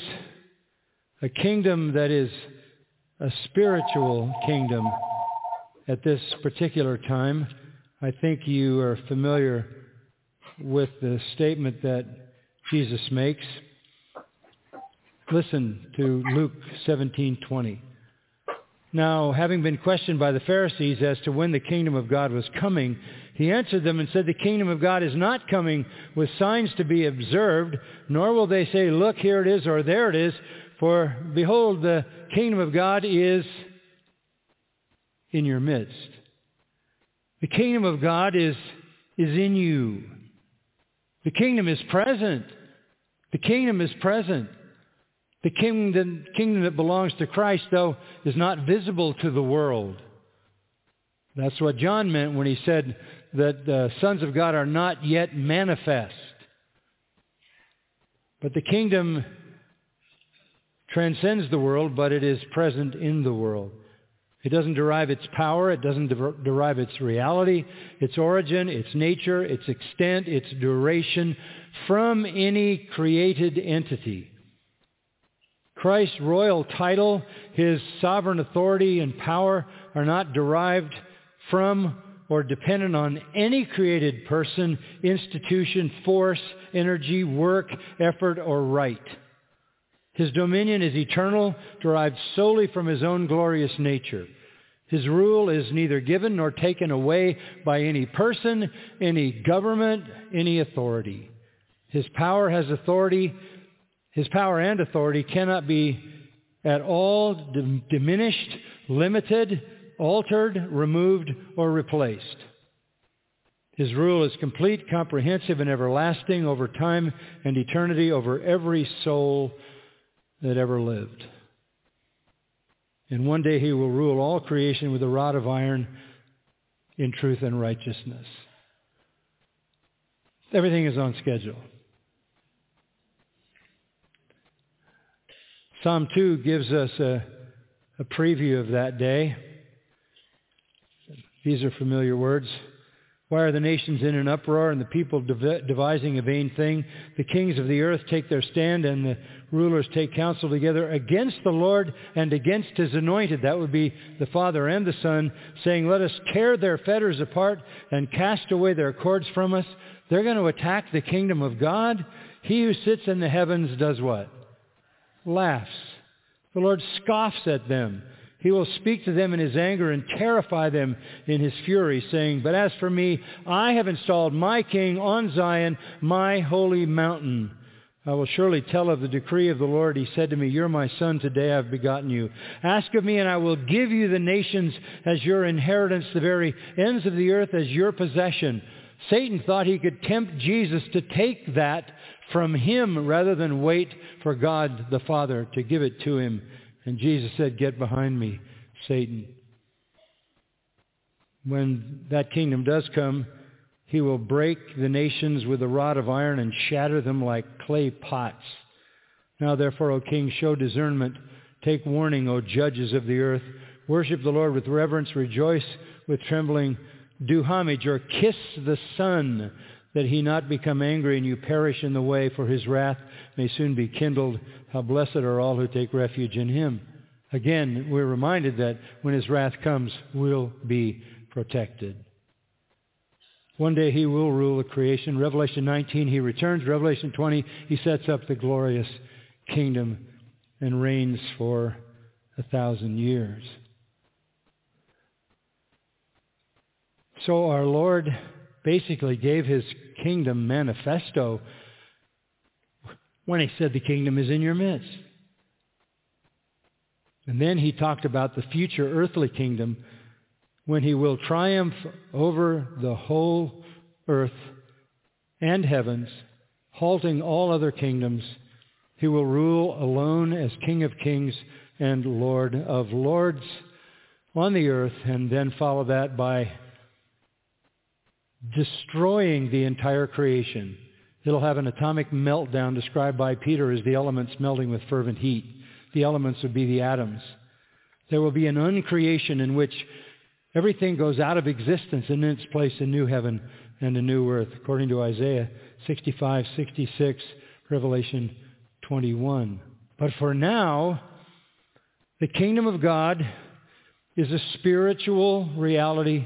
a kingdom that is a spiritual kingdom at this particular time. I think you are familiar with the statement that Jesus makes. Listen to Luke 17:20. Now, having been questioned by the Pharisees as to when the kingdom of God was coming, He answered them and said, The kingdom of God is not coming with signs to be observed, nor will they say, Look, here it is, or there it is. For behold, the kingdom of God is in your midst. The kingdom of God is, is in you. The kingdom is present. The kingdom is present. The kingdom, kingdom that belongs to Christ, though, is not visible to the world. That's what John meant when he said that the sons of God are not yet manifest. But the kingdom transcends the world, but it is present in the world. It doesn't derive its power. It doesn't derive its reality, its origin, its nature, its extent, its duration from any created entity. Christ's royal title, his sovereign authority and power are not derived from or dependent on any created person, institution, force, energy, work, effort, or right. His dominion is eternal, derived solely from his own glorious nature. His rule is neither given nor taken away by any person, any government, any authority. His power has authority. His power and authority cannot be at all diminished, limited, altered, removed, or replaced. His rule is complete, comprehensive, and everlasting over time and eternity, over every soul that ever lived. And one day he will rule all creation with a rod of iron in truth and righteousness. Everything is on schedule. Psalm 2 gives us a, a preview of that day. These are familiar words. Why are the nations in an uproar and the people devising a vain thing? The kings of the earth take their stand and the rulers take counsel together against the Lord and against his anointed. That would be the Father and the Son, saying, let us tear their fetters apart and cast away their cords from us. They're going to attack the kingdom of God. He who sits in the heavens does what? Laughs. The Lord scoffs at them. He will speak to them in his anger and terrify them in his fury, saying, But as for me, I have installed my king on Zion, my holy mountain. I will surely tell of the decree of the Lord. He said to me, You're my son, today I've begotten you. Ask of me, and I will give you the nations as your inheritance, the very ends of the earth as your possession. Satan thought he could tempt Jesus to take that from him rather than wait for God the Father to give it to him. And Jesus said, get behind me, Satan. When that kingdom does come, he will break the nations with a rod of iron and shatter them like clay pots. Now therefore, O king, show discernment. Take warning, O judges of the earth. Worship the Lord with reverence. Rejoice with trembling. Do homage or kiss the Son, that he not become angry and you perish in the way, for his wrath may soon be kindled. How blessed are all who take refuge in him. Again, we're reminded that when his wrath comes, we'll be protected. One day he will rule the creation. Revelation 19, he returns. Revelation 20, he sets up the glorious kingdom and reigns for a thousand years. So our Lord basically gave his kingdom manifesto when he said the kingdom is in your midst. And then he talked about the future earthly kingdom when he will triumph over the whole earth and heavens, halting all other kingdoms. He will rule alone as King of kings and Lord of lords on the earth, and then follow that by destroying the entire creation. It'll have an atomic meltdown described by Peter as the elements melting with fervent heat. The elements would be the atoms. There will be an uncreation in which everything goes out of existence and in its place a new heaven and a new earth, according to Isaiah 65, 66, Revelation 21. But for now, the kingdom of God is a spiritual reality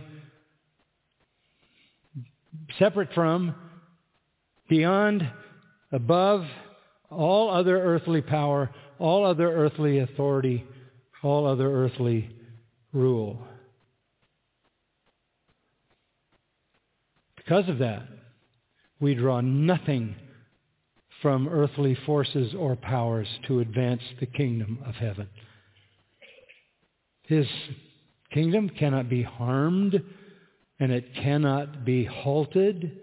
separate from, beyond, above all other earthly power, all other earthly authority, all other earthly rule. Because of that, we draw nothing from earthly forces or powers to advance the kingdom of heaven. His kingdom cannot be harmed, and it cannot be halted,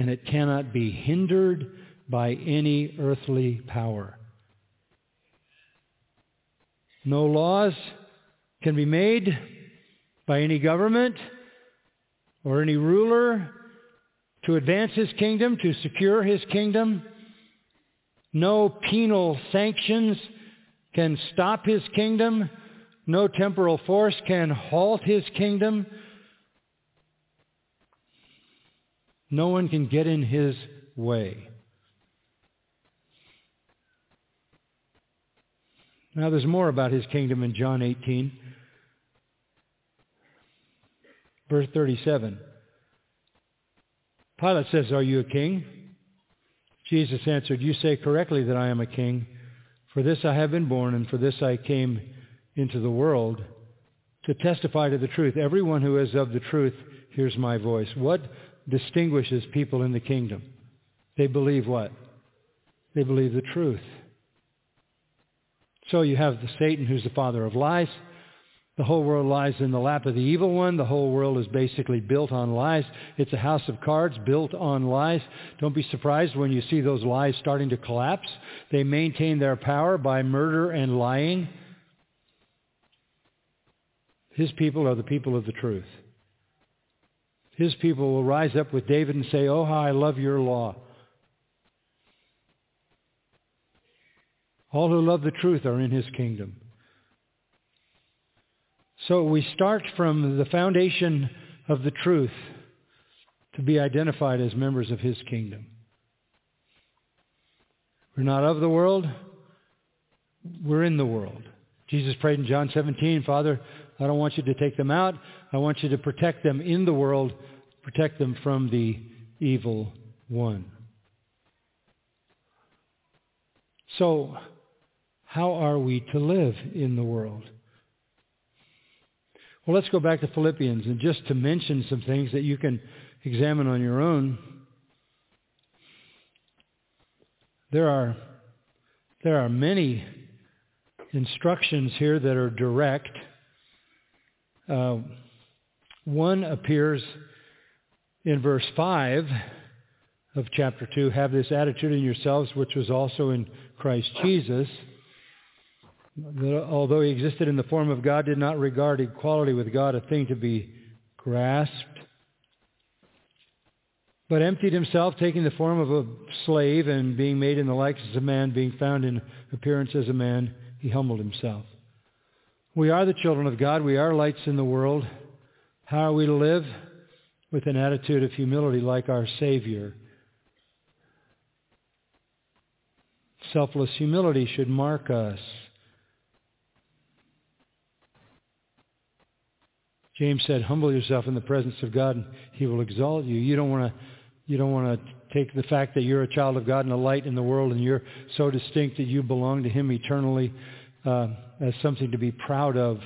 and it cannot be hindered by any earthly power. No laws can be made by any government or any ruler to advance his kingdom, to secure his kingdom. No penal sanctions can stop his kingdom. No temporal force can halt his kingdom. No one can get in his way. Now there's more about his kingdom in John 18, verse 37. Pilate says, Are you a king? Jesus answered, You say correctly that I am a king. For this I have been born, and for this I came into the world, to testify to the truth. Everyone who is of the truth hears my voice. What distinguishes people in the kingdom? They believe what? They believe the truth. So you have the Satan who's the father of lies. The whole world lies in the lap of the evil one. The whole world is basically built on lies. It's a house of cards built on lies. Don't be surprised when you see those lies starting to collapse. They maintain their power by murder and lying. His people are the people of the truth. His people will rise up with David and say, Oh, how I love your law. All who love the truth are in his kingdom. So we start from the foundation of the truth to be identified as members of his kingdom. We're not of the world. We're in the world. Jesus prayed in John 17, Father, I don't want you to take them out. I want you to protect them in the world, protect them from the evil one. So, how are we to live in the world? Well, let's go back to Philippians and just to mention some things that you can examine on your own. There are, there are many instructions here that are direct. Uh, one appears in verse 5 of chapter 2, have this attitude in yourselves, which was also in Christ Jesus that although he existed in the form of God, did not regard equality with God a thing to be grasped, but emptied himself, taking the form of a slave and being made in the likeness of man, being found in appearance as a man, he humbled himself. We are the children of God. We are lights in the world. How are we to live? With an attitude of humility like our Savior. Selfless humility should mark us. James said, humble yourself in the presence of God and he will exalt you. You don't want to you don't want to take the fact that you're a child of God and a light in the world and you're so distinct that you belong to him eternally uh, as something to be proud of.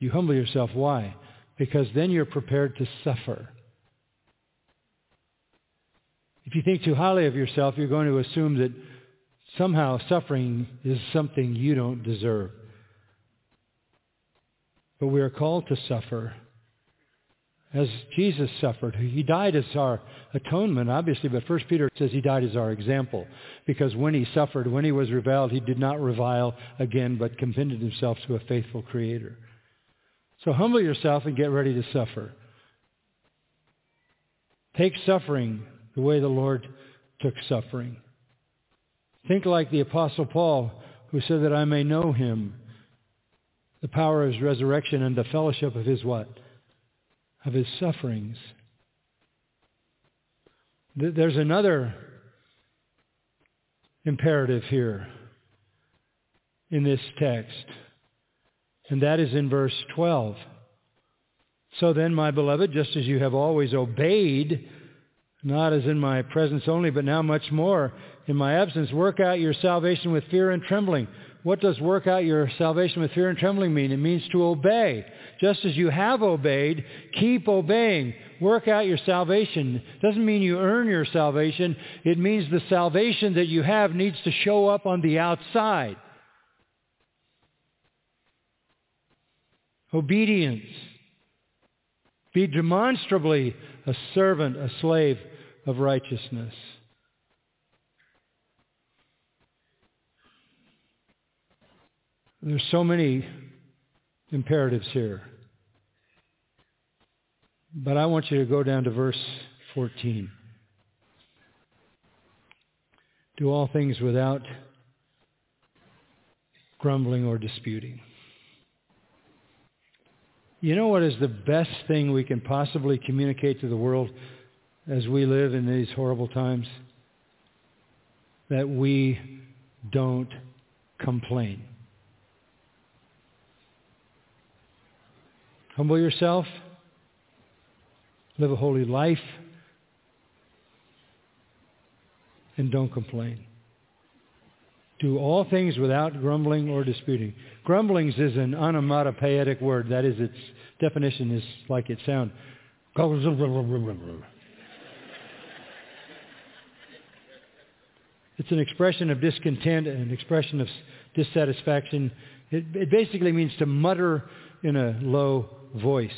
You humble yourself. Why? Because then you're prepared to suffer. If you think too highly of yourself, you're going to assume that somehow suffering is something you don't deserve. But we are called to suffer as Jesus suffered. He died as our atonement, obviously, but First Peter says he died as our example. Because when he suffered, when he was reviled, he did not revile again, but commended himself to a faithful Creator. So humble yourself and get ready to suffer. Take suffering the way the Lord took suffering. Think like the Apostle Paul, who said that I may know him the power of his resurrection and the fellowship of his what? Of his sufferings. There's another imperative here in this text, and that is in verse 12. So then, my beloved, just as you have always obeyed, not as in my presence only, but now much more in my absence, work out your salvation with fear and trembling. What does work out your salvation with fear and trembling mean? It means to obey. Just as you have obeyed, keep obeying. Work out your salvation. Doesn't mean you earn your salvation. It means the salvation that you have needs to show up on the outside. Obedience. Be demonstrably a servant, a slave of righteousness. There's so many imperatives here. But I want you to go down to verse 14. Do all things without grumbling or disputing. You know what is the best thing we can possibly communicate to the world as we live in these horrible times? That we don't complain. Humble yourself. Live a holy life. And don't complain. Do all things without grumbling or disputing. Grumblings is an onomatopoetic word. That is, its definition is like it sounds. It's an expression of discontent, an expression of dissatisfaction. It, it basically means to mutter in a low voice.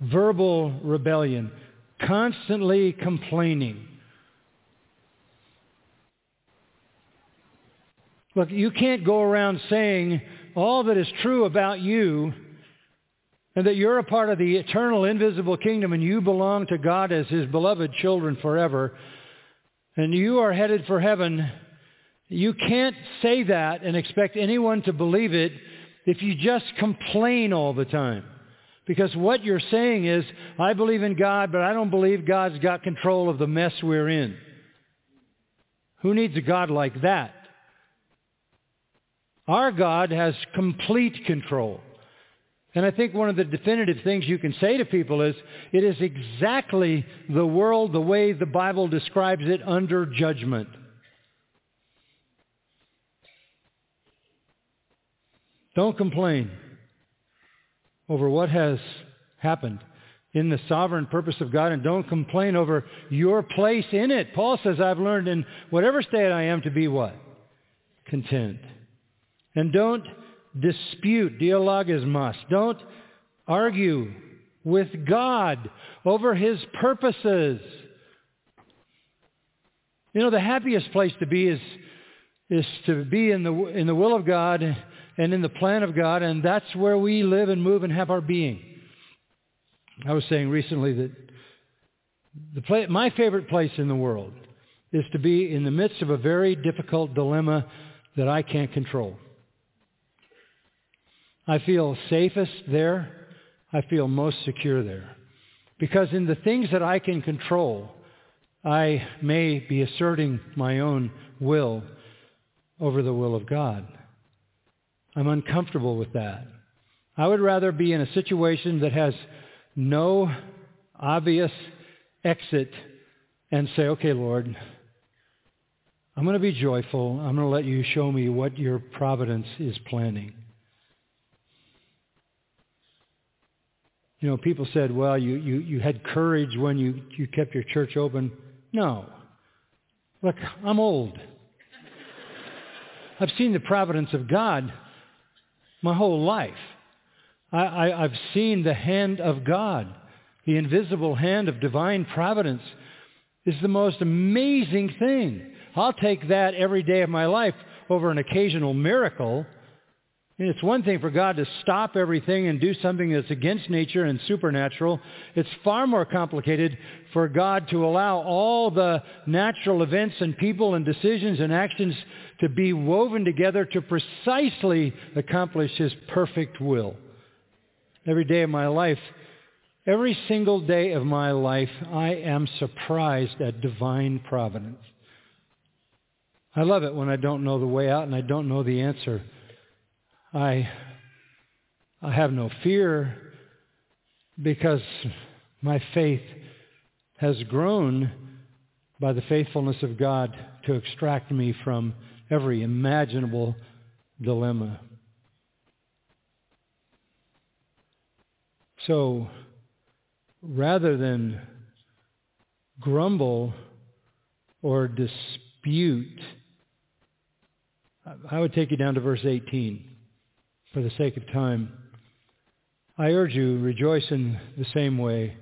Verbal rebellion. Constantly complaining. Look, you can't go around saying all that is true about you and that you're a part of the eternal invisible kingdom and you belong to God as his beloved children forever and you are headed for heaven. You can't say that and expect anyone to believe it if you just complain all the time. Because what you're saying is, I believe in God, but I don't believe God's got control of the mess we're in. Who needs a God like that? Our God has complete control. And I think one of the definitive things you can say to people is, it is exactly the world the way the Bible describes it under judgment. Don't complain over what has happened in the sovereign purpose of God and don't complain over your place in it. Paul says, I've learned in whatever state I am to be what? Content. And don't dispute, dialogismos. Don't argue with God over his purposes. You know, the happiest place to be is, is to be in the, in the will of God and in the plan of God, and that's where we live and move and have our being. I was saying recently that the my favorite place in the world is to be in the midst of a very difficult dilemma that I can't control. I feel safest there. I feel most secure there. Because in the things that I can control, I may be asserting my own will over the will of God. I'm uncomfortable with that. I would rather be in a situation that has no obvious exit and say, okay, Lord, I'm going to be joyful. I'm going to let you show me what your providence is planning. You know, people said, well, you, you, you had courage when you, you kept your church open. No. Look, I'm old. I've seen the providence of God my whole life. I, I, I've seen the hand of God. The invisible hand of divine providence is the most amazing thing. I'll take that every day of my life over an occasional miracle it's one thing for God to stop everything and do something that's against nature and supernatural. It's far more complicated for God to allow all the natural events and people and decisions and actions to be woven together to precisely accomplish His perfect will. Every day of my life, every single day of my life, I am surprised at divine providence. I love it when I don't know the way out and I don't know the answer. I, I have no fear because my faith has grown by the faithfulness of God to extract me from every imaginable dilemma. So rather than grumble or dispute, I would take you down to verse 18 for the sake of time. I urge you, rejoice in the same way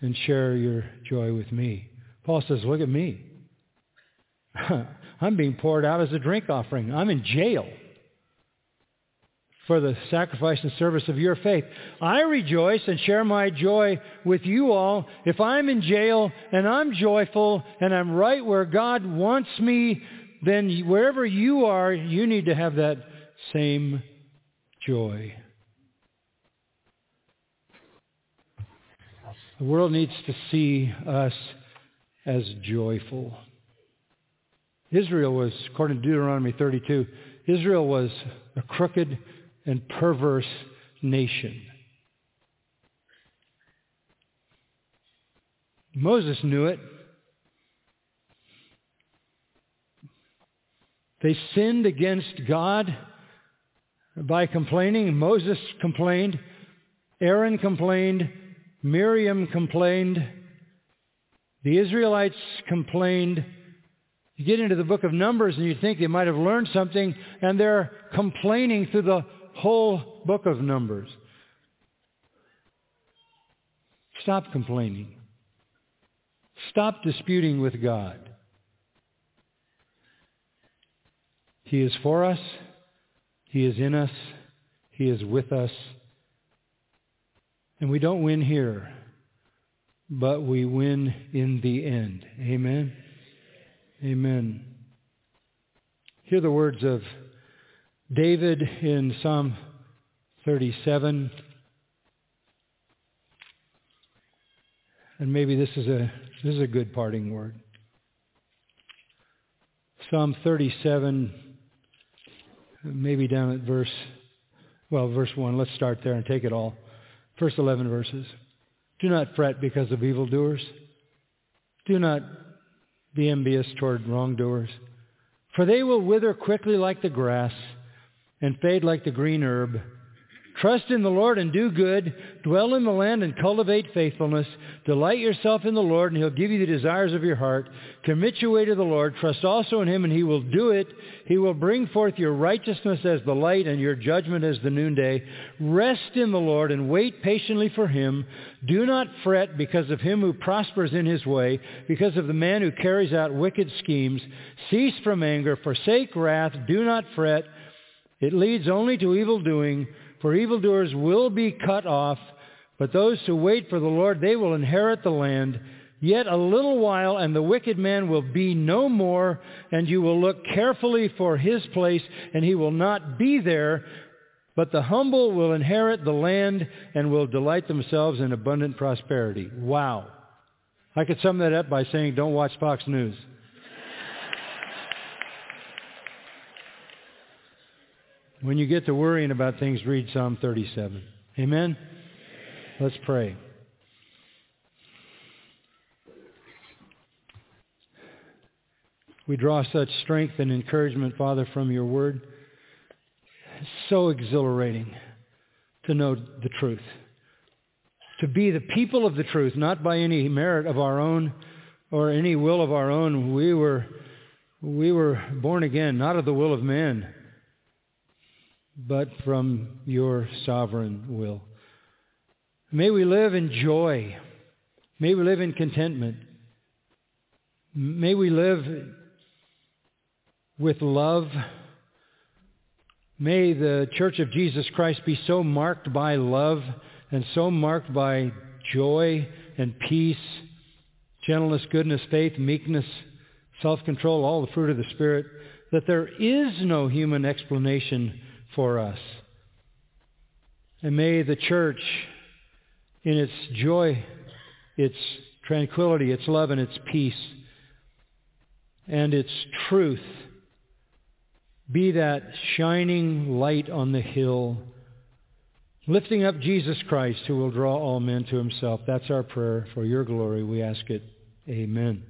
and share your joy with me. Paul says, look at me. I'm being poured out as a drink offering. I'm in jail for the sacrifice and service of your faith. I rejoice and share my joy with you all. If I'm in jail and I'm joyful and I'm right where God wants me, then wherever you are, you need to have that same joy. The world needs to see us as joyful. Israel was, according to Deuteronomy 32, Israel was a crooked and perverse nation. Moses knew it. They sinned against God by complaining. Moses complained. Aaron complained. Miriam complained. The Israelites complained. You get into the book of Numbers and you think they might have learned something, and they're complaining through the whole book of Numbers. Stop complaining. Stop disputing with God. He is for us. He is in us. He is with us. And we don't win here, but we win in the end. Amen. Amen. Hear the words of David in Psalm 37. And maybe this is a this is a good parting word. Psalm 37 maybe down at verse well, verse 1. Let's start there and take it all. First 11 verses. Do not fret because of evildoers. Do not be envious toward wrongdoers, for they will wither quickly like the grass and fade like the green herb. Trust in the Lord and do good. Dwell in the land and cultivate faithfulness. Delight yourself in the Lord, and he'll give you the desires of your heart. Commit your way to the Lord. Trust also in him, and he will do it. He will bring forth your righteousness as the light and your judgment as the noonday. Rest in the Lord and wait patiently for him. Do not fret because of him who prospers in his way, because of the man who carries out wicked schemes. Cease from anger. Forsake wrath. Do not fret. It leads only to evil doing, for evildoers will be cut off, but those who wait for the Lord, they will inherit the land. Yet a little while, and the wicked man will be no more, and you will look carefully for his place, and he will not be there. But the humble will inherit the land and will delight themselves in abundant prosperity. Wow. I could sum that up by saying, don't watch Fox News. When you get to worrying about things, read Psalm 37. Amen? Let's pray. We draw such strength and encouragement, Father, from your word. It's so exhilarating to know the truth. To be the people of the truth, not by any merit of our own or any will of our own. We were, we were born again, not of the will of man but from your sovereign will. May we live in joy. May we live in contentment. May we live with love. May the Church of Jesus Christ be so marked by love and so marked by joy and peace, gentleness, goodness, faith, meekness, self-control, all the fruit of the Spirit, that there is no human explanation for us. And may the church, in its joy, its tranquility, its love, and its peace, and its truth, be that shining light on the hill, lifting up Jesus Christ who will draw all men to himself. That's our prayer. For your glory we ask it. Amen.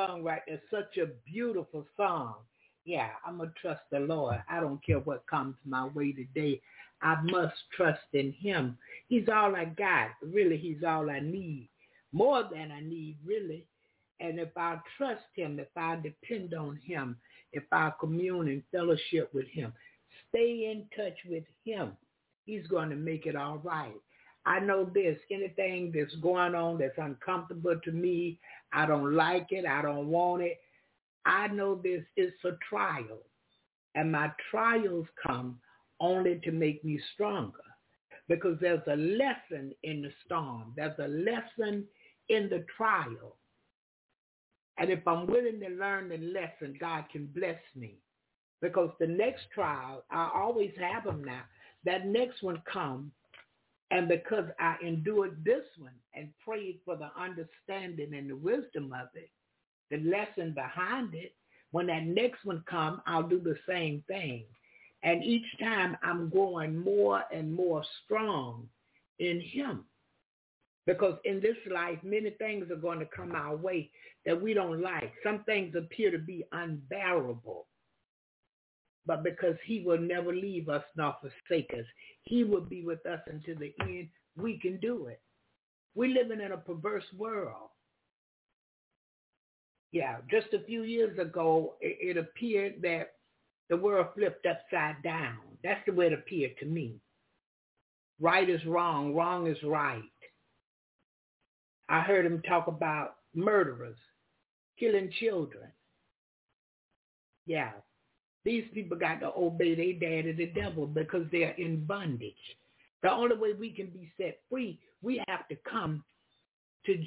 love that song right there. Such a beautiful song. Yeah, I'm going to trust the Lord. I don't care what comes my way today. I must trust in him. He's all I got. Really, he's all I need. More than I need, really. And if I trust him, if I depend on him, if I commune and fellowship with him, stay in touch with him, he's going to make it all right. I know this, anything that's going on that's uncomfortable to me, I don't like it, I don't want it. I know this is a trial. And my trials come only to make me stronger because there's a lesson in the storm. There's a lesson in the trial. And if I'm willing to learn the lesson, God can bless me. Because the next trial, I always have them now. That next one comes And because I endured this one and prayed for the understanding and the wisdom of it, the lesson behind it, when that next one comes, I'll do the same thing. And each time I'm growing more and more strong in him. Because in this life, many things are going to come our way that we don't like. Some things appear to be unbearable. But because he will never leave us nor forsake us, he will be with us until the end, we can do it. We're living in a perverse world. Yeah, just a few years ago, it, it appeared that the world flipped upside down. That's the way it appeared to me. Right is wrong, wrong is right. I heard him talk about murderers, killing children. Yeah, these people got to obey their daddy, the devil, because they're in bondage. The only way we can be set free, we have to come to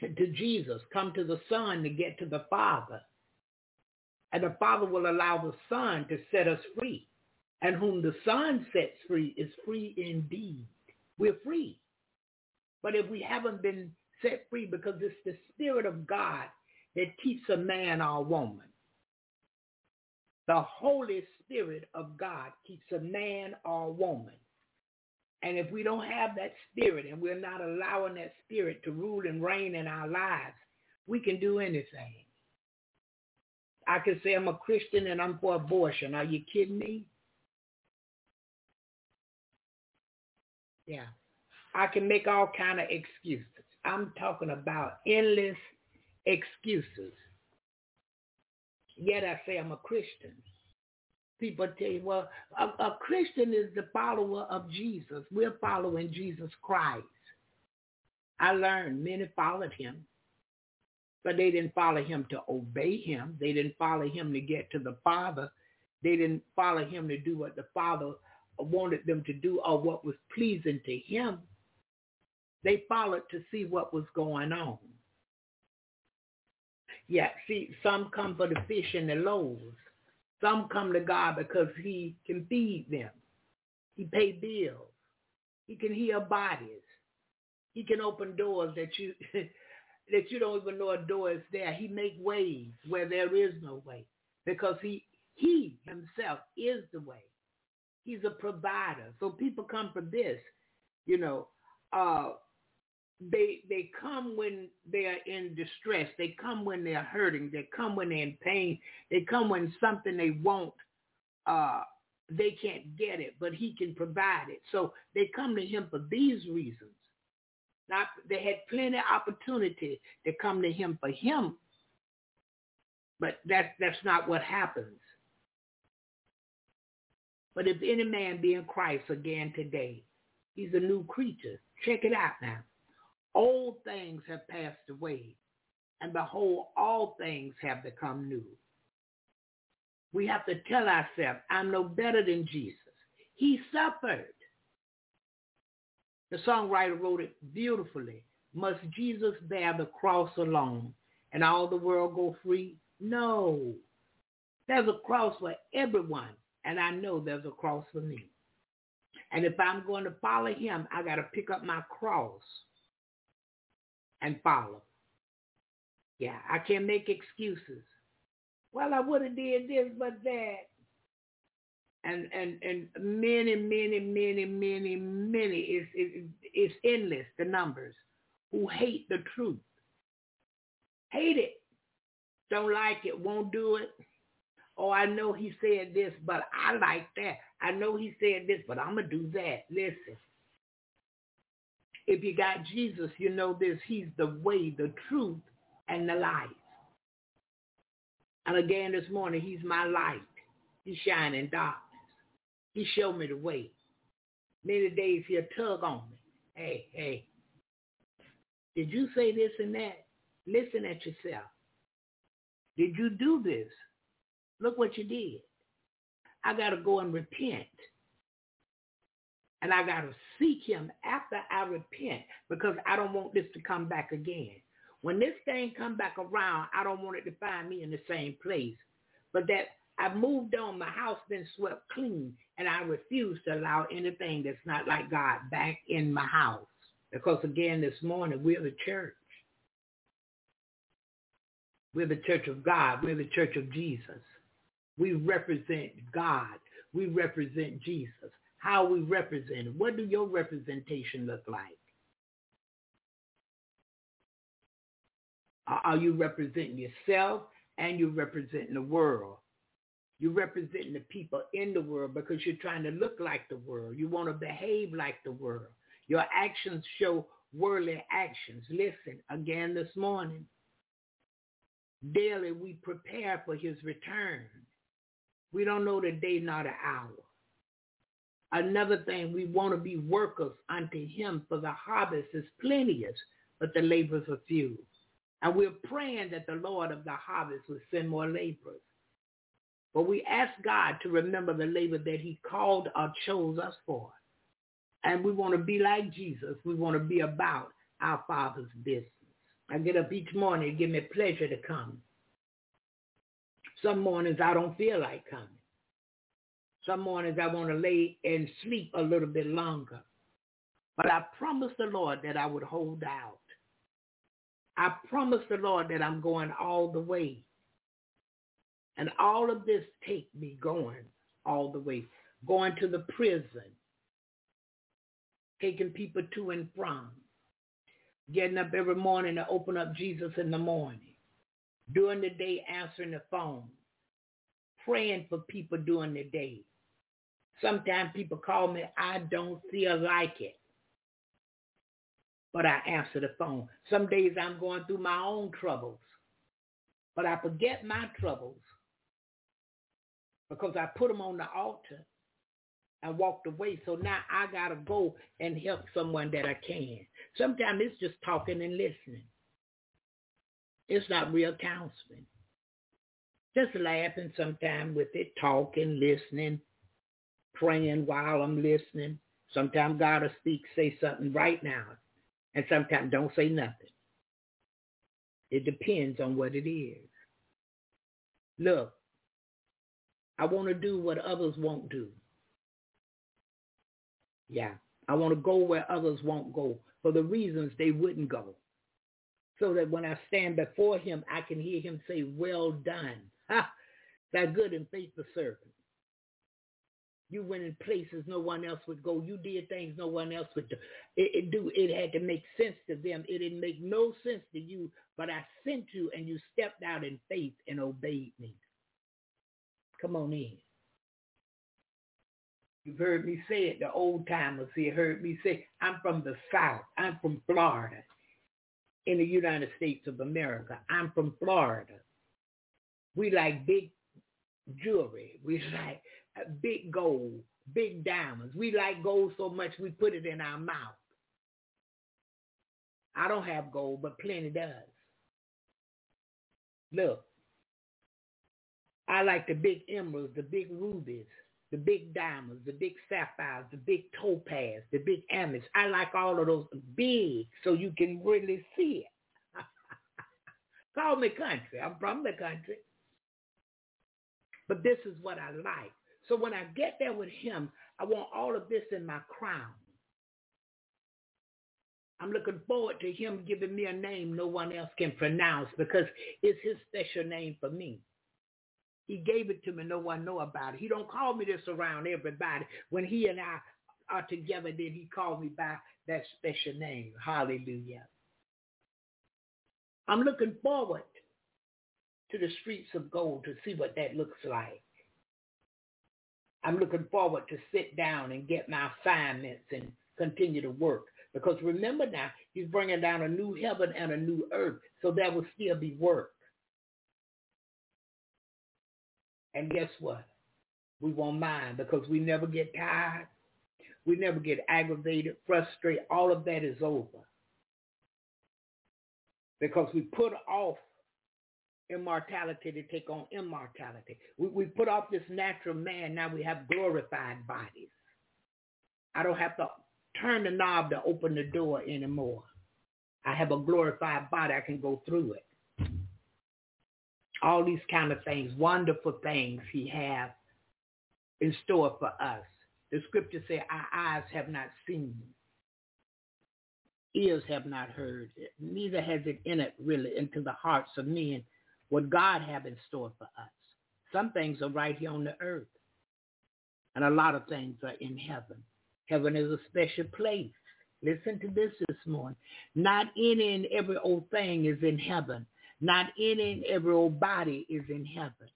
to Jesus, come to the Son to get to the Father. And the Father will allow the Son to set us free. And whom the Son sets free is free indeed. We're free. But if we haven't been set free because it's the Spirit of God that keeps a man or a woman. The Holy Spirit of God keeps a man or woman. And if we don't have that spirit and we're not allowing that spirit to rule and reign in our lives, we can do anything. I can say I'm a Christian and I'm for abortion. Are you kidding me? Yeah. I can make all kind of excuses. I'm talking about endless excuses. Yet I say I'm a Christian people tell you, well, a, a Christian is the follower of Jesus. We're following Jesus Christ. I learned many followed him, but they didn't follow him to obey him. They didn't follow him to get to the Father. They didn't follow him to do what the Father wanted them to do or what was pleasing to him. They followed to see what was going on. Yeah, see, some come for the fish and the loaves. Some come to God because he can feed them. He pay bills. He can heal bodies. He can open doors that you that you don't even know a door is there. He make ways where there is no way because he he himself is the way. He's a provider. So people come for this, you know. Uh, they they come when they are in distress. They come when they're hurting. They come when they're in pain. They come when something they want, uh, they can't get it, but he can provide it. So they come to him for these reasons. Not they had plenty of opportunity to come to him for him, but that's that's not what happens. But if any man be in Christ again today, he's a new creature. Check it out now. Old things have passed away, and behold, all things have become new. We have to tell ourselves, I'm no better than Jesus. He suffered. The songwriter wrote it beautifully. Must Jesus bear the cross alone and all the world go free? No. There's a cross for everyone, and I know there's a cross for me. And if I'm going to follow him, I got to pick up my cross and follow. Yeah, I can't make excuses. Well, I would have did this, but that. And and and many, many, many, many, many. It's it, it's endless. The numbers who hate the truth, hate it, don't like it, won't do it. Oh, I know he said this, but I like that. I know he said this, but I'm gonna do that. Listen, if you got Jesus, you know this. He's the way, the truth, and the life. And again this morning, he's my light. He shine in darkness. He showed me the way. Many days he'll tug on me. Hey, hey, did you say this and that? Listen at yourself. Did you do this? Look what you did. I got to go and repent. And I got to seek him after I repent because I don't want this to come back again. When this thing come back around, I don't want it to find me in the same place. But that I've moved on. My house been swept clean, and I refuse to allow anything that's not like God back in my house. Because again, this morning we're the church. We're the church of God. We're the church of Jesus. We represent God. We represent Jesus. How we represent What do your representation look like? Are you representing yourself and you're representing the world? You're representing the people in the world because you're trying to look like the world. You want to behave like the world. Your actions show worldly actions. Listen, again this morning, daily we prepare for his return. We don't know the day nor the hour. Another thing, we want to be workers unto him for the harvest is plenteous, but the laborers are few. And we're praying that the Lord of the harvest will send more laborers. But we ask God to remember the labor that he called or chose us for. And we want to be like Jesus. We want to be about our Father's business. I get up each morning and give me pleasure to come. Some mornings I don't feel like coming. Some mornings I want to lay and sleep a little bit longer. But I promised the Lord that I would hold out. I promised the Lord that I'm going all the way. And all of this take me going all the way, going to the prison, taking people to and from, getting up every morning to open up Jesus in the morning, during the day answering the phone, praying for people during the day. Sometimes people call me, I don't feel like it but I answer the phone. Some days I'm going through my own troubles, but I forget my troubles because I put them on the altar and walked away. So now I got to go and help someone that I can. Sometimes it's just talking and listening. It's not real counseling. Just laughing sometimes with it, talking, listening, praying while I'm listening. Sometimes God will speak, say something right now. And sometimes don't say nothing. It depends on what it is. Look, I want to do what others won't do. Yeah, I want to go where others won't go for the reasons they wouldn't go. So that when I stand before him, I can hear him say, well done. Ha! That good and faithful servant. You went in places no one else would go. You did things no one else would do. It, it do. It had to make sense to them. It didn't make no sense to you, but I sent you and you stepped out in faith and obeyed me. Come on in. You've heard me say it. The old timers here heard me say, I'm from the South. I'm from Florida in the United States of America. I'm from Florida. We like big jewelry. We like big gold, big diamonds. We like gold so much we put it in our mouth. I don't have gold, but plenty does. Look, I like the big emeralds, the big rubies, the big diamonds, the big sapphires, the big topaz, the big amethyst. I like all of those big so you can really see it. Call me country. I'm from the country. But this is what I like. So when I get there with him, I want all of this in my crown. I'm looking forward to him giving me a name no one else can pronounce because it's his special name for me. He gave it to me. No one know about it. He don't call me this around everybody. When he and I are together, then he called me by that special name. Hallelujah. I'm looking forward to the streets of gold to see what that looks like. I'm looking forward to sit down and get my assignments and continue to work. Because remember now, he's bringing down a new heaven and a new earth, so there will still be work. And guess what? We won't mind because we never get tired. We never get aggravated, frustrated. All of that is over. Because we put off immortality to take on immortality. We, we put off this natural man. Now we have glorified bodies. I don't have to turn the knob to open the door anymore. I have a glorified body. I can go through it. all these kind of things, wonderful things he has in store for us. The scripture say our eyes have not seen, ears have not heard, neither has it entered really into the hearts of men what God have in store for us. Some things are right here on the earth, and a lot of things are in heaven. Heaven is a special place. Listen to this this morning. Not any and every old thing is in heaven. Not any and every old body is in heaven.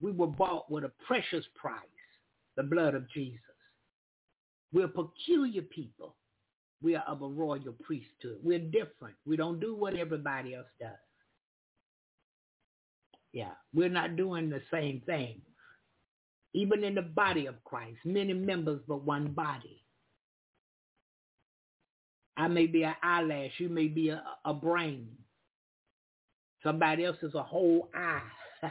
We were bought with a precious price, the blood of Jesus. We're peculiar people. We are of a royal priesthood. We're different. We don't do what everybody else does. Yeah, we're not doing the same thing. Even in the body of Christ, many members but one body. I may be an eyelash. You may be a, a brain. Somebody else is a whole eye.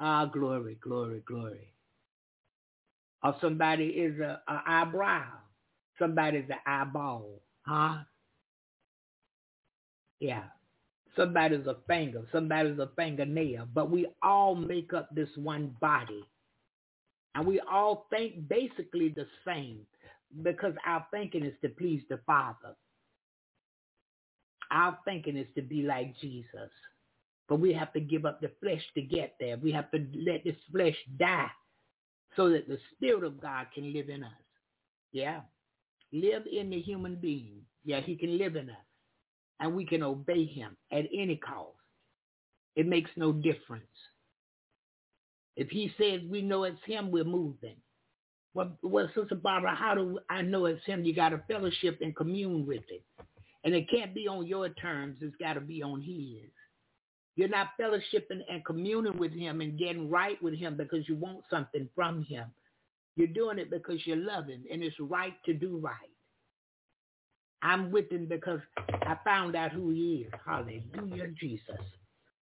ah, glory, glory, glory. Or somebody is a, a eyebrow. Somebody's an eyeball. Huh? Yeah. Somebody's a finger. Somebody's a fingernail. But we all make up this one body. And we all think basically the same because our thinking is to please the Father. Our thinking is to be like Jesus. But we have to give up the flesh to get there. We have to let this flesh die so that the Spirit of God can live in us. Yeah. Live in the human being. Yeah, he can live in us. And we can obey him at any cost. It makes no difference. If he says we know it's him, we're moving. Well, well, Sister Barbara, how do I know it's him? You got to fellowship and commune with it. And it can't be on your terms. It's got to be on his. You're not fellowshipping and communing with him and getting right with him because you want something from him. You're doing it because you love him and it's right to do right. I'm with him because I found out who he is. Hallelujah, Jesus.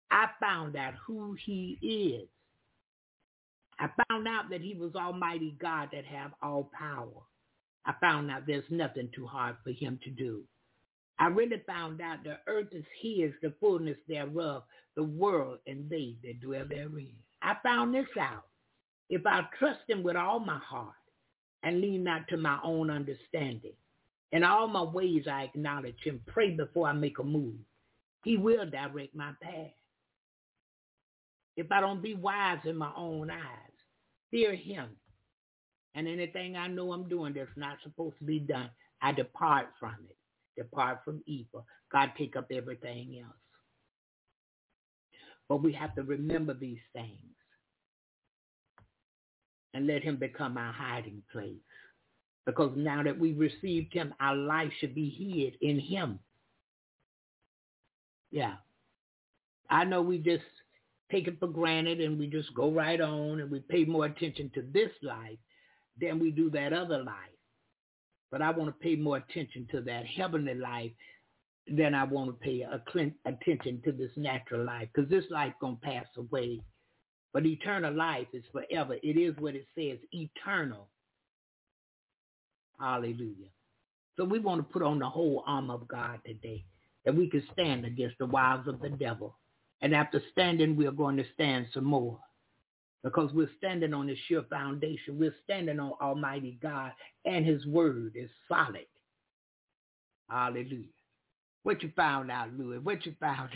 I found out who he is. I found out that he was Almighty God that have all power. I found out there's nothing too hard for him to do. I really found out the earth is his, the fullness thereof, the world and they that dwell therein. I found this out. If I trust him with all my heart and lean not to my own understanding, in all my ways I acknowledge him, pray before I make a move. He will direct my path. If I don't be wise in my own eyes, fear him. And anything I know I'm doing that's not supposed to be done, I depart from it. Depart from evil. God take up everything else. But we have to remember these things and let him become our hiding place. Because now that we've received him, our life should be hid in him. Yeah. I know we just take it for granted and we just go right on and we pay more attention to this life than we do that other life. But I want to pay more attention to that heavenly life than I want to pay attention to this natural life because this life going to pass away. But eternal life is forever. It is what it says, eternal. Hallelujah. So we want to put on the whole armor of God today that we can stand against the wiles of the devil. And after standing, we're going to stand some more because we're standing on a sure foundation. We're standing on Almighty God and his word is solid. Hallelujah. What you found out, Louis? What you found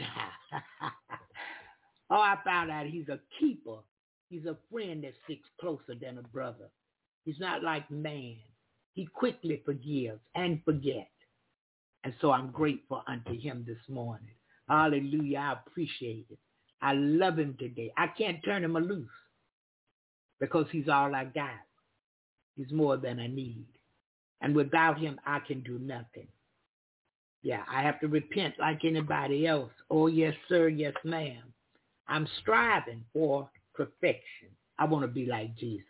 out? oh, I found out he's a keeper. He's a friend that sticks closer than a brother. He's not like man. He quickly forgives and forgets. And so I'm grateful unto him this morning. Hallelujah. I appreciate it. I love him today. I can't turn him loose because he's all I got. He's more than I need. And without him, I can do nothing. Yeah, I have to repent like anybody else. Oh, yes, sir. Yes, ma'am. I'm striving for perfection. I want to be like Jesus.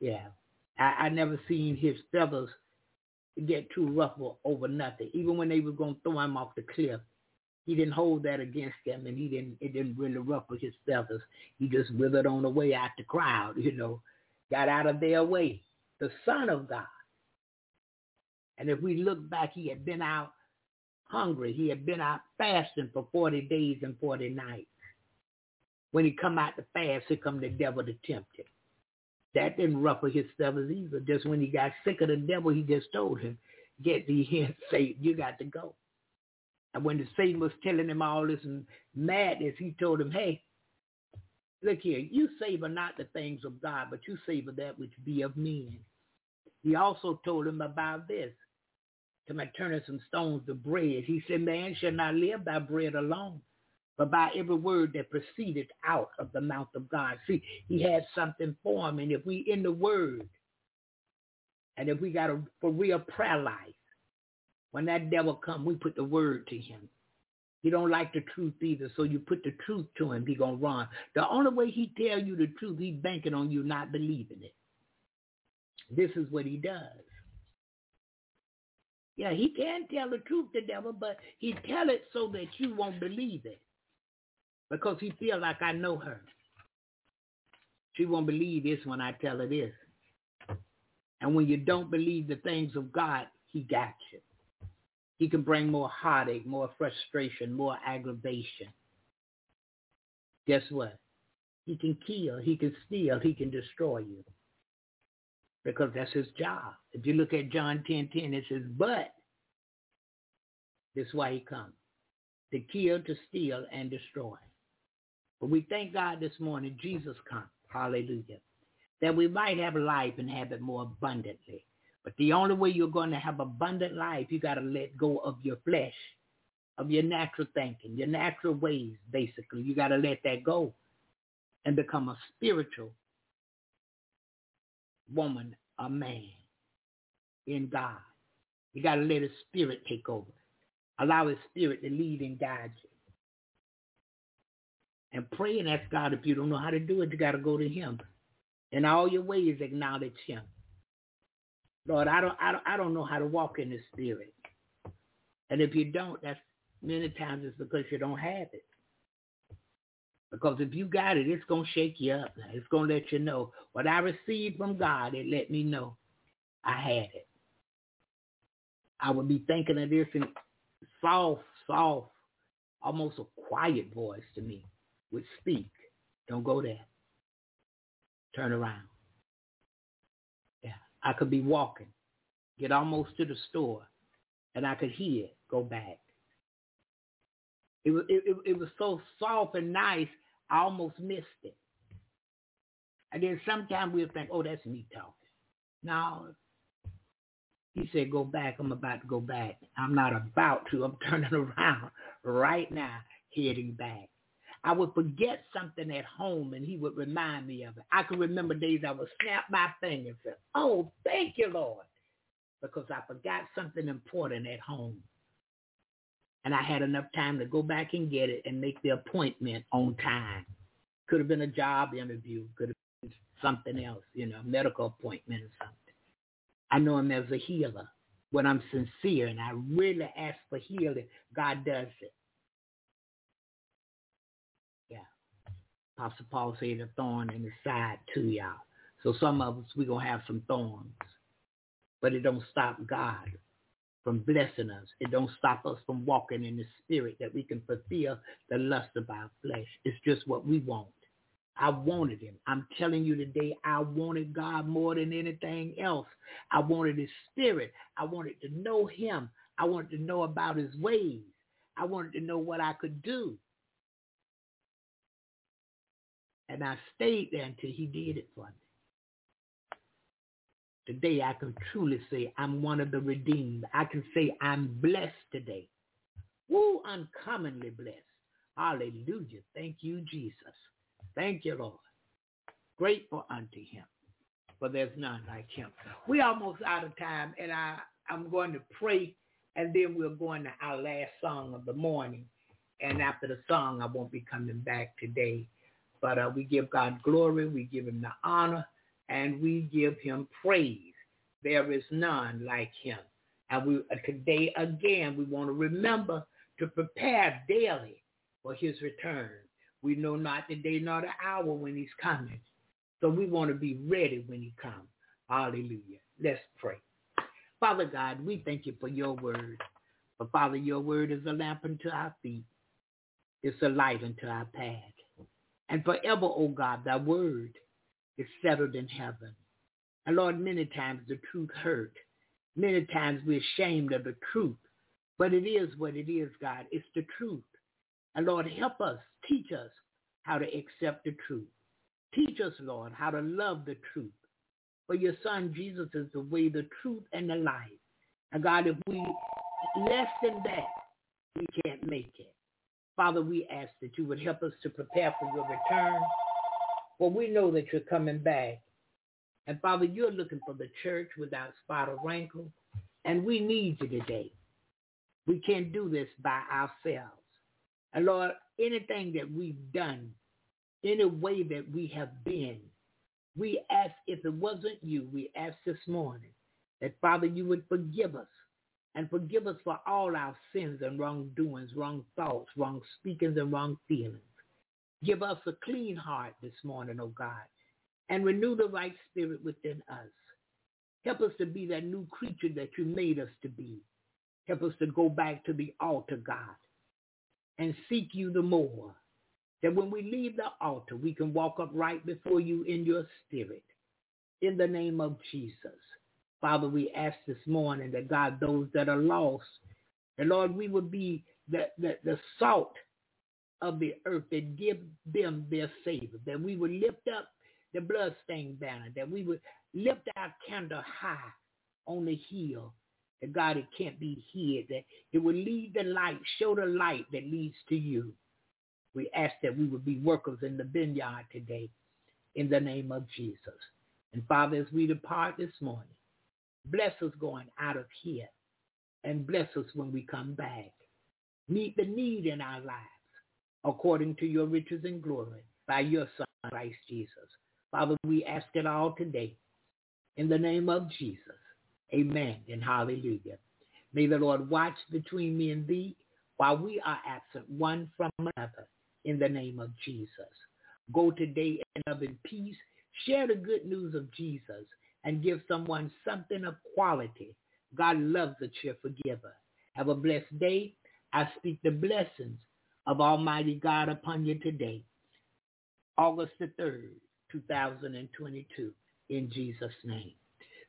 Yeah. I, I never seen his feathers get too rough over nothing. Even when they were to throw him off the cliff, he didn't hold that against them, and he didn't. It didn't really ruffle his feathers. He just withered on the way out the crowd. You know, got out of their way. The Son of God. And if we look back, he had been out hungry. He had been out fasting for 40 days and 40 nights. When he come out to fast, here come the devil to tempt him. That didn't ruffle his feathers either. Just when he got sick of the devil, he just told him, get thee here, Satan, you got to go. And when the Satan was telling him all this madness, he told him, hey, look here, you savor not the things of God, but you savor that which be of men. He also told him about this, to my turning some stones to bread. He said, man shall not live by bread alone, but by every word that proceeded out of the mouth of God. See, he had something for him, and if we in the word, and if we got a for real prayer life, when that devil come, we put the word to him. He don't like the truth either, so you put the truth to him, he gonna run. The only way he tell you the truth, he banking on you not believing it. This is what he does. Yeah, he can tell the truth, the devil, but he tell it so that you won't believe it. Because he feel like I know her. She won't believe this when I tell her this. And when you don't believe the things of God, he got you. He can bring more heartache, more frustration, more aggravation. Guess what? He can kill, he can steal, he can destroy you. Because that's his job. If you look at John 10, 10, it says, but this is why he comes. To kill, to steal, and destroy. But we thank God this morning, Jesus comes. Hallelujah. That we might have life and have it more abundantly. But the only way you're going to have abundant life, you got to let go of your flesh, of your natural thinking, your natural ways, basically. You got to let that go and become a spiritual woman, a man in God. You got to let his spirit take over. Allow his spirit to lead and guide you. And pray and ask God if you don't know how to do it, you got to go to him. In all your ways, acknowledge him. Lord, I don't, I don't, I don't know how to walk in the spirit. And if you don't, that's many times it's because you don't have it. Because if you got it, it's going to shake you up. It's going to let you know. What I received from God, it let me know I had it. I would be thinking of this in soft, soft, almost a quiet voice to me would speak. Don't go there. Turn around. Yeah. I could be walking, get almost to the store, and I could hear it go back. It was, it, it was so soft and nice, I almost missed it. And then sometimes we'll think, oh, that's me talking. No. He said, go back. I'm about to go back. I'm not about to. I'm turning around right now, heading back. I would forget something at home and he would remind me of it. I can remember days I would snap my fingers and say, oh, thank you, Lord, because I forgot something important at home. And I had enough time to go back and get it and make the appointment on time. Could have been a job interview, could have been something else, you know, medical appointment or something. I know him as a healer. When I'm sincere and I really ask for healing, God does it. Apostle Paul said a thorn in the side to y'all. So some of us, we're going to have some thorns. But it don't stop God from blessing us. It don't stop us from walking in the spirit that we can fulfill the lust of our flesh. It's just what we want. I wanted him. I'm telling you today, I wanted God more than anything else. I wanted his spirit. I wanted to know him. I wanted to know about his ways. I wanted to know what I could do. And I stayed there until he did it for me. Today I can truly say I'm one of the redeemed. I can say I'm blessed today. Woo, uncommonly blessed. Hallelujah. Thank you, Jesus. Thank you, Lord. Grateful unto him. For there's none like him. We're almost out of time, and I, I'm going to pray, and then we're going to our last song of the morning. And after the song, I won't be coming back today. But uh, we give God glory, we give him the honor, and we give him praise. There is none like him. And we uh, today again, we want to remember to prepare daily for his return. We know not the day nor the hour when he's coming. So we want to be ready when he comes. Hallelujah. Let's pray. Father God, we thank you for your word. For Father, your word is a lamp unto our feet. It's a light unto our path. And forever, O oh God, thy word is settled in heaven. And Lord, many times the truth hurt. Many times we're ashamed of the truth. But it is what it is, God. It's the truth. And Lord, help us, teach us how to accept the truth. Teach us, Lord, how to love the truth. For your son Jesus is the way, the truth, and the life. And God, if we less than that, we can't make it. Father, we ask that you would help us to prepare for your return. For we know that you're coming back. And Father, you're looking for the church without spot or wrinkle. And we need you today. We can't do this by ourselves. And Lord, anything that we've done, any way that we have been, we ask if it wasn't you, we ask this morning that Father, you would forgive us and forgive us for all our sins and wrongdoings, wrong thoughts, wrong speakings, and wrong feelings. Give us a clean heart this morning, O oh God, and renew the right spirit within us. Help us to be that new creature that you made us to be. Help us to go back to the altar, God, and seek you the more. That when we leave the altar, we can walk up right before you in your spirit. In the name of Jesus. Father, we ask this morning that God, those that are lost, that Lord, we would be the, the, the salt of the earth that give them their Savior, that we would lift up the bloodstained banner, that we would lift our candle high on the hill, that God, it can't be hid, that it would lead the light, show the light that leads to you. We ask that we would be workers in the vineyard today in the name of Jesus. And Father, as we depart this morning, bless us going out of here and bless us when we come back. Meet the need in our lives according to your riches and glory by your Son, Christ Jesus. Father, we ask it all today in the name of Jesus. Amen and hallelujah. May the Lord watch between me and thee while we are absent one from another in the name of Jesus. Go today and love in peace. Share the good news of Jesus and give someone something of quality. God loves a cheerful giver. Have a blessed day. I speak the blessings of Almighty God upon you today. August the 3rd, 2022, in Jesus' name.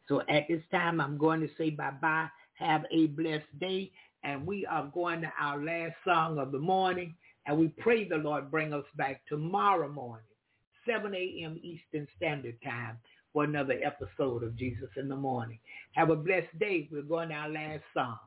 So at this time, I'm going to say bye-bye. Have a blessed day. And we are going to our last song of the morning. And we pray the Lord bring us back tomorrow morning, 7 a.m. Eastern Standard Time for another episode of Jesus in the Morning. Have a blessed day. We're going to our last song.